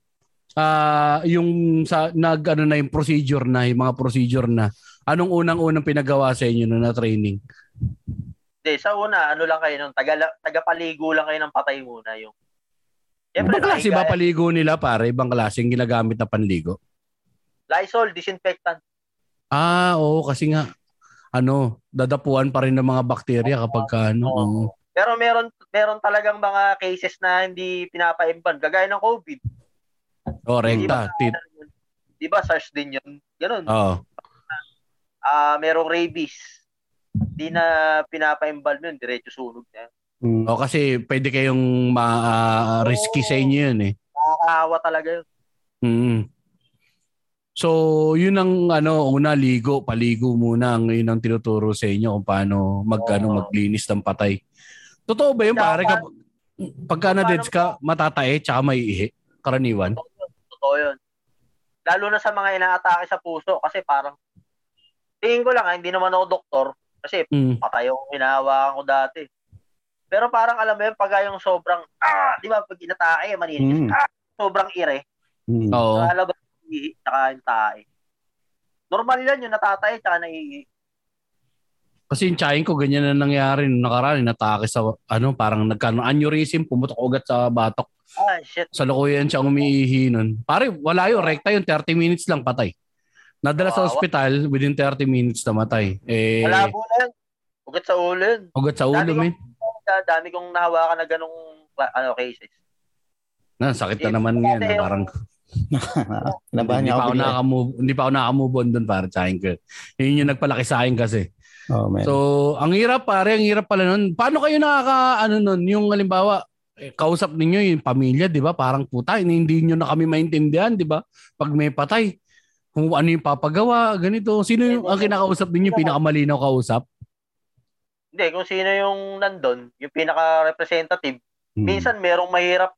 S1: ah yung sa nag ano na yung procedure na, yung mga procedure na. Anong unang-unang pinagawa sa inyo no, na training?
S3: Hindi, sa una, ano lang kayo nung taga, tagapaligo lang kayo ng patay muna yung
S1: Ibang klase ba
S3: nakahiga-
S1: paligo nila pare? Ibang klase yung ginagamit na panligo?
S3: Lysol, disinfectant.
S1: Ah, oo. Kasi nga, ano, dadapuan pa rin ng mga bakterya kapag ka, ano.
S3: Oo.
S1: oo.
S3: Pero meron meron talagang mga cases na hindi pinapa-imban, kagaya ng COVID.
S1: Oh, rekta. Tit.
S3: Di ba, SARS din yun? Ganun.
S1: Oo.
S3: Ah, merong rabies. Di na pinapa-imbalm yun, diretso sunog na.
S2: Mm.
S1: Oh, kasi pwede kayong ma-risky sa inyo yun eh.
S3: Nakakahawa talaga yun.
S1: Mm. So, yun ang ano, una ligo, paligo muna ang yun ang tinuturo sa inyo kung paano mag
S3: Oo.
S1: ano, maglinis ng patay. Totoo ba yun
S3: Tsaka
S1: pare? Kap- pagka na deads ka, matatae tsaka may ihi. Karaniwan.
S3: Totoo yun. Lalo na sa mga inaatake sa puso kasi parang tingin ko lang, ah, hindi naman ako doktor kasi
S1: Mm.
S3: patay yung hinahawakan ko dati. Pero parang alam mo yun, pag yung sobrang, ah, di ba, pag inatake, maninis,
S2: Mm.
S3: ah, sobrang ire.
S2: Mm.
S1: Oo.
S3: Nakalabas yung ihi, tsaka yung tae. Normal yan, yung natatay, tsaka naihi.
S1: Kasi yung tsahin ko, ganyan na nangyari nung nakaraan. Natake sa, ano, parang nagkano, aneurysm, pumutok ugat sa batok.
S3: Ah, shit.
S1: Sa lukuyan siya umiihi nun. Pare, wala yun. Rekta yun. 30 minutes lang patay. Nadala sa ospital, within 30 minutes na-matay. Eh,
S3: Malabo na yan. Ugat sa ulo yun.
S1: ugat sa ulo,
S3: Dami
S1: men.
S3: Kaya Dami kong nahawakan na ganong ano, cases.
S1: Na, sakit na naman yan.
S3: yung-
S1: Parang,
S2: Nabahan
S1: hindi
S2: niya
S1: pa
S2: ako
S1: ako
S2: bigla.
S1: nakamove, hindi pa ako nakamove on doon para tsahin ko. Yun yung nagpalaki sa akin kasi.
S2: Oh, man.
S1: So, ang hirap pare, ang hirap pala nun. Paano kayo nakaka, ano nun, yung halimbawa, eh, kausap ninyo yung pamilya, di ba? Parang puta, hindi, hindi nyo na kami maintindihan, di ba? Pag may patay, kung ano yung papagawa, ganito. Sino yung ang kinakausap ninyo, pinakamalinaw kausap?
S3: Hindi, kung sino yung nandun, yung pinaka-representative,
S2: Mm.
S3: minsan merong mahirap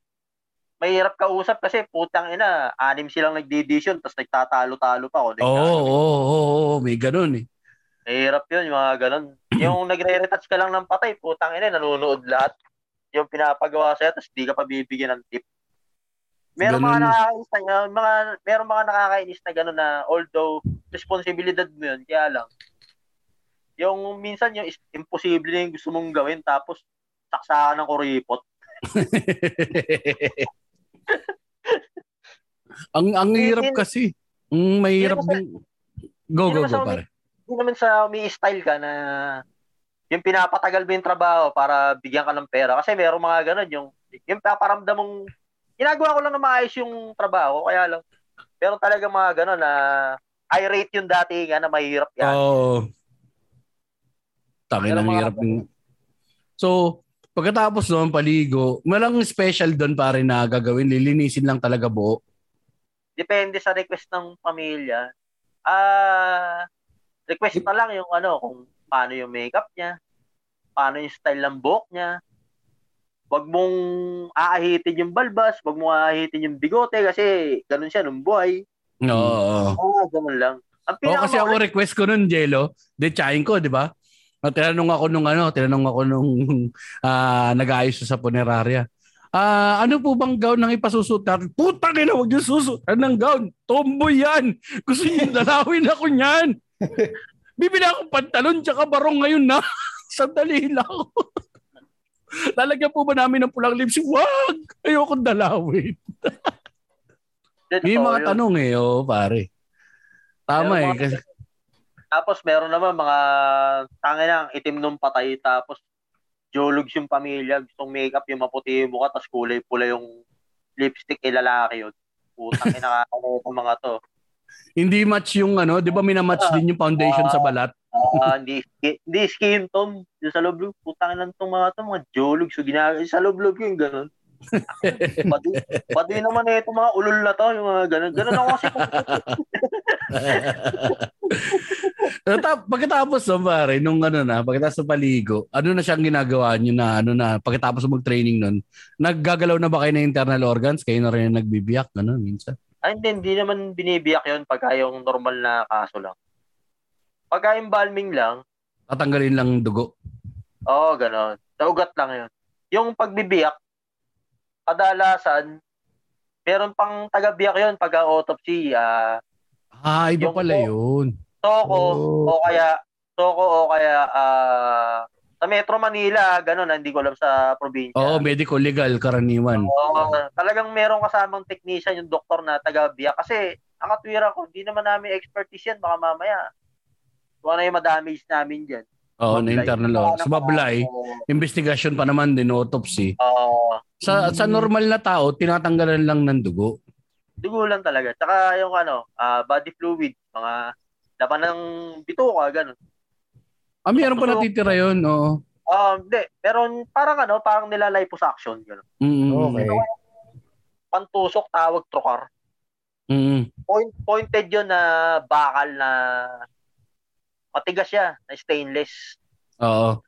S3: mahirap kausap kasi putang ina, anim silang nagdidesisyon tapos nagtatalo-talo pa.
S1: Oo, oo, oo, oo, may ganun eh.
S3: Mahirap yun, yung mga ganun. yung nagre-retouch ka lang ng patay, putang ina, nanonood lahat. Yung pinapagawa sa'yo, tapos di ka pa bibigyan ng tip. Meron mga nakakainis na, yung mga, meron mga nakakainis na gano'n na although responsibilidad mo yun, kaya lang, yung minsan yung imposible na yung gusto mong gawin tapos saksakan ng kuripot.
S1: ang ang hirap kasi. Mm, mahirap din. Go, go, go, pare.
S3: Hindi naman sa may style ka na yung pinapatagal mo yung trabaho para bigyan ka ng pera. Kasi meron mga ganun, yung, yung paparamdam mong, ginagawa ko lang na maayos yung trabaho, kaya lang, meron talaga mga ganun na I rate yung dati nga na mahirap yan.
S1: Oo. Tangin
S3: Pero
S1: ang
S3: mga-
S1: hirap. ng- So, pagkatapos noon paligo, malang special doon pare na gagawin, lilinisin lang talaga buo.
S3: Depende sa request ng pamilya. Ah, request na lang yung ano, kung paano yung makeup niya, paano yung style ng buhok niya. Huwag mong aahitin yung balbas, huwag mong aahitin yung bigote kasi ganun siya nung buhay.
S1: Oo.
S3: Oo, ganun lang. Ang
S1: Oo, kasi ako
S3: pinaka
S1: request ko nun, Jello, de tsahin ko, di ba? At tinanong ako nung ano, tinanong ako nung ah, nag-aayos sa punerarya. Ah, ano po bang gown nang ipasusuot natin? Putang ina, wag niyo susuotan ng gown. Tomboy yan. Gusto niyo dalawin ako niyan. Bibili akong pantalon tsaka barong ngayon na. Sandali lang. Lalagyan po ba namin ng pulang lipstick? Wag! Ayoko dalawin. May mga tanong eh, oh, pare. Tama eh.
S3: Meron mga-
S1: Kasi,
S3: Tapos meron naman mga tangin ng itim nung patay tapos jologs yung pamilya, gustong makeup yung maputi yung mukha tapos kulay pula yung lipstick kay lalaki yun. Putang ina nakakaloka mga to.
S1: hindi match yung ano, 'di ba minamatch din yung foundation sa balat?
S3: Ah, hindi hindi skin tone yung sa loob loob putang ina tong mga to mga jologs so ginagawa sa loob loob yung ganun. Pati, pati naman eh, itong mga ulol na to, yung mga ganun. Ganun ako kasi
S1: pagkatapos no, pare, nung ano na, pagkatapos sa paligo, ano na siyang ginagawa niyo na ano na pagkatapos mag-training nun, naggagalaw na ba kayo ng internal organs? Kayo na rin nagbibiyak, ano, minsan?
S3: Ay, hindi, hindi naman binibiyak yun pagka yung normal na kaso lang. Pagka embalming lang,
S1: Tatanggalin lang dugo.
S3: oo, gano'n. Sa ugat lang yun. Yung pagbibiyak, kadalasan, meron pang taga-biyak yun pagka autopsy. ah
S1: Ah, iba
S3: Yung
S1: pala yun.
S3: toko,
S2: Oh.
S3: o kaya, toko o kaya, ah Sa Metro Manila, ganun, hindi ko alam sa probinsya.
S1: Oo, medical legal karaniwan.
S3: Oo, talagang meron kasamang technician yung doktor na taga-biya. Kasi, ang katwira ko, hindi naman namin expertise yan. Baka mamaya, kung ano yung madamage namin dyan.
S1: Oo, na
S3: Mablay.
S1: internal law. Sa bablay,
S3: Oo.
S1: investigation pa naman din, autopsy.
S3: Oo.
S1: Sa sa normal na tao, tinatanggalan lang ng dugo.
S3: dugo lang talaga. Tsaka yung ano, ah, body fluid, mga laman ng bituka, ganun.
S1: Ah, meron pa natitira yun, oo.
S3: Um, hindi. Pero parang ano, parang nila liposuction, ganun.
S1: Mm,
S2: Okay.
S3: Pantusok, tawag trokar.
S1: Mm,
S3: Point, pointed yun na bakal na matigas siya, na stainless.
S1: oo.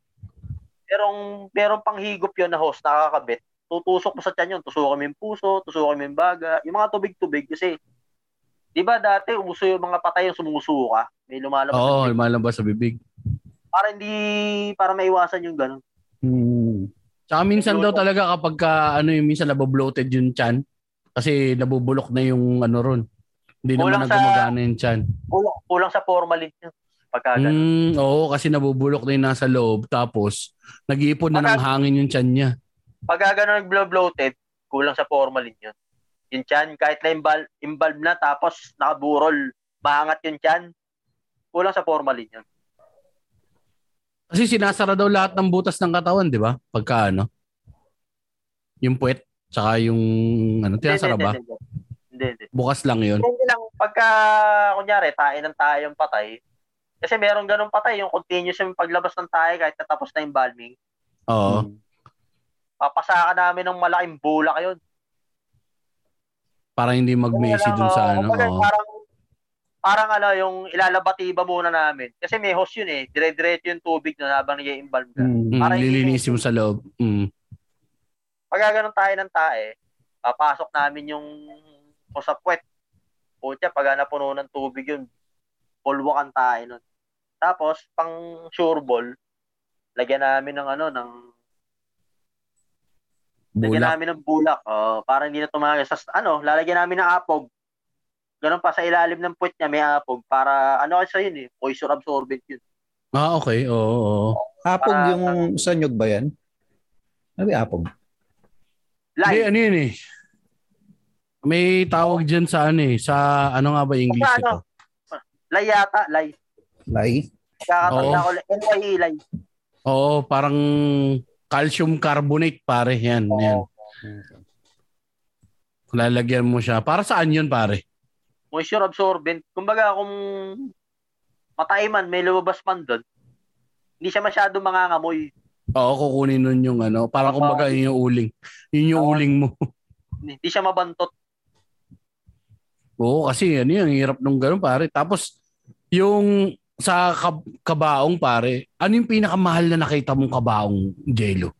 S3: Merong, merong panghigop yun na host, nakakabit. Tutusok mo sa tiyan yun. Tusukan mo yung puso, tusukan mo yung baga. Yung mga tubig-tubig kasi, di ba dati uso yung mga patay yung sumusuka. May lumalabas.
S1: Oo,
S3: na-
S1: lumalabas sa bibig.
S3: Para hindi, para maiwasan yung ganun.
S2: Hmm.
S1: Tsaka minsan daw talaga kapag ka, ano yung minsan nabobloated yung chan kasi nabubulok na yung ano ron. Hindi naman
S3: Kulang
S1: na
S3: sa-
S1: gumagana yung chan.
S3: Kulang, kulang sa formalin yun. Pagka ganun.
S1: Mm, oo, kasi nabubulok na yung nasa loob tapos nag-iipon na ng
S3: Pagka-
S1: hangin yung chan niya.
S3: Pagka ganun nag-bloated, kulang sa formalin yun. Yung chan, kahit na imbal, imbalb na tapos nakaburol, maangat yung chan, kulang sa formalin yun.
S1: Kasi sinasara daw lahat ng butas ng katawan, di ba? Pagka ano. Yung puwet, tsaka yung ano, tinasara ba?
S3: Hindi, hindi. hindi, hindi.
S1: Bukas lang yun.
S3: Hindi lang, pagka, kunyari, tayo ng tayo yung patay, kasi meron ganun patay, yung continuous yung paglabas ng tayo kahit natapos na yung balming,
S1: Oo.
S3: papasaka namin ng malaking bulak yun.
S1: Para hindi mag-messi dun sa ano.
S3: Kumbaga,
S1: oo.
S3: Parang, parang ano, yung ilalabatiba muna namin. Kasi may hose yun eh. Dire-diretso yung tubig na habang nag-i-embalm ka.
S2: Hmm.
S1: Mm,
S3: para hindi-
S1: lilinisin mo sa loob. Mm.
S3: Pag ganun tayo ng tae, papasok namin yung o sa puwet. Pucha, pag napuno ng tubig yun, pulwakan tayo nun. Tapos, pang sure ball, lagyan namin ng ano, ng lagyan
S1: Bulak.
S3: namin ng bulak. Oh, para hindi na tumagas. Sa, ano, lalagyan namin ng apog. Ganun pa, sa ilalim ng puwet niya may apog. Para, ano kasi yun eh, moisture absorbent yun.
S1: Ah, okay. Oo, oo.
S2: Apog
S3: Ah,
S2: yung sa nyug ba yan? Ano yung apog?
S1: Hindi,
S3: Live.
S1: ano yun eh. May tawag dyan sa ano eh. Sa ano nga ba English
S3: Sa ano?
S1: ito?
S3: Lay yata, lay.
S2: Lay?
S3: Kakatanda
S1: Oo.
S3: ko, LYE, lay.
S1: Oo, parang calcium carbonate pare. Yan, yan. Lalagyan mo siya. Para saan yun pare?
S3: moisture absorbent. Kumbaga kung matay man, may lumabas man doon, hindi siya masyado mangangamoy.
S1: Oo, kukunin nun yung ano. Parang
S3: Oo.
S1: kumbaga yun yung uling. Yun yung
S3: Oo.
S1: uling mo.
S3: Hindi siya mabantot.
S1: Oo, kasi ano yun, ang hirap nung ganun pare. Tapos, yung sa kab- kabaong pare, ano yung pinakamahal na nakita mong kabaong Jello?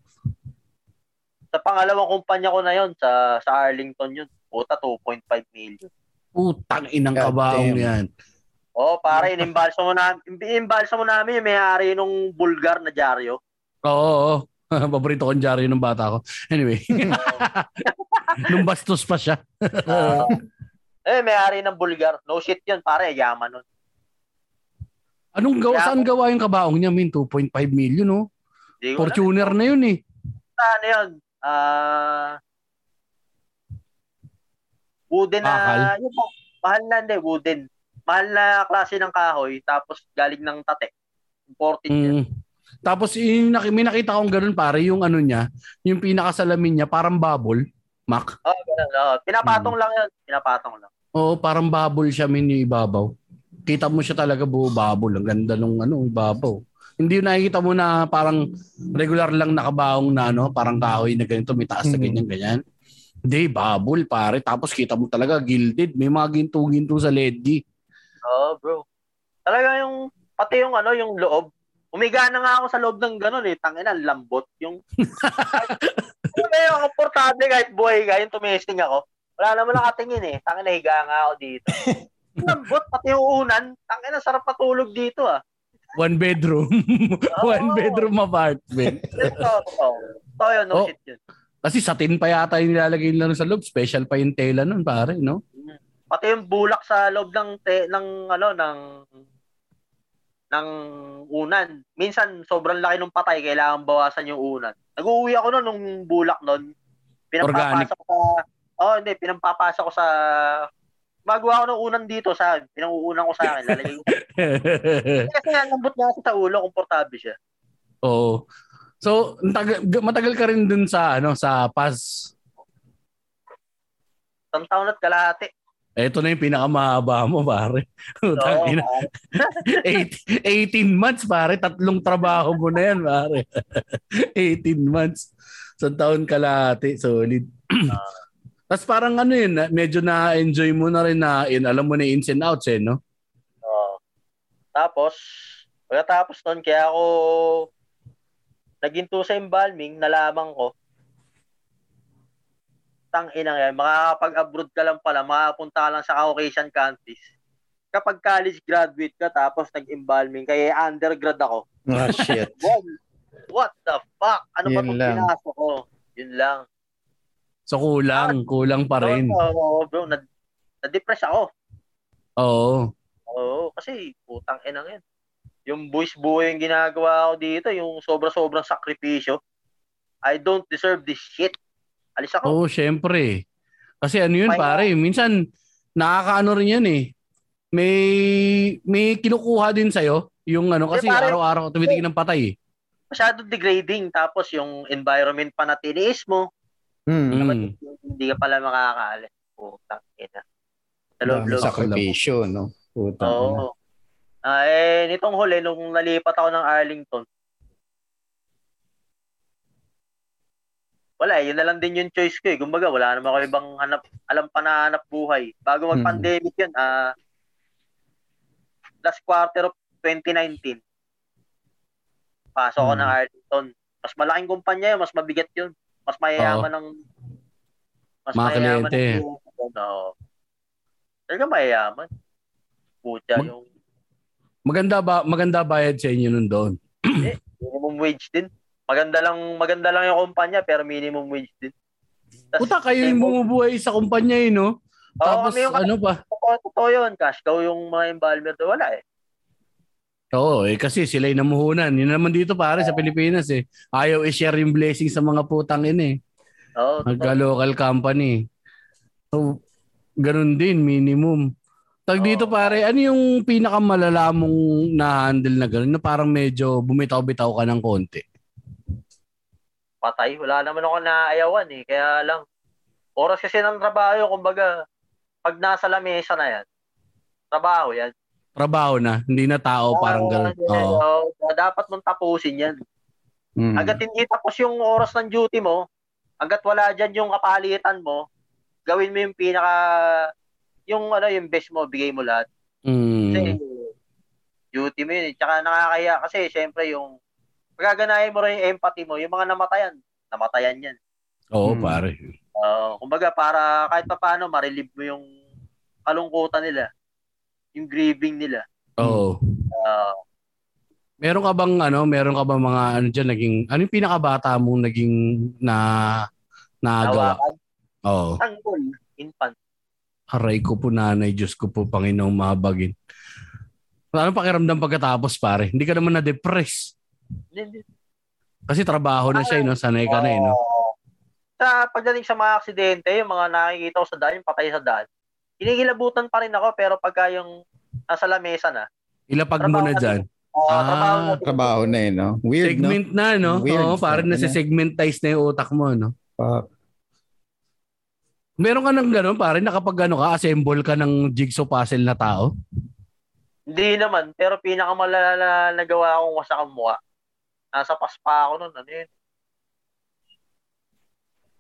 S3: Sa pangalawang kumpanya ko na yon sa sa Arlington yun. Puta, 2.5 million.
S1: Putang inang
S2: God
S1: kabaong
S2: damn.
S1: yan.
S3: Oh, pare, inimbalsa mo na, inimbalsa mo namin yung may-ari nung Bulgar na dyaryo.
S1: Oo, oo. Paborito kong dyaryo ng bata ko. Anyway, nung bastos pa siya.
S3: Ah, eh, may-ari ng Bulgar. No shit yun, pare, yaman nun.
S1: Anong gawa, saan gawa yung kabaong niya, min? 2.5 million, no? Fortuner na yun eh.
S3: Ano yun? Ah... wooden na...
S1: Bakal?
S3: Yun, ma- mahal na, hindi, wooden. Mahal na klase ng kahoy, tapos galing ng tate. Imported.
S1: Mm. Tapos yung, may nakita akong ganun pare, yung ano niya, yung pinakasalamin niya, parang bubble. Mac.
S3: Oh, ganun. Oh, pinapatong lang yun. Pinapatong lang.
S1: Oo, parang bubble siya min yung ibabaw. Kita mo siya talaga buo bubble. Ang ganda nung ano, ibabaw. Hindi yung nakikita mo na parang regular lang nakabaong na ano, parang kahoy na ganito, may taas na
S2: Mhm.
S1: ganyan, ganyan. Hindi, bubble pare. Tapos kita mo talaga gilded. May mga ginto-ginto sa LED.
S3: Oo, oh, bro. Talaga yung, pati yung ano, yung loob. Umiga na nga ako sa loob ng gano'n eh. Tangina, lambot. Yung, yung may komportable kahit buhay ka, yung tumesting ako. Wala naman nakatingin eh. Tangina, higa nga ako dito. lambot, pati yung unan. Tangina, sarap patulog dito ah.
S1: One bedroom. One
S3: Oo.
S1: bedroom apartment.
S3: Ito, ito. Ito yun, no
S1: Oh.
S3: shit yun.
S1: Kasi satin pa yata yung nilalagay nila sa loob. Special pa yung tela nun, pare, no?
S3: Pati yung bulak sa loob ng te, ng ano ng ng unan. Minsan, sobrang laki ng patay, kailangan bawasan yung unan. Nag-uwi ako noon nung bulak noon.
S1: Organic.
S3: Pinampapasa ko sa... Oh, hindi. Pinampapasa ko sa... Magawa ko ng unan dito sa akin. Pinanguunan ko sa akin. Lalagay ko. Kasi nga, lambot nga ako sa ulo. Komportable siya.
S1: Oo. So, taga- matagal ka rin dun sa ano sa PAS.
S3: Isang taon at kalahati.
S1: Ito na yung pinakamahaba mo, pare. Ina. Eight- 18 months, pare. Tatlong trabaho mo na yan, pare. 18 months. Sa taon kalahati. Solid. Tapos parang ano yun, na- medyo na-enjoy mo na rin na, in, alam mo na ins and outs eh, no?
S3: Oo. Tapos, pagkatapos nun, kaya ako naginto sa embalming, nalaman ko, tang ina yan, makakapag-abroad ka lang pala, makapunta ka lang sa Caucasian countries. Kapag college graduate ka, tapos nag-embalming, kaya undergrad ako.
S2: Ah, shit.
S3: What, what the fuck? Ano ba
S2: Yun
S3: itong
S2: lang.
S3: pinasok ko? Yun lang.
S1: So kulang, kulang pa rin.
S3: Oo, bro, na, na-depress ako.
S1: Oo.
S3: Oo, kasi putang ina yan. Yung boys buhay yung ginagawa ko dito, yung sobra-sobrang sakripisyo. I don't deserve this shit. Alis ako.
S1: Oo, syempre. Kasi ano yun, pare, minsan nakakaano rin yan eh. May may kinukuha din sa'yo yung ano kasi
S3: pare-
S1: araw-araw tumitingin ng patay eh.
S3: Masyado degrading. Tapos yung environment pa na tiniis mo,
S2: Hmm.
S1: Mm.
S3: hindi ka pala makakaalis. Putang ina. Sa loob-loob.
S2: sakripisyo, no? Puta.
S3: Oo. Ah, eh, nitong huli, nung nalipat ako ng Arlington, wala eh, yun na lang din yung choice ko eh. Kumbaga, wala naman ako ibang hanap, alam pa na hanap buhay. Bago mag-pandemic yun, ah, last quarter of 2019, pasok ako
S2: Hmm.
S3: ng Arlington. Mas malaking kumpanya yun, mas mabigat yun. Mas mayayaman ng mas
S1: Mga
S3: mayayaman
S1: kliyente.
S3: ng Oo. Talaga mayayaman. Pucha,
S1: Mag-
S3: yung
S1: Maganda ba maganda bayad sa inyo nun doon?
S3: minimum wage din. Maganda lang maganda lang yung kumpanya pero minimum wage din. Tas,
S1: Puta kayo yung bumubuhay sa kumpanya eh, no? Tapos
S3: yung
S1: ano pa?
S3: totoo, totoo yun, cash cow yung mga embalmer doon. Wala eh.
S1: Oo, eh kasi sila yung namuhunan. Yun naman dito pare sa Pilipinas eh. Ayaw i-share yung blessing sa mga putang ina eh.
S3: Oo, totoo.
S1: Magka-local company. So, ganun din, minimum. Tag dito pare, ano yung pinakamalala mong na-handle na ganun na parang medyo bumitaw-bitaw ka ng konti?
S3: patay. Wala naman ako naayawan eh. Kaya lang, oras kasi ng trabaho, kumbaga, pag nasa lamesa na yan, trabaho yan.
S1: Trabaho na, hindi na tao, parang ganun. Oo.
S3: oo, dapat mong tapusin yan.
S2: Hmm.
S3: Agad hindi tapos yung oras ng duty mo, agad wala dyan yung kapalitan mo, gawin mo yung pinaka, yung ano, yung best mo, bigay mo lahat. Kasi,
S1: Mm.
S3: duty mo yun. eh. Tsaka nakakaya kasi, syempre, yung, pagaganahin mo rin yung empathy mo, yung mga namatayan, namatayan yan.
S1: Oo,
S2: Mm.
S1: pare.
S3: Uh, kumbaga, para kahit pa paano, ma-relieve mo yung kalungkutan nila, yung grieving nila.
S1: Oo.
S3: Uh,
S1: Meron ka bang ano, meron ka bang mga ano diyan naging ano yung pinakabata mong naging na nagawa? Oo.
S3: tanggol, infant.
S1: Aray ko po nanay, Diyos ko po Panginoong mabagin. Ano pakiramdam pagkatapos pare? Hindi ka naman na-depress. Kasi trabaho na siya, eh, no? sanay ka na eh. No?
S3: Sa pagdating sa mga aksidente, yung mga nakikita ko sa daan, yung patay sa daan, kinikilabutan pa rin ako, pero pagka yung nasa lamesa na,
S1: Ilapag mo na dyan.
S3: uh,
S1: Ah,
S3: trabaho na.
S2: Trabaho na eh, no? Weird,
S1: Segment na, no?
S2: Weird.
S1: Oo, parang
S2: na?
S1: nasa-segmentize na yung utak mo, no?
S2: no? Fuck.
S1: Meron ka ng gano'n, pare, nakapag ano ka, assemble ka ng jigsaw puzzle na tao?
S3: Hindi naman, pero pinakamalala na nagawa akong wasak ang mukha. Nasa paspa ako nun, ano yun?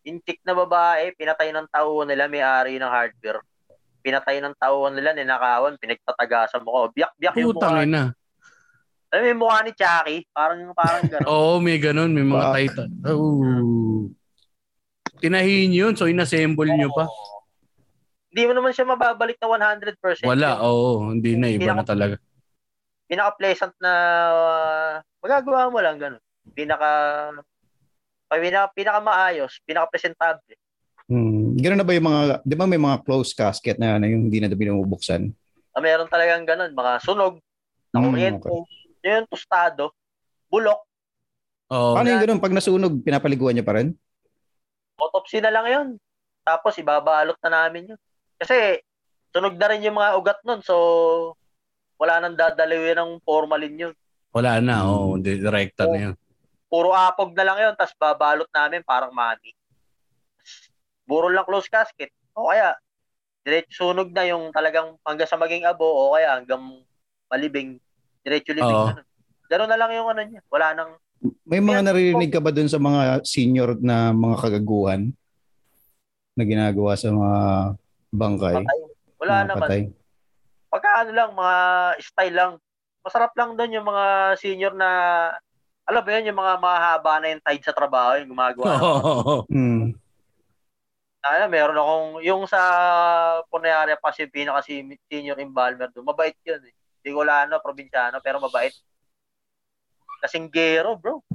S3: Intik na babae, pinatay ng tauhan nila, may-ari ng hardware. Pinatay ng tauhan nila, ninakawan, pinagtatagasan mo ko. Biyak-biyak yung mukha.
S1: Putang ina.
S3: Alam mo yung mukha ni Chucky? Parang, parang gano'n.
S1: Oo, may ganun. May mga
S2: Fuck.
S1: titan. Oh. Tinahin yun, so inassemble nyo pa.
S3: Hindi mo naman siya mababalik na 100%.
S1: Wala, oo. hindi na. Iba na talaga.
S3: Pinaka-pleasant na uh, magagawa mo lang gano'n. Pinaka pinaka, pinaka maayos, pinaka presentable.
S2: Hmm. Gano'n na ba yung mga, di ba may mga closed casket na, na yung hindi na binubuksan?
S3: Ah, meron talagang gano'n, mga sunog, na
S2: Hmm,
S3: kuryente,
S2: okay.
S3: yung tostado, bulok,
S1: Oh.
S2: Paano yung ganun? Pag nasunog, pinapaliguan niya pa rin?
S3: autopsy na lang yun. Tapos ibabalot na namin yun. Kasi tunog na rin yung mga ugat nun. So, wala nang dadalawin ng formalin yun.
S1: Wala na, oh, direkta na yun.
S3: Puro apog na lang yun. Tapos babalot namin parang mani. Buro lang close casket. O kaya, diretso sunog na yung talagang hanggang sa maging abo o kaya hanggang malibing. Diretso libing
S1: Oo.
S3: na. nun. Ganun na lang yung ano niya. Wala nang
S2: May mga
S3: Yan.
S2: naririnig ka ba dun sa mga senior na mga kagaguhan na ginagawa sa mga bangkay?
S3: patay. Wala
S2: mga
S3: naman.
S2: patay?
S3: pagka ano lang, mga style lang. Masarap lang doon yung mga senior na, alam mo yun, yung mga mahaba na yung tide sa trabaho, yung gumagawa.
S1: Oo.
S2: Hmm.
S3: Ano, meron akong, yung sa Punayaria pa yung pinaka senior embalmer doon, mabait yun eh. Bicolano, probinsyano, pero mabait. Kasing gero, bro.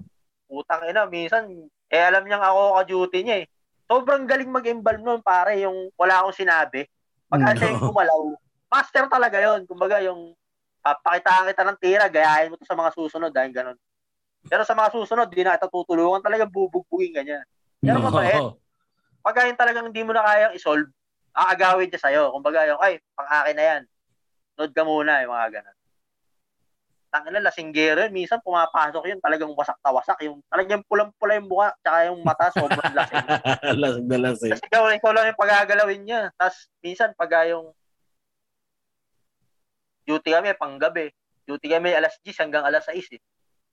S3: Utang ina, minsan, eh alam niyang ako ka-duty niya eh. Sobrang galing mag-embalm noon, pare, yung wala akong sinabi. Pag
S2: Mm.
S3: siya yung gumalaw, master talaga yon Kumbaga, yung papakitaan kita ng tira, gayahin mo to sa mga susunod, dahil ganun. Pero sa mga susunod, di na kita tutulungan talaga bubugbugin ganyan. Pero mabait. Pag yung talagang hindi mo na kayang isolve, aagawin niya sa'yo. Kumbaga yung, ay, pang-akin na yan. Nod ka muna, yung mga ganun. Tangin na, lasinggero yun. Minsan pumapasok yun, talagang wasak na wasak. Yung, talagang pulang-pula yung mukha, tsaka yung mata, sobrang lasing.
S1: lasing na lasing.
S3: Kasi ikaw, ikaw lang yung pagagalawin niya. Tapos, minsan, pag yung duty kami, panggabi. Duty kami alas 10 hanggang alas 6 eh.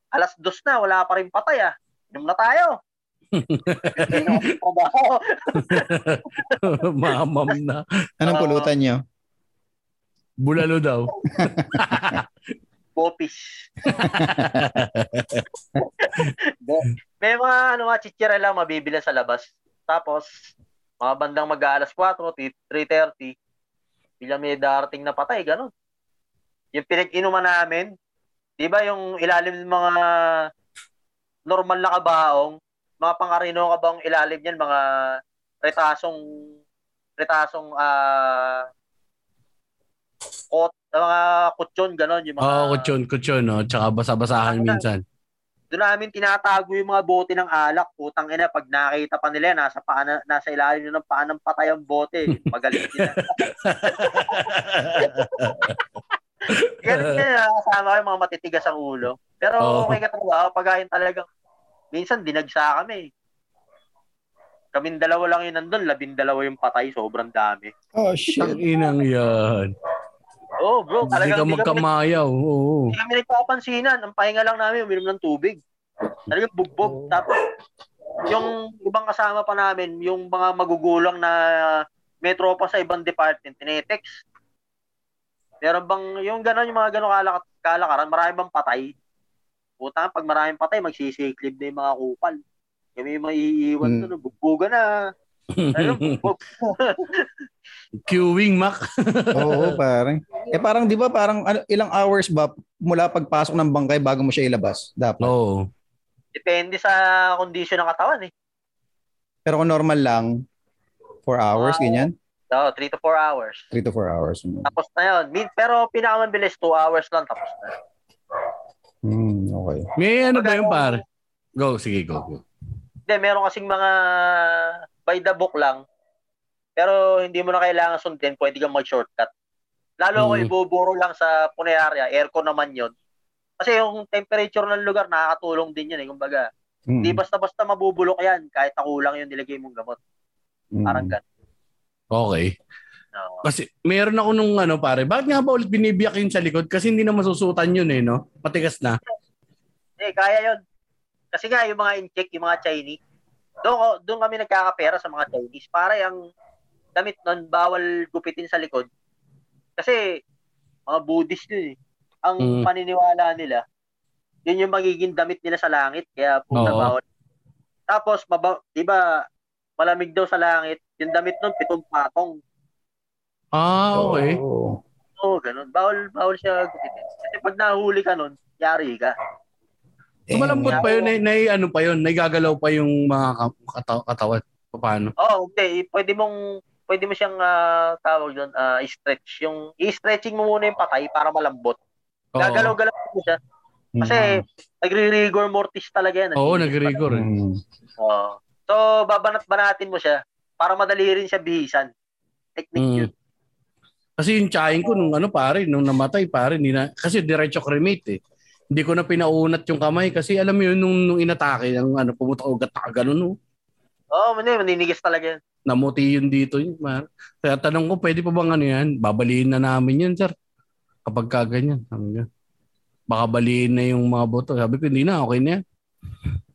S3: Alas 2 na, wala pa rin patay ah. Inom na tayo.
S1: Mamam na.
S2: Anong
S3: Oo.
S2: pulutan niyo?
S1: Bulalo daw.
S3: Bopis. May mga ano mga chichira lang mabibili sa labas. Tapos, mga bandang mag-aalas 4, 3.30, bilang may darating na patay, ganun. Yung pinag-inuman namin, di ba yung ilalim ng mga normal na kabaong, mga pangarino kabaong ilalim yan, mga retasong retasong ah kot, mga kutsyon, gano'n. Yung mga,
S1: oh, kutsyon, kutsyon, no? Tsaka basa-basahan minsan.
S3: doon namin tinatago yung mga bote ng alak. Putang ina, pag nakita pa nila, nasa, paa na, nasa ilalim ng paa ng patay ang bote. Magaling sila. Ganun na, kasama ko yung mga matitigas ang ulo. Pero
S1: Oo.
S3: okay ka trabaho, pag ayun talagang, minsan dinagsa kami. Kaming dalawa lang yun nandun, labing dalawa yung patay, sobrang dami.
S2: Oh,
S1: Ang
S2: shit.
S1: inang yan.
S3: Oh, bro,
S1: Hindi ka magkamayaw. Oo.
S3: hindi kami nagpapansinan. Ang pahinga lang namin, uminom ng tubig. Talagang bugbog. Tapos, yung ibang kasama pa namin, yung mga magugulang na may tropa sa ibang department, tinetext. Meron bang, yung gano'n, yung mga gano'n kalak kalakaran, marami bang patay? Puta, pag maraming patay, magsisiklib na yung mga kupal. Kami yung maiiwan
S2: Hmm.
S3: doon, bugbugan na. Ayun, bugbog.
S1: Queuing, Mac.
S2: Oo, parang. Eh parang 'di ba parang ano, ilang hours ba mula pagpasok ng bangkay bago mo siya ilabas? Dapat.
S1: Oo.
S3: Depende sa kondisyon ng katawan eh.
S2: Pero kung normal lang 4 hours
S3: Ah.
S2: ganyan,
S3: So, 3 to 4 hours.
S2: 3 to 4 hours.
S3: Tapos na yun. Min- Pero pinakamabilis, 2 hours lang tapos na.
S2: Hmm, okay.
S1: May ano ba yung par? Go, sige, go. go.
S3: Hindi, meron kasing mga by the book lang. Pero hindi mo na kailangan sundin, pwede kang mag-shortcut. Lalo kung
S1: Mm.
S3: ibuburo lang sa Punearia, aircon naman yon. Kasi yung temperature ng lugar nakakatulong din yan eh. Kumbaga,
S2: Hmm.
S3: hindi basta-basta mabubulok yan kahit nakulang yung nilagay mong gamot.
S2: Hmm.
S3: Parang ganun.
S1: Okay.
S3: Oo.
S1: Kasi meron ako nung ano pare, bakit nga ba ulit binibiyak yun sa likod? Kasi hindi na masusutan yun eh, no? Matigas na.
S3: Eh, kaya yon. Kasi nga, yung mga in-check, yung mga Chinese, doon, doon kami nagkakapera sa mga Chinese. Para yung damit nun, bawal gupitin sa likod. Kasi, mga Buddhist yun eh. Ang
S1: Mm.
S3: paniniwala nila, yun yung magiging damit nila sa langit. Kaya puta
S1: Oo.
S3: bawal. Tapos, maba, di ba, malamig daw sa langit, yung damit nun, pitong patong.
S1: Ah, okay.
S2: Oo.
S3: Oo, ganun. Bawal, bawal siya gupitin. Kasi pag nahuli ka nun, yari ka.
S1: So malambot pa yun, na, na, ano pa yun, naigagalaw pa yung mga ka- kata- katawan. Paano?
S3: Oo, hindi. Pwede mong pwede mo siyang ah, tawag doon, ah, i-stretch. Yung i-stretching mo muna yung patay para malambot. Gagalaw-galaw mo siya. Kasi nagre-rigor mortis talaga yan.
S1: Oo,
S3: Nagigil
S1: nag-rigor. eh.
S2: Mm.
S3: Oo. So, babanat-banatin mo siya para madali rin siya bihisan. Technique
S1: Mm.
S3: yun.
S1: Kasi yung tsahin ko nung ano pare, nung namatay pare, hindi na, kasi diretso cremate eh. Hindi ko na pinaunat yung kamay kasi alam mo yun nung, nung inatake, ang ano, pumunta ugat na ganun no.
S3: Oo, oh, maninigas talaga yan.
S1: Namuti yun dito yun, man. Kaya tanong ko, pwede pa bang ano yan? Babaliin na namin yan, sir. Kapag kaganyan. Sabi. Baka baliin na yung mga boto. Sabi ko, hindi na, okay na yan.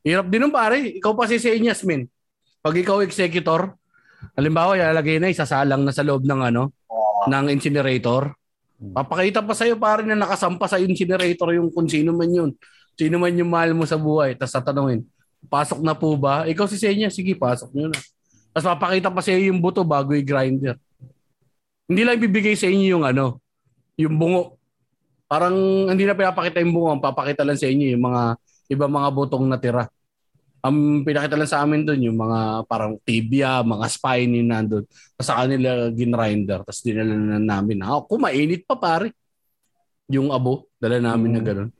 S1: Hirap din nun pare. Ikaw pa si Senyas, min. Pag ikaw executor, halimbawa, ilalagay na, isasalang na sa loob ng ano. Ng incinerator. Papakita pa sa'yo pare na nakasampa sa incinerator yung kung sino man yun. Sino man yung mahal mo sa buhay. Tapos tatanungin, pasok na po ba? Ikaw si Senya, sige, pasok nyo na. Tapos papakita pa sa'yo yung buto bago i-grinder. Hindi lang ibibigay sa inyo yung ano, yung bungo. Parang hindi na pinapakita yung bungo, papakita lang sa inyo yung mga iba mga butong natira. Ang pinakita lang sa amin doon yung mga parang tibia, mga spine yung nandun. Tapos sa kanila ginrinder. Tapos dinala na namin. Ako, mainit pa pare. Yung abo, dala namin na
S2: Mm.
S1: gano'n.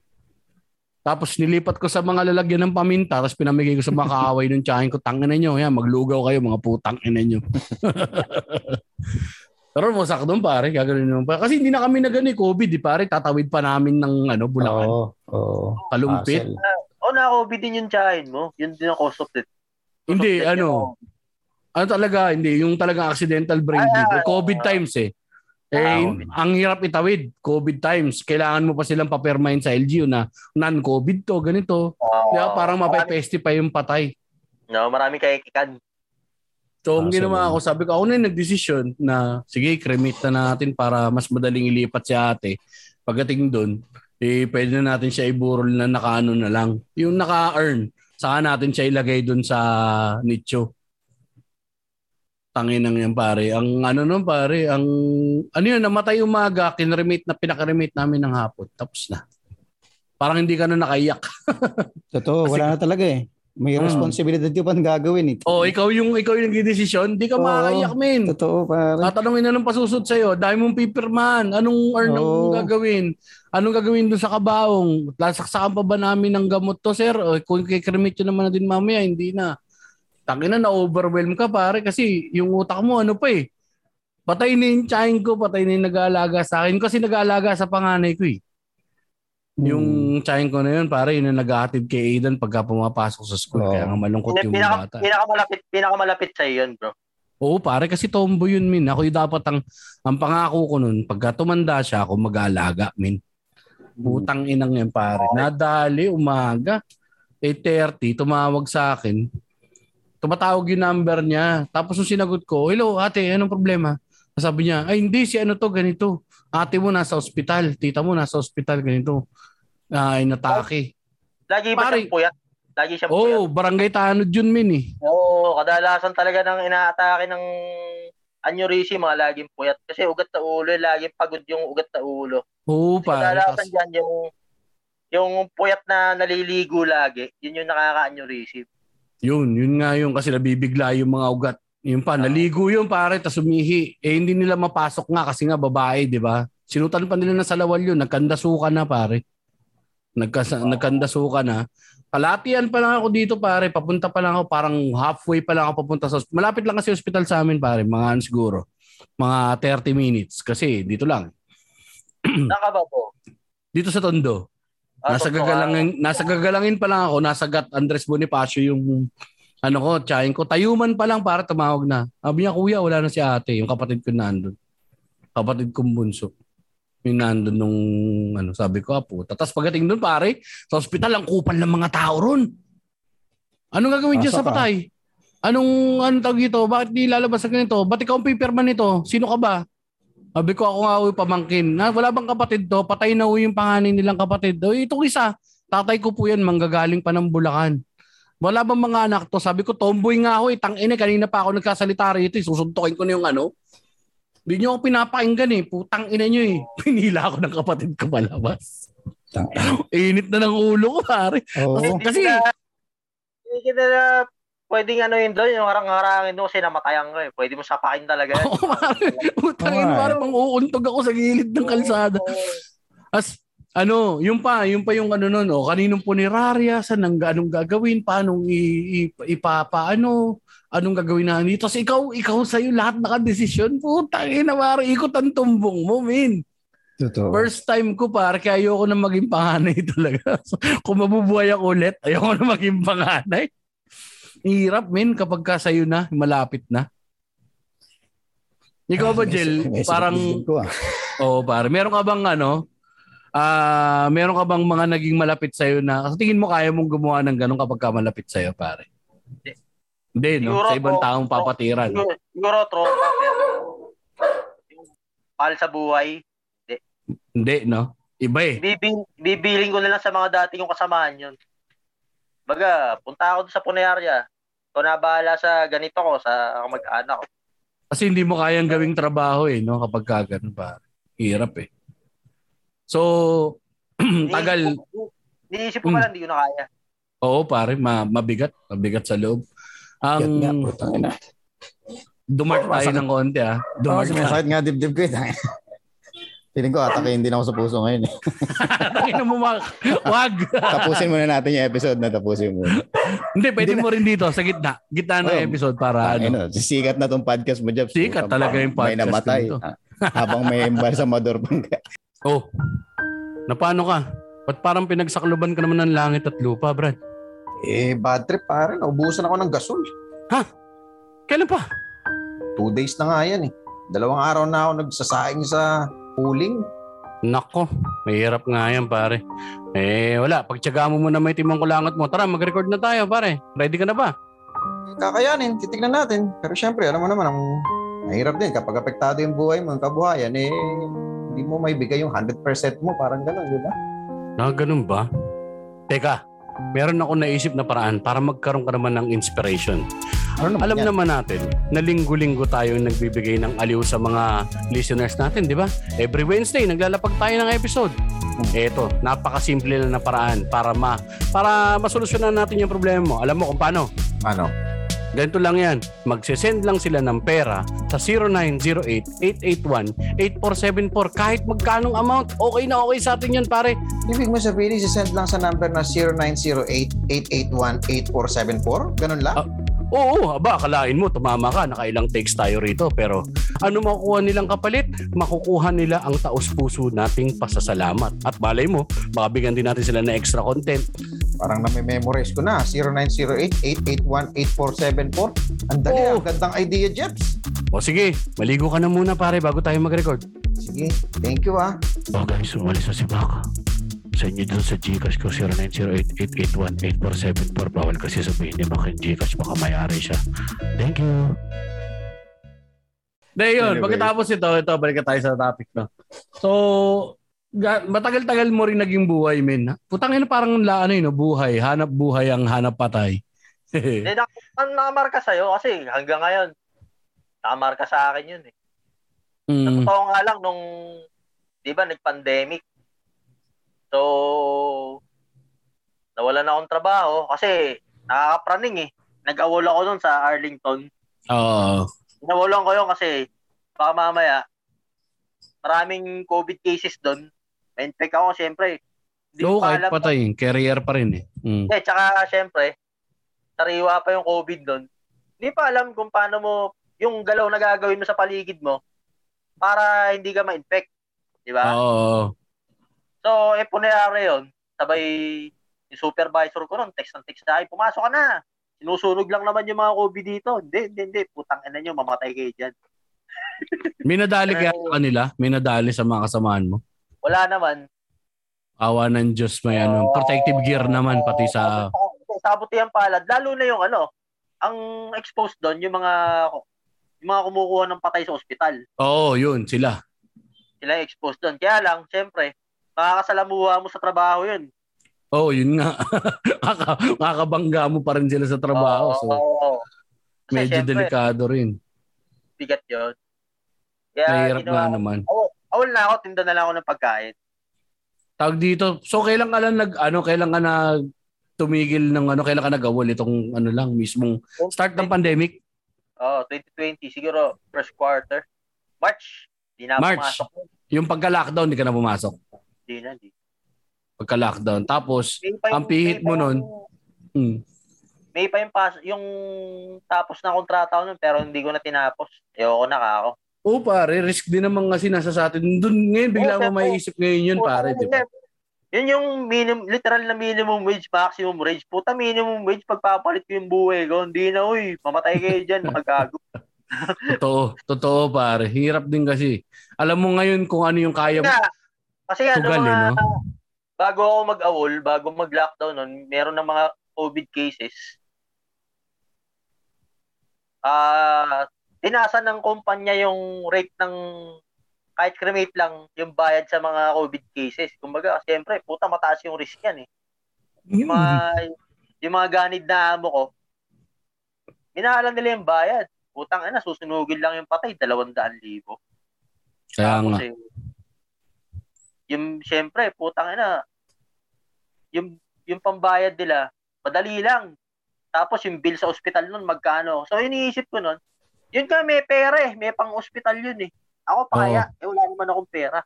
S1: Tapos nilipat ko sa mga lalagyan ng paminta, tapos pinamigay ko sa mga kaaway ng tsahin ko, tangin na nyo, yan, maglugaw kayo, mga putang ina nyo. Pero masak doon pare, gagawin naman pa. Kasi hindi na kami na gano'n, COVID, di pare, tatawid pa namin ng ano, Bulacan,
S2: Oo. Oo.
S1: kalumpit.
S2: Hassle.
S3: Oh, na-COVID din yung tsahin mo. Yun din ang cause of death.
S1: Hindi,
S3: of death
S1: ano,
S3: yung-
S1: ano talaga, hindi, yung talagang accidental brain
S3: Ah, ah,
S1: Eh, COVID
S3: ah.
S1: times eh. Eh,
S3: Ah,
S1: ang hirap itawid, COVID times. Kailangan mo pa silang papirmahin sa LGU na non-COVID to, ganito.
S3: Oo.
S1: Kaya parang
S3: marami,
S1: mapipestify yung patay.
S3: no, marami kayakikan.
S1: So, ang
S2: Ah,
S1: ginawa ko, sabi ko, ako na yung nagdesisyon na, sige, cremate na natin para mas madaling ilipat si ate. Pagdating doon, eh, pwede na natin siya iburol na nakaano na lang. Yung naka-earn, saka natin siya ilagay doon sa nicho. Tangin yan pare. Ang ano nun pare, ang ano yun, namatay umaga, kinremate na pinaka-remate namin ng hapon. Tapos na. Parang hindi ka na nakaiyak.
S2: Totoo,
S1: Kasi-
S2: wala na talaga eh. May
S1: Hmm.
S2: responsibilidad yung pan gagawin eh.
S1: O, ikaw yung ikaw yung nagdedesisyon, hindi ka
S2: Oo.
S1: makakaiyak, men.
S2: Totoo, pare.
S1: Tatanungin na ng pasusod sa'yo, dahil mong pipirmahan, anong earn ang
S2: Oo.
S1: gagawin? Anong gagawin doon sa kabaong? Lasaksakan pa ba namin ng gamot to, sir? O kung kikremit yun naman na din mamaya, hindi na. Tangina na na-overwhelm ka pare kasi yung utak mo ano pa eh. Patay na yung tsahin ko, patay na yung nag-aalaga sa akin kasi nag-aalaga sa panganay ko eh. Yung
S2: Hmm.
S1: tsahin ko na yun, pare, yun ang naghahatid kay Aidan pagka pumapasok sa school.
S2: Oo.
S1: Kaya nga malungkot yung
S3: pinaka,
S1: bata.
S3: pinakamalapit, pinakamalapit sa yun, bro.
S1: Oo, pare, kasi tomboy yun, min. Ako yung dapat ang, ang pangako ko nun, pagka tumanda siya, ako mag-aalaga, min. Putang inang yan, pare. Nadali, umaga, 8.30, tumawag sa akin. Tumatawag yung number niya. Tapos nung sinagot ko, hello, ate, anong problema? Sabi niya, ay hindi, si ano to, ganito. Ate mo nasa ospital, tita mo nasa ospital, ganito. Ay, natake.
S3: Lagi ba
S1: Pare.
S3: siyang puyat? Lagi siyang puyat.
S1: Oh, barangay tanod yun, min eh.
S3: Oo, kadalasan talaga ng inaatake ng aneurysm, mga laging puyat. Kasi ugat sa ulo, laging pagod yung ugat sa ulo.
S1: Oo,
S3: Kasi
S1: pare.
S3: kadalasan
S1: Tas-
S3: dyan yung yung puyat na naliligo lagi, yun yung nakaka-aneurysm.
S1: Yun, yun nga yung kasi nabibigla yung mga ugat. Yun pa, naligo yun pare, tas umihi. Eh hindi nila mapasok nga kasi nga babae, di ba? Sinutan pa nila ng salawal yun, nagkandasuka na pare. Nagkas- Nagkandasuka na. Kalatian pa lang ako dito pare, papunta pa lang ako, parang halfway pa lang ako papunta sa. Malapit lang kasi hospital sa amin pare, mga ano siguro, mga 30 minutes. Kasi dito lang,
S3: Saan ba po?
S1: dito sa Tondo.
S3: Ah,
S1: Nasa gagalangin, nasa gagalangin pa lang ako, nasa Gat Andres Bonifacio yung ano ko, tsahin ko. Tayuman pa lang para tumawag na. Sabi niya, kuya, wala na si ate. Yung kapatid ko nandun. Kapatid kong bunso. Yung nandun nung, ano, sabi ko, ah, puta. Tapos pagdating doon, pare, sa ospital, ang kupal ng mga tao ron. Anong gagawin dyan
S2: Asa
S1: sa
S2: ka?
S1: patay? Anong, anong tawag dito? Bakit di lalabas sa ganito? Ba't ikaw ang pipirman nito? Sino ka ba? Sabi ko ako nga uy, pamangkin. Na, wala bang kapatid to? Patay na uy yung panganin nilang kapatid. O itong isa, tatay ko po yan, manggagaling pa ng Bulacan. Wala bang mga anak to? Sabi ko, tomboy nga ako eh. Tangina, kanina pa ako nagkasalita rito eh. Susuntokin ko na yung ano. Hindi nyo ako pinapakinggan eh. Putang ina nyo eh. Pinila ako ng kapatid ko palabas. Init na ng ulo ko pare.
S2: Oo.
S1: Kasi,
S3: Hindi kita na pwedeng ano yun doon, yung harang-harangin doon kasi namatayan ka eh. Pwede mo sapakin talaga.
S1: Oo, pare. Putang ina,
S2: eh.
S1: parang uuntog ako sa gilid ng kalsada. As ano, yung pa, yung pa yung ano nun, oh, kaninong punerarya, saan ang anong gagawin, paano i, i, ipapaano, anong gagawin na dito. Tapos ikaw, ikaw sa'yo lahat nakadesisyon. Putang ina, pare, ikot ang tumbong mo, min.
S2: Totoo.
S1: First time ko, pare, kaya ayoko na maging panganay talaga. So, kung mabubuhay ako ulit, ayoko na maging panganay. Hirap, min, kapag ka sa'yo na, malapit na. Ikaw ba, Jill?
S2: May- may
S1: Parang,
S2: ko, ah.
S1: Oo, pare. Meron ka bang ano? Ah, meron ka bang mga naging malapit sa na kasi tingin mo kaya mong gumawa ng ganun kapag ka malapit sa pare? Hindi, no?
S3: Siguro
S1: sa ibang
S3: po-
S1: taong papatiran.
S3: Siguro, siguro tropa, pero mahal sa buhay,
S1: Hindi, no? Iba eh.
S3: bibil, bibiling ko na lang sa mga dati yung kasamahan yun. Baga, punta ako sa Punerarya. Ikaw na bahala sa ganito ko, sa mag-anak ko.
S1: Kasi hindi mo kayang gawing trabaho eh, no? Kapag ka ganun pare. Hirap eh. So, tagal.
S3: Niisip ko
S1: Mm.
S3: pala, hindi ko na kaya.
S1: Oo, pare. Ma- mabigat. Mabigat sa loob. Ang
S2: ina.
S1: dumart tayo ng konti ah. Dumart tayo.
S2: sumasakit nga dibdib ko eh. tangina. Feeling ko atakin din ako sa puso ngayon eh.
S1: Tangina mo, Mark. Wag.
S2: Tapusin muna natin yung episode na tapusin mo.
S1: Hindi, pwede mo rin dito sa gitna. Gitna ng
S2: Oh,
S1: episode para ano.
S2: Ano, sisikat na tong podcast mo, Jobs.
S1: Sikat talaga yung
S2: May
S1: podcast
S2: namatay.
S1: nito.
S2: Ah, Habang may embalsamador pang
S1: Oh. Na paano ka? Ba't parang pinagsakluban ka naman ng langit at lupa, Brad?
S4: Eh, bad trip pare. Naubusan ako ng gasol.
S1: Kailan pa?
S4: Two days na nga yan eh. Dalawang araw na ako nagsasaing sa pooling.
S1: Nako, mahirap nga yan, pare. Eh, wala. Pagtyaga mo muna may timang kulangot mo. Tara, mag-record na tayo, pare. Ready ka na ba?
S4: Kakayanin, titignan natin. Pero syempre, alam mo naman, ang mahirap din kapag apektado yung buhay mo, ang kabuhayan, eh, hindi mo may bigay yung 100% mo. Parang gano'n, di ba?
S1: Ah, ganun ba? Teka, meron ako naisip na paraan para magkaroon ka naman ng inspiration.
S4: Ano naman
S1: Alam
S4: yan?
S1: naman natin na linggo-linggo tayo nagbibigay ng aliw sa mga listeners natin, di ba? Every Wednesday, naglalapag tayo ng episode. Eto, napakasimple lang na paraan para ma para masolusyonan natin yung problema mo. Alam mo kung paano?
S4: Ano?
S1: Ganito lang yan. Magsisend lang sila ng pera sa 0908-881-8474. Kahit magkanong amount, okay na okay sa atin yan, pare.
S4: Ibig mo sabihin, sisend lang sa number na 0908-881-8474? Ganun lang?
S1: Ah. Oo, aba, akalain mo, tumama ka, nakailang takes tayo rito. Pero ano makukuha nilang kapalit? Makukuha nila ang taos-puso nating pasasalamat. At malay mo, baka bigyan din natin sila ng extra content.
S4: Parang nami-memorize ko na. 0908-881-8474. Ang dali, ang gandang idea, Jeps.
S1: O sige, maligo ka na muna pare bago tayo mag-record.
S4: Sige, thank you ah.
S1: O guys, umalis na si Baka. Sa inyo dun sa Gcash ko, 0908-881-8474. Bawal kasi sabihin ni yung Gcash, baka mayari siya. Thank you. De yun,
S2: Anyway.
S1: pagkatapos ito, ito, balik tayo sa topic, no? So, ga- matagal-tagal mo rin naging buhay, men. Putang ina parang la, ano yun, no? buhay. Hanap buhay ang hanap patay.
S3: Hindi, nakamarka sa'yo kasi hanggang ngayon, nakamarka sa akin yun eh.
S1: mm.
S3: Totoo nga lang nung, di ba, nag-pandemic. So, nawalan na akong trabaho kasi nakakapraning eh. Nag-awol ako nun sa Arlington.
S1: Oo.
S3: Nawalan ko yun kasi baka mamaya maraming COVID cases doon. Ma-infect ako siyempre. Hindi
S1: Oo,
S3: ko pa
S1: kahit
S3: alam.
S1: patay. Carrier pa rin eh. Mm.
S3: Eh, tsaka siyempre, sariwa pa yung COVID doon. Hindi pa alam kung paano mo, yung galaw na gagawin mo sa paligid mo para hindi ka ma-infect. Di ba?
S1: Oo.
S3: So, eh, punayari yun. Sabay, yung supervisor ko nun, text ng text na, "Ay, pumasok ka na. Sinusunog lang naman yung mga COVID dito. Hindi, hindi, hindi. Putang ina nyo, mamatay kayo dyan.
S1: May nadali kaya sa kanila? May nadali sa mga kasamahan mo?
S3: Wala naman.
S1: Awa ng Diyos, may ano, protective gear naman pati sa...
S3: Sa kabutihan palad, lalo na yung ano, ang exposed doon, yung mga yung mga kumukuha ng patay sa ospital.
S1: Oo, yun, sila.
S3: Sila exposed doon. Kaya lang, syempre, makakasalamuha mo sa trabaho yun.
S1: Oo, yun nga. Maka- Makakabangga mo pa rin sila sa trabaho. So,
S3: Oo. Kasi
S1: medyo
S3: syempre,
S1: delikado rin.
S3: bigat yun. Kaya ginawa
S1: nga naman.
S3: Awal na ako, tinda na lang ako ng pagkain.
S1: Tawag dito, so kailan ka lang nag, ano, kailan ka na tumigil ng ano, kailan ka nag-awol itong ano lang, mismong start ng pandemic?
S3: Oh, 2020 siguro first quarter. March. Di na
S1: March.
S3: pumasok.
S1: Yung pagka-lockdown, di ka na pumasok.
S3: Di na, di.
S1: pagka-lockdown. Tapos, ang pihit mo nun, hmm,
S3: May pa yung, pas, yung tapos na kontrata ko nun, pero hindi ko na tinapos. Ayoko na ka ako.
S1: Oo pare, risk din naman kasi nasa sa atin. Doon ngayon bigla mo maiisip ngayon yun pare, di ba?
S3: Yun yung minimum, literal na minimum wage, maximum wage. Puta, minimum wage, pagpapalit ko yung buhay ko. Hindi na, uy, mamatay kayo dyan, magago.
S1: Totoo, totoo pare. Hirap din kasi. Alam mo ngayon kung ano yung kaya mo.
S3: Kasi ano,
S1: Tugal, eh,
S3: mga,
S1: no?
S3: bago ako mag-awol, bago mag-lockdown nun, meron ng mga COVID cases. Ah, tinasan ng kumpanya yung rate ng kahit cremate lang yung bayad sa mga COVID cases. Kumbaga, siyempre, puta mataas yung risk yan eh. Yung mga, yung mga ganid na amo ko, minahalan nila yung bayad. Putang ina, susunugin lang yung patay, 200,000.
S1: Kaya nga.
S3: eh, yung syempre, putang ina, yung yung pambayad nila, madali lang. Tapos yung bill sa ospital nun, magkano. So iniisip ko nun, yun ka may pera eh, may pang ospital yun eh. Ako pa kaya, eh wala naman akong pera.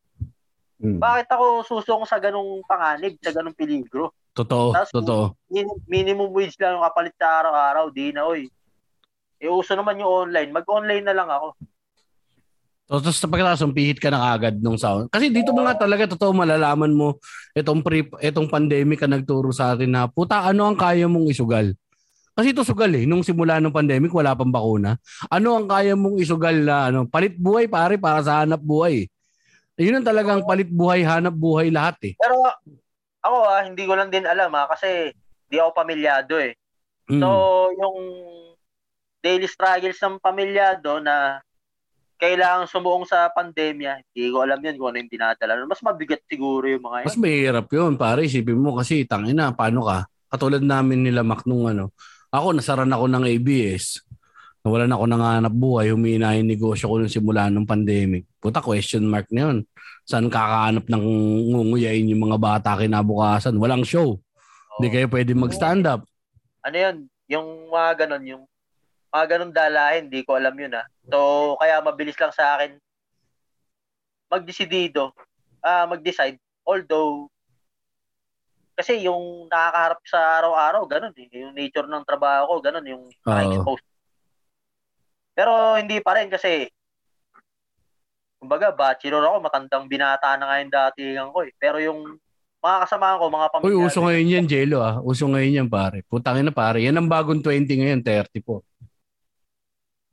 S2: Hmm.
S3: Bakit ako susong sa ganung panganib, sa ganung peligro?
S1: Totoo,
S3: Tapos-
S1: totoo.
S3: Min- minimum wage lang yung kapalit sa araw-araw, di na oy. E uso naman yung online, mag-online na lang ako.
S1: So, tapos sa pagkatapos, pihit ka na kagad nung sound. Kasi dito mo nga talaga, totoo, malalaman mo, itong, pre, itong pandemic ka nagturo sa atin na, puta, ano ang kaya mong isugal? Kasi ito sugal eh. Nung simula ng pandemic, wala pang bakuna. Ano ang kaya mong isugal na, ano, palit buhay pare para sa hanap buhay. Yun ang talagang palit buhay, hanap buhay lahat eh.
S3: Pero ako ah, hindi ko lang din alam ah, kasi di ako pamilyado eh.
S1: Mm.
S3: So, yung daily struggles ng pamilyado na kailangan sumuong sa pandemya, hindi ko alam yun kung ano yung dinadala. Mas mabigat siguro yung mga yan.
S1: Mas mahirap yun, pare. Isipin mo kasi, tangina, paano ka? Katulad namin nila Mac nung ano. Ako, nasaran ako ng ABS. Nawalan ako ng hanap buhay. Humina yung negosyo ko nung simula ng pandemic. Puta, question mark na yun. Saan kakahanap ng ngunguyain yung mga bata kinabukasan? Walang show. Hindi kayo pwede mag-stand up.
S3: Ano yun? Yung mga ganon, yung mga ganon dalahin, hindi ko alam yun ah. So, kaya mabilis lang sa akin magdesidido, ah mag-decide. Although, kasi yung nakakaharap sa araw-araw, ganun eh. Yung nature ng trabaho ko, ganun, yung na-expose. Pero hindi pa rin kasi, kumbaga, bachelor ako, matandang binata na nga yung datingan ko eh. Pero yung mga kasama ko, mga
S1: Uy,
S3: pamilya.
S1: uso ngayon yan, Jello ah. Uso ngayon yan, pare. Putangin na, pare. Yan ang bagong 20 ngayon, 30 po.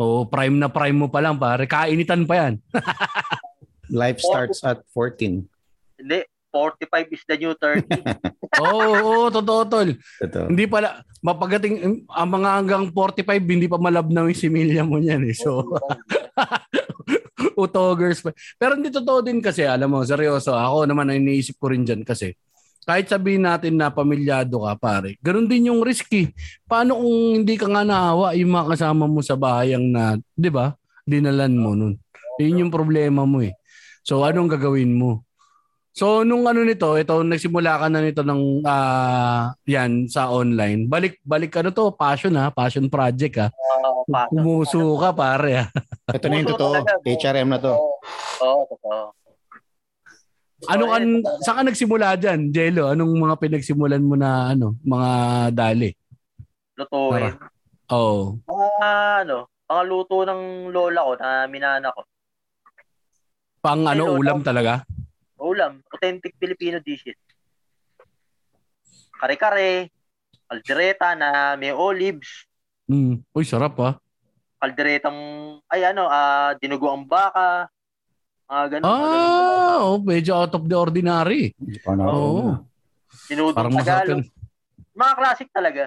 S1: Oo, prime na prime mo pa lang, pare. Kainitan pa yan.
S2: Life starts at 14.
S3: Hindi, 45 is the new 30.
S1: Oo, oo, totoo, tol.
S2: Ito.
S1: Hindi pala, mapagating, ang mga hanggang 45, hindi pa malabnaw yung similya mo niyan eh. So, utogers pa. Pero hindi totoo din kasi, alam mo, seryoso, ako naman ang iniisip ko rin dyan kasi, kahit sabihin natin na pamilyado ka, pare, ganun din yung risky. Paano kung hindi ka nga naawa yung mga kasama mo sa bayang na, di ba, dinalan mo nun. Yun yung problema mo eh. So, anong gagawin mo? So nung ano nito, ito nagsimula ka na nito ng ah, yan sa online. Balik balik ano to, passion ha, passion project ha.
S3: Pa.
S1: Umuso ka pare ha.
S2: Ito na yung totoo. HRM na to.
S3: Oo, oo, totoo.
S1: Ano an saan ka nagsimula diyan, Jello? Anong mga pinagsimulan mo na ano, mga dali?
S3: Lutuin.
S1: Oh.
S3: Mga ano, mga luto ng lola ko na minana ko.
S1: Pang ano
S3: Hello,
S1: ulam talaga?
S3: Ulam, authentic Filipino dishes. Kare-kare, kaldereta na may olives,
S1: Hmm. Uy, sarap ha.
S3: kalderetang, ay ano, ah dinugo ang baka, mga ganun.
S1: Ah, oh, medyo out of the ordinary. Oo.
S3: Dinudong
S1: Parang masarap
S3: Tagalog. Mga classic talaga.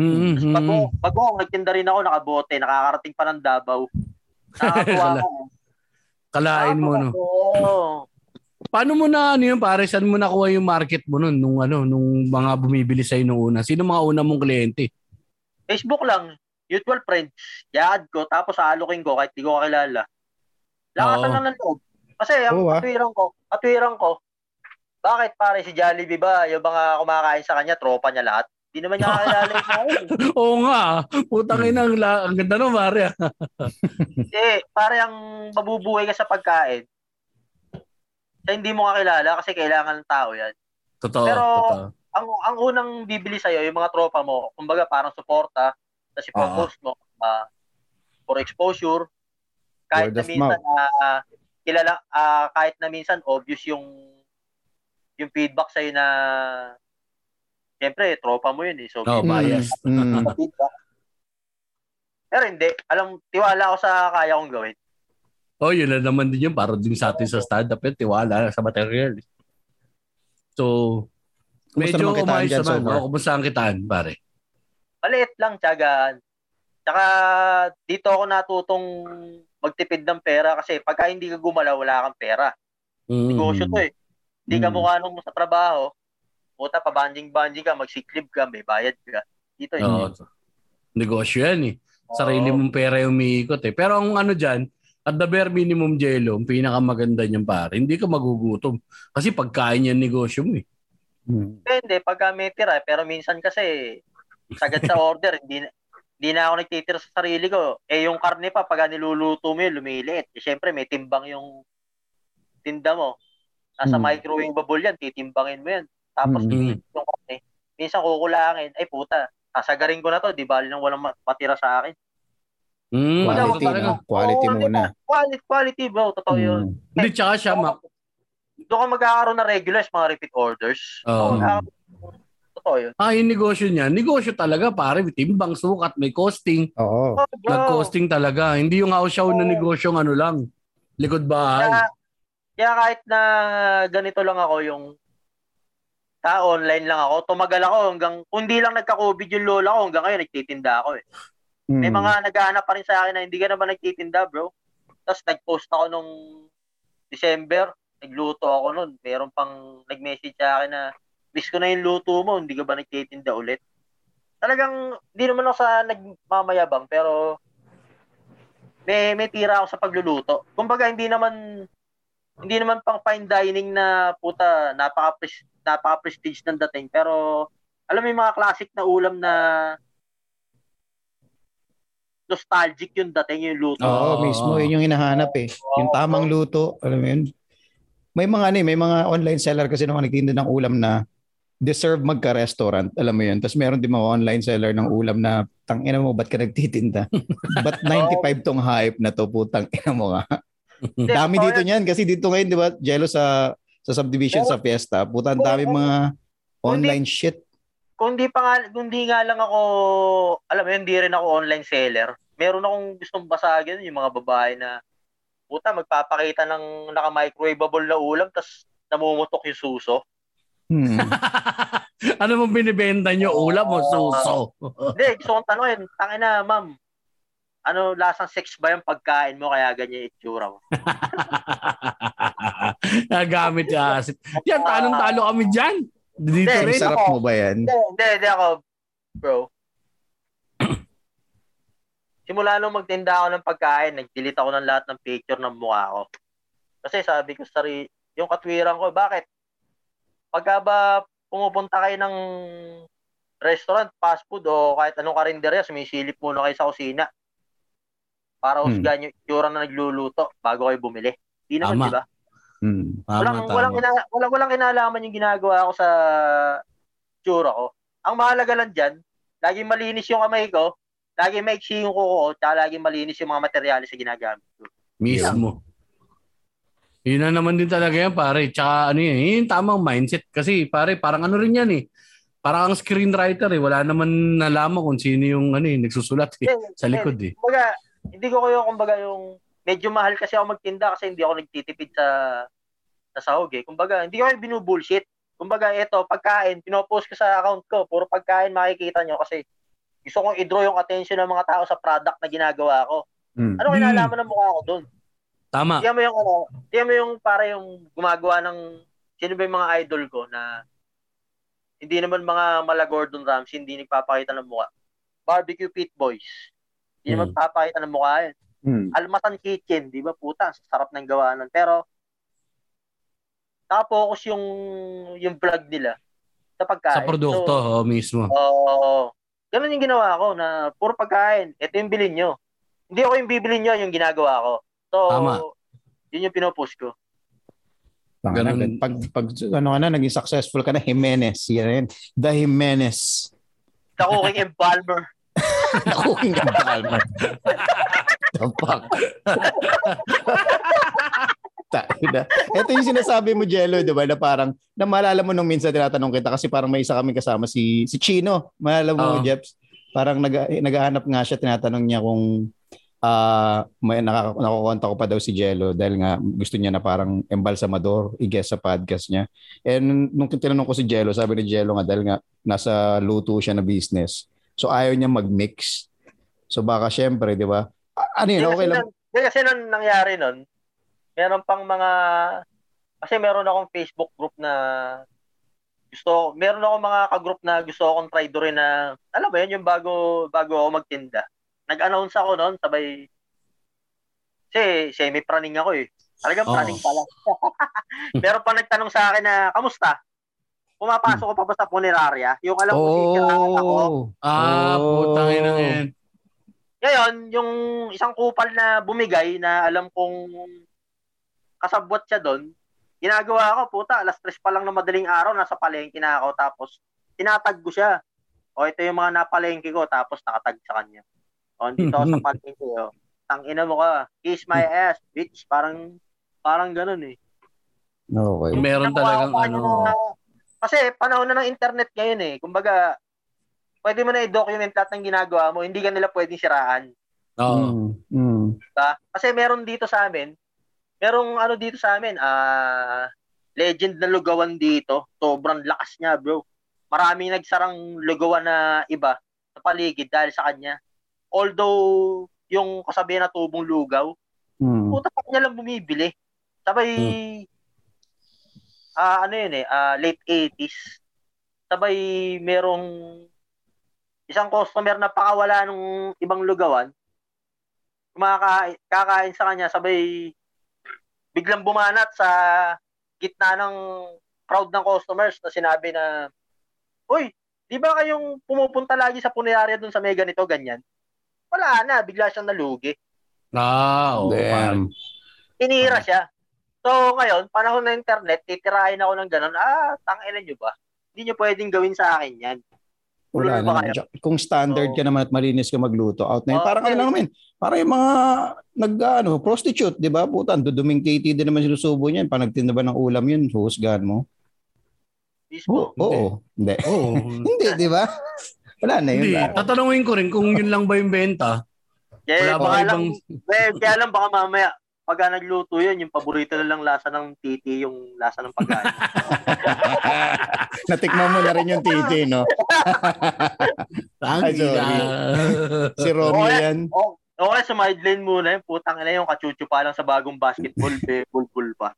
S1: Mm, mm,
S3: Bago, bago, nagtinda rin ako, nakabote, nakakarating pa ng Davao. Nakakatuwa
S1: Kala-
S3: ako.
S1: Kalain mo no.
S3: Oo.
S1: Paano mo na ano yun pare? Saan mo nakuha yung market mo nun nung ano nung mga bumibili sa nung una? Sino mga una mong kliyente?
S3: Facebook lang, mutual friends, yaad ko, tapos aalukin ko kahit di ko kakilala. Lakatan
S1: Oo.
S3: lang ng loob. Kasi ang
S2: Oo, ah.
S3: katwiran ko, katwiran ko, bakit pare si Jollibee ba, yung mga kumakain sa kanya, tropa niya lahat? Di naman niya kakilala yung.
S1: Oo nga. Putang ina ang, la- ang ganda no pare.
S3: Eh, pare ang mabubuhay ka sa pagkain, sa hindi mo kakilala kasi kailangan ng tao yan.
S1: Totoo,
S3: Pero,
S1: totoo.
S3: ang ang unang bibili sa yung mga tropa mo, kumbaga parang suporta, tapos ipopost mo ah, for exposure. Kahit na minsan ah, kilala ah, kahit na minsan obvious yung yung feedback sa na Siyempre, tropa mo yun eh. So,
S1: Oh, bias.
S2: mm.
S3: feedback. Pero hindi. Alam, tiwala ako sa kaya kong gawin.
S1: Oh, yun na naman din yun. Para din sa atin sa stand-up yun. Tiwala sa material. So,
S2: Kumusta
S1: medyo
S2: naman
S1: umayos
S2: so
S1: naman. Oh, kumusta ang kitaan, pare?
S3: Maliit lang, tiyagaan. Tsaka dito ako natutong magtipid ng pera kasi pagka hindi ka gumalaw, wala kang pera.
S1: Mm.
S3: Negosyo to eh. Hindi ka
S2: Mm.
S3: mukha nung sa trabaho, puta, pabanjing-banjing ka, magsiklib ka, may bayad ka. Dito eh.
S1: Oo. negosyo yan eh. Sarili
S3: Oo.
S1: mong pera yung umiikot eh. Pero ang ano dyan, at the bare minimum jello, ang pinakamaganda niyan pare, hindi ka magugutom. Kasi pagkain yan negosyo mo eh.
S2: Mm.
S3: Depende, pagka may tira. Pero minsan kasi, sagad sa order, hindi na, hindi na ako nagtitira sa sarili ko. Eh, yung karne pa, pagka niluluto mo yun, lumiliit. Eh, syempre, may timbang yung tinda mo. Nasa
S2: Hmm.
S3: microwavable yan, titimbangin mo yan. Tapos,
S2: Hmm.
S3: lumiit yung karne. Minsan kukulangin, ay puta, sasagarin ko na to, di bali nang walang ma- matira sa akin.
S1: Mm,
S3: Wala,
S2: Quality,
S1: talaga.
S2: no? Quality
S3: Oo,
S2: muna.
S3: Quality, quality bro, totoo yun.
S2: Mm.
S1: Hindi, tsaka siya, ma-
S3: Doon ka magkakaroon ng regulars, mga repeat orders.
S1: Oo.
S3: So, totoo yun.
S1: ah, yung negosyo niya, negosyo talaga pare, timbang, sukat, may costing.
S2: Oo.
S3: Oh, bro.
S1: Nag-costing talaga. Hindi yung house-show na
S3: Oo.
S1: negosyo ano lang. Likod bahay.
S3: Kaya, kaya kahit na ganito lang ako yung ta online lang ako, tumagal ako hanggang kung di lang nagka-COVID yung lola ko, hanggang ngayon nagtitinda ako eh. May
S2: Mm.
S3: mga naghahanap pa rin sa akin na hindi ka naman nagtitinda, bro. Tapos nag-post ako nung December, nagluto ako nun. Meron pang nag-message sa akin na, miss ko na yung luto mo, hindi ka ba nagtitinda ulit? Talagang, hindi naman ako sa nagmamayabang, pero may may tira ako sa pagluluto. Kumbaga, hindi naman hindi naman pang fine dining na puta, napaka napaka prestige ng dating, pero alam mo yung mga classic na ulam na nostalgic yung dating yung luto.
S2: Oo,
S1: Oo.
S2: mismo. Yun yung hinahanap eh. Yung tamang luto. Alam mo yun? May mga ano eh, may mga online seller kasi nung nagtinda ng ulam na deserve magka-restaurant. Alam mo yun? Tapos meron din mga online seller ng ulam na tang ina mo, ba't ka nagtitinda? ba't 95 tong hype na to? Putang ina mo nga.
S3: Hindi,
S2: Dami dito
S3: yan.
S2: niyan kasi dito ngayon, di ba, Jello sa sa subdivision sa fiesta, puta ang dami mga online shit.
S3: Kung di pa nga, kung di nga lang ako, alam mo yun, hindi rin ako online seller. Meron akong gustong basagin yung mga babae na puta, magpapakita ng naka-microwavable na ulam tas namumutok yung suso.
S2: Hmm.
S1: ano mong binibenta nyo? Ulam o suso?
S3: Hindi, gusto kong tanongin, tangina, ma'am, ano, lasang sex ba yung pagkain mo kaya ganyan yung itsura mo?
S1: Nagamit yung acid. Yan, talong-talo kami dyan. Dito
S3: Hindi,
S1: rin.
S2: sarap mo ba yan?
S3: Hindi, hindi, hindi ako, bro. Simula nung magtinda ako ng pagkain, nag-delete ako ng lahat ng picture ng mukha ko. Kasi sabi ko sa ri- yung katwiran ko, bakit? Pagka ba pumupunta kayo ng restaurant, fast food, o kahit anong karinderya, sumisilip muna kayo sa kusina para
S2: Hmm.
S3: husgahan yung itsura na nagluluto bago kayo bumili. Hindi naman,
S1: Tama.
S3: di ba?
S2: Hmm.
S1: Tama,
S3: walang,
S1: tama.
S3: walang, ina- walang, walang kinalaman yung ginagawa ko sa tsura ko. Ang mahalaga lang dyan, laging malinis yung kamay ko, laging maiksi yung kuko ko, tsaka laging malinis yung mga materyales na ginagamit ko.
S1: Mismo. Yun na naman din talaga yan, pare. Tsaka ano yan, yun yung tamang mindset. Kasi pare, parang ano rin yan eh. Parang ang screenwriter eh. Wala naman nalaman kung sino yung ano eh, nagsusulat eh. Sa likod eh.
S3: Kumbaga, hindi ko kayo, kumbaga yung, medyo mahal kasi ako magtinda kasi hindi ako nagtitipid sa sa sahog eh. Kumbaga, hindi ko kayo binubullshit. Kumbaga, ito, pagkain, pinopost ko sa account ko, puro pagkain makikita nyo kasi gusto kong i-draw yung attention ng mga tao sa product na ginagawa ko.
S2: Hmm.
S3: Ano kinalaman ng mukha ko doon?
S1: Tama.
S3: Tiyan mo yung ano, tiyan mo yung para yung gumagawa ng sino ba yung mga idol ko na hindi naman mga mala Gordon Ramsay, hindi nagpapakita ng mukha. Barbecue Pit Boys. Hindi naman
S1: Hmm.
S3: papakita ng mukha yan.
S2: Hmm.
S3: Almatan Kitchen, di ba puta, sarap ng gawa nun. Pero nakapokus yung yung vlog nila sa pagkain.
S1: Sa produkto,
S3: So,
S1: oh, mismo.
S3: Oo. ganun yung ginawa ko na puro pagkain. Ito yung bilhin nyo. Hindi ako yung bibilin nyo, yung ginagawa ko. So,
S1: Tama.
S3: yun yung pinopost ko.
S1: Ganun.
S2: pag, pag, ano ka na, naging successful ka na, Jimenez. Yan. The Jimenez.
S3: Sa cooking embalmer.
S2: Cooking ka Palmer. The fuck? Ito yung sinasabi mo, Jello, di ba? Na parang, na maalala mo nung minsan tinatanong kita kasi parang may isa kami kasama si si Chino. Maalala mo,
S1: Oo.
S2: Jeps? Parang nag, naghahanap nga siya, tinatanong niya kung ah may nakukonta ko pa daw si Jello dahil nga gusto niya na parang embalsamador i-guest sa podcast niya. And nung tinanong ko si Jello, sabi ni Jello nga dahil nga nasa luto siya na business. So ayaw niya mag-mix. So baka syempre, di ba? Ano yun, okay lang.
S3: Hindi kasi nung nangyari nun, meron pang mga, kasi meron akong Facebook group na gusto, meron akong mga ka-group na gusto akong try do rin na, alam mo yun, yung bago, bago ako magtinda. Nag-announce ako noon, sabay, kasi semi-praning ako eh. Talagang
S1: Oo.
S3: praning pala. meron pa nagtanong sa akin na, kamusta? Pumapasok ko pa ba sa punerarya? Yung alam ko, si ako.
S2: Oh.
S1: Ah,
S2: Oh.
S1: putang ina yan.
S3: Ngayon, yung isang kupal na bumigay na alam kong kasabwat siya doon, ginagawa ko, puta, alas tres pa lang ng madaling araw, nasa palengke na ako, tapos tinatag ko siya. O, ito yung mga napalengke ko, tapos nakatag sa kanya. O, dito ako sa palengke, o. Tang ina mo ka, kiss my ass, bitch. Parang, parang ganun eh.
S2: Okay.
S1: Meron
S3: Nakuha
S1: talagang
S3: ko pa niya
S1: ano.
S3: na- kasi panahon na ng internet ngayon eh. Kumbaga, pwede mo na i-document lahat ng ginagawa mo, hindi ka nila pwedeng siraan.
S1: Oo.
S2: Mm, mm.
S3: Diba? Kasi meron dito sa amin, merong ano dito sa amin, ah legend na lugawan dito. Sobrang lakas niya, bro. Maraming nagsarang lugawan na iba sa paligid dahil sa kanya. Although, yung kasabihan na tubong lugaw,
S2: Mm.
S3: puta pa niya lang bumibili. Sabay, ah ano yun eh, ah, late 80s. Sabay, merong isang customer na pakawala nung ibang lugawan. Kumakain, kakain sa kanya, sabay, biglang bumanat sa gitna ng crowd ng customers na sinabi na, Uy, di ba kayong pumupunta lagi sa punerarya dun sa may ganito, ganyan? Wala na, bigla siyang nalugi.
S1: Ah, oo.
S2: Damn.
S3: Tinira siya. So, ngayon, panahon ng internet, titirahin ako ng ganun, ah, tanginan nyo ba? Hindi nyo pwedeng gawin sa akin yan.
S2: Wala
S3: kayo?
S2: Tsaka Kung standard
S3: Oo.
S2: ka naman at malinis ka magluto, out na yun.
S3: Oo,
S2: parang ano
S3: okay.
S2: lang naman, parang yung mga nag, ano, prostitute, di ba? Puta, duduming titi din naman sinusubo niyan. Pag nagtinda ba ng ulam yun, huhusgahan mo.
S3: Mismo.
S2: Oo. Oo. Hindi.
S1: Oo.
S2: Hindi, di ba? Wala na yun.
S1: Hindi, tatanungin ko rin kung yun lang ba yung benta.
S3: Kaya,
S1: Wala ba
S3: baka
S1: ibang...
S3: lang, eh, kaya lang baka mamaya, pagka nagluto yun, yung paborito na lang lasa ng titi, yung lasa ng pagkain.
S2: Natikman mo na rin yung titi, no? Ay, sorry. Si Romeo
S3: Oo,
S2: yan.
S3: oh, okay, sa sideline muna yun, putang ina yung kachuchu pa lang sa bagong basketball, be, bulbul pa.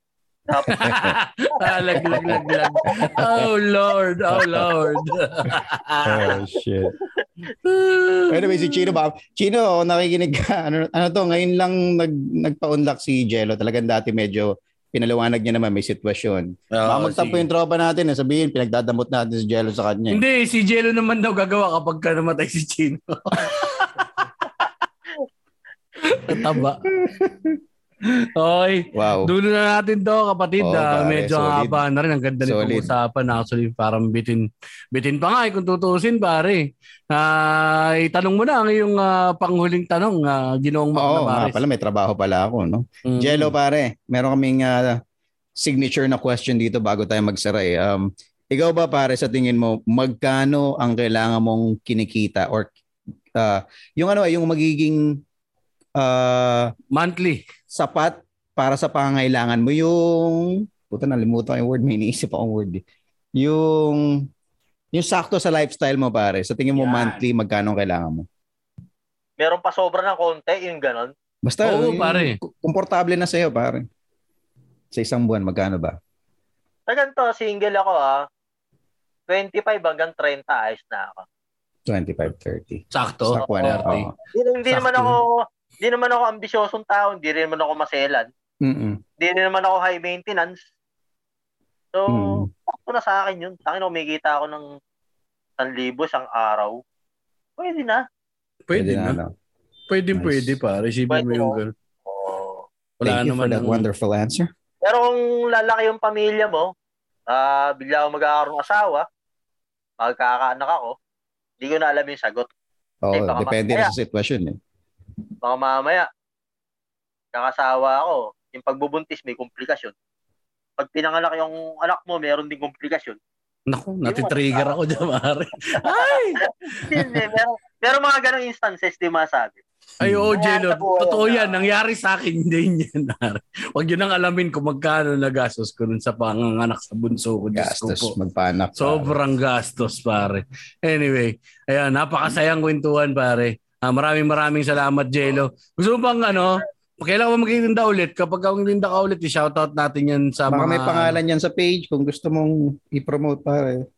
S1: Lag, lag, lag, lag. Oh, Lord. Oh, Lord.
S2: Oh, shit. Anyway, si Chino ba? Chino, nakikinig ka. Ano, ano to, ngayon lang nag, nagpa-unlock si Jello. Talagang dati medyo pinaliwanag niya naman may sitwasyon. Baka magtampo
S1: sige.
S2: yung tropa natin. eh, Sabihin, pinagdadamot natin si Jello sa kanya. eh.
S1: Hindi, si Jello naman daw gagawa kapag ka namatay si Chino. Taba. Okay.
S2: Wow.
S1: Dulo na natin to, kapatid. Ah,
S2: pare,
S1: medyo
S2: solid.
S1: haba na rin. Ang ganda
S2: Solid.
S1: usapan. Actually, parang bitin. Bitin pa nga eh, kung tutusin, pare. Ah, itanong mo na ang iyong ah, panghuling tanong, uh, Ginoong Mac
S2: Oo, nga pala, may trabaho pala ako, no?
S1: Mm.
S2: Jello, pare, meron kaming ah, signature na question dito bago tayo magsara eh. Um, ikaw ba, pare, sa tingin mo, magkano ang kailangan mong kinikita or ah, yung ano, yung magiging ah,
S1: Monthly.
S2: sapat para sa pangangailangan mo yung puta nalimutan ko yung word may iniisip akong word eh. yung yung sakto sa lifestyle mo pare sa tingin mo
S3: Yan.
S2: monthly magkano ang kailangan mo
S3: meron pa sobra ng konti, yung ganon.
S2: basta
S1: Oo,
S2: yung
S1: pare.
S2: komportable na sa'yo pare sa isang buwan magkano ba
S3: Sa ganito, single ako ah. 25 hanggang 30 ayos na ako.
S2: 25 30
S1: Sakto.
S2: sa buwan
S3: Oo.
S2: oo.
S3: Hindi, hindi naman
S1: Sakto.
S3: ako, hindi naman ako ambisyosong tao, hindi rin naman ako maselan. Hindi rin naman ako high maintenance. So,
S2: Mm.
S3: sakto na sa akin yun. Sa akin, kumikita ako ng 1,000 isang araw. Pwede na.
S1: Pwede, na. Pwede,
S2: Nice.
S1: pwede pa. Receive mo yung
S3: na.
S1: girl.
S3: Oh.
S1: Wala
S2: Thank you
S1: naman
S2: for that wonderful answer
S3: Pero kung lalaki yung pamilya mo, ah bigla ako magkakaroon asawa, magkakaanak ako, hindi ko na alam yung sagot.
S2: Oo,
S3: baka
S2: depende na sa sitwasyon eh.
S3: Baka mamaya, kakasawa ako, yung pagbubuntis may komplikasyon. Pag pinanganak yung anak mo, meron din komplikasyon.
S1: Naku, natitrigger ako dyan, pare. Ay!
S3: Hindi, meron, meron mga ganong instances, di masabi.
S1: Ay, oo,
S3: sa buhay
S1: Totoo
S3: na-
S1: yan. Nangyari sa akin din yan. pare. Huwag yun ang alamin kung magkano nagastos ko nun sa panganganak sa bunso ko. Ko
S2: Gastos
S1: po.
S2: magpanak.
S1: Sobrang gastos, pare. Anyway, ayan, napakasayang kwentuhan, pare. Ah, maraming maraming salamat, Jello. Gusto mo bang ano, kailangan mo magtitinda ulit. Kapag ang tinda ka ulit, i-shoutout natin yan sa
S2: Baka
S1: mga...
S2: may pangalan yan sa page kung gusto mong i-promote pare.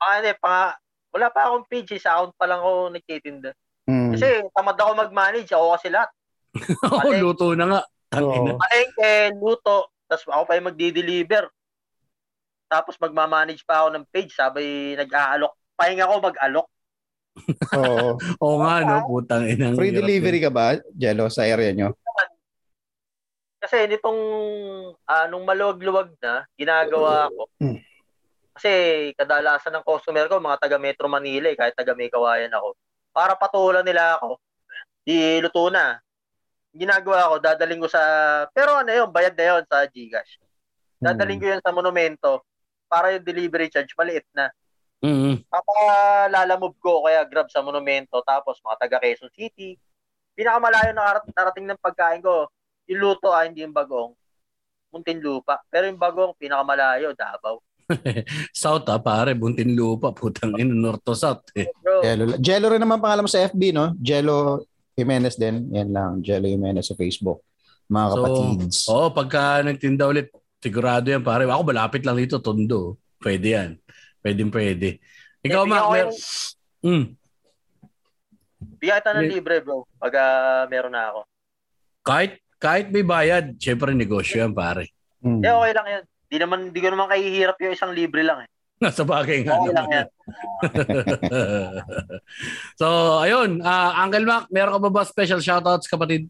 S3: Ah, hindi, pa, wala pa akong page, eh, sa account pa lang ako nagtitinda.
S2: Mm.
S3: Kasi tamad ako mag-manage, ako kasi lahat.
S1: Oo, luto na nga. Tangina.
S3: Palengke, luto, tapos ako pa yung magdi-deliver. Tapos magmamanage pa ako ng page, sabay nag-aalok. Pahinga ko mag-alok.
S2: Oo.
S1: Oo nga, no? Putang inang.
S2: Free
S1: hirap
S2: delivery ka ba, Jello, sa area nyo?
S3: Kasi nitong ah, nung maluwag-luwag na, ginagawa ko.
S2: Hmm.
S3: Kasi kadalasan ng customer ko, mga taga Metro Manila, eh, kahit taga May Kawayan ako. Para patulan nila ako, di luto na. Ginagawa ko, dadaling ko sa, pero ano yun, bayad na yun sa Gcash. Dadaling ko yun sa monumento para yung delivery charge maliit na.
S1: Mm.
S3: Papalalamove ko kaya grab sa monumento tapos mga taga Quezon City. Pinakamalayo na narating ng pagkain ko, yung luto ah, hindi yung bagong. Muntinlupa. Pero yung bagong pinakamalayo, Davao.
S1: South ah, pare. Buntin lupa. Putang ina. North to South eh.
S3: Bro,
S2: Jello, Jello rin naman pangalan mo sa FB, no? Jello Jimenez din. Yan lang. Jello Jimenez sa Facebook. Mga
S1: So,
S2: kapatids.
S1: Oo, pagka nagtinda ulit, sigurado yan pare. Ako malapit lang dito, Tondo. Pwede yan. Pwede, pwede. Ikaw, Mac, mer- mm.
S3: bigyan kita ng libre, bro. Pag ah, meron na ako.
S1: kahit, kahit may bayad, syempre negosyo yan pare.
S2: Mm.
S3: Eh, okay lang yan. Di naman, di ko naman kahihirap yung isang libre lang eh.
S1: Nasa bagay nga
S3: Okay lang
S1: naman.
S3: yan.
S1: so, ayun. ah Uncle Mac, meron ka ba ba special shoutouts, kapatid?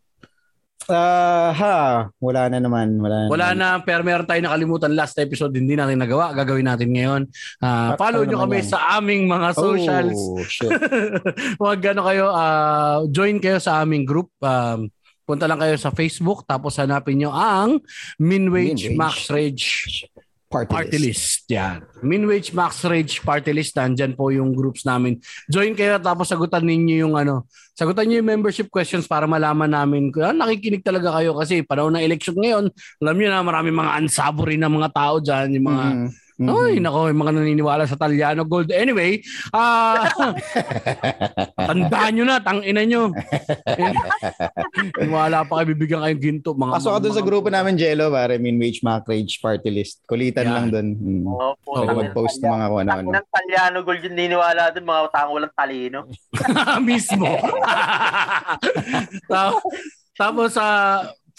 S2: Ah, ha. Wala na naman. Wala na.
S1: Wala
S2: naman.
S1: na, pero meron tayong nakalimutan last episode, hindi natin nagawa. Gagawin natin ngayon.
S2: At
S1: follow
S2: ano
S1: nyo kami
S2: yan?
S1: sa aming mga socials.
S2: Oh, shit.
S1: Huwag ano kayo, ah, join kayo sa aming group. Um, punta lang kayo sa Facebook, tapos hanapin nyo ang Minwage
S2: Minwage.
S1: Max Rage
S2: Party,
S1: Party
S2: list.
S1: List. Yan. Minwage Max Rage Party List. Nandyan po yung groups namin. Join kayo tapos sagutan ninyo yung ano. Sagutan niyo yung membership questions para malaman namin kung ah, nakikinig talaga kayo kasi panahon ng election ngayon, alam niyo na maraming mga unsavory na mga tao dyan. Yung mga
S2: Mhm. Mhm.
S1: Ay, nako, yung mga naniniwala sa Talyano Gold. Anyway, ah tandaan nyo na, tangina nyo. Wala pa kayo bibigyan kayong ginto. Mga,
S2: Pasok ka dun sa grupo namin, Jello, pare. Minwage Mac Rage Party List. Kulitan
S1: Yan.
S2: lang dun. Mm.
S3: Oo, po.
S2: Mag-post ng mga kung ano-ano.
S3: Ng Talyano gold yung niniwala dun, mga tao walang talino.
S1: mismo. Ta- Tapos, sa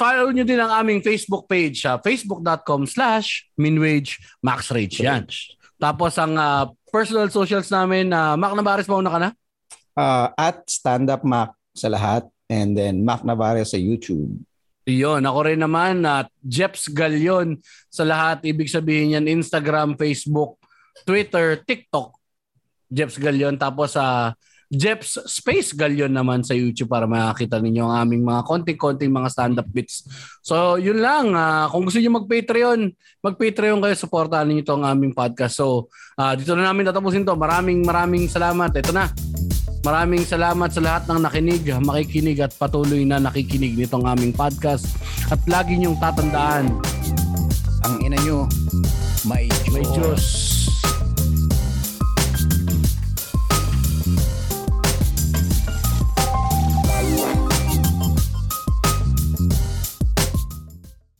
S1: follow nyo din ang aming Facebook page, sa facebook.com slash minwagemaxrage. Yan. Tapos, ang ah, personal socials namin, na Mac Navarez, mauna ka na?
S2: Ah, at Stand Up Mac sa lahat. And then Mac Navarez sa YouTube.
S1: Yun, ako rin naman at Jeps Galion sa lahat. Ibig sabihin yan, Instagram, Facebook, Twitter, TikTok. Jeps Galion. Tapos sa Jeps Space Galion naman sa YouTube para makakita ninyo ang aming mga konting-konting mga stand-up bits. So, yun lang. Ah, kung gusto niyo mag-Patreon, mag-Patreon kayo. Supportahan niyo itong aming podcast. So, ah, dito na namin tatapusin to. Maraming maraming salamat. Ito na. Maraming salamat sa lahat ng nakinig, makikinig at patuloy na nakikinig nitong aming podcast. At lagi niyong tatandaan,
S2: Ang ina nyo, may
S1: may Diyos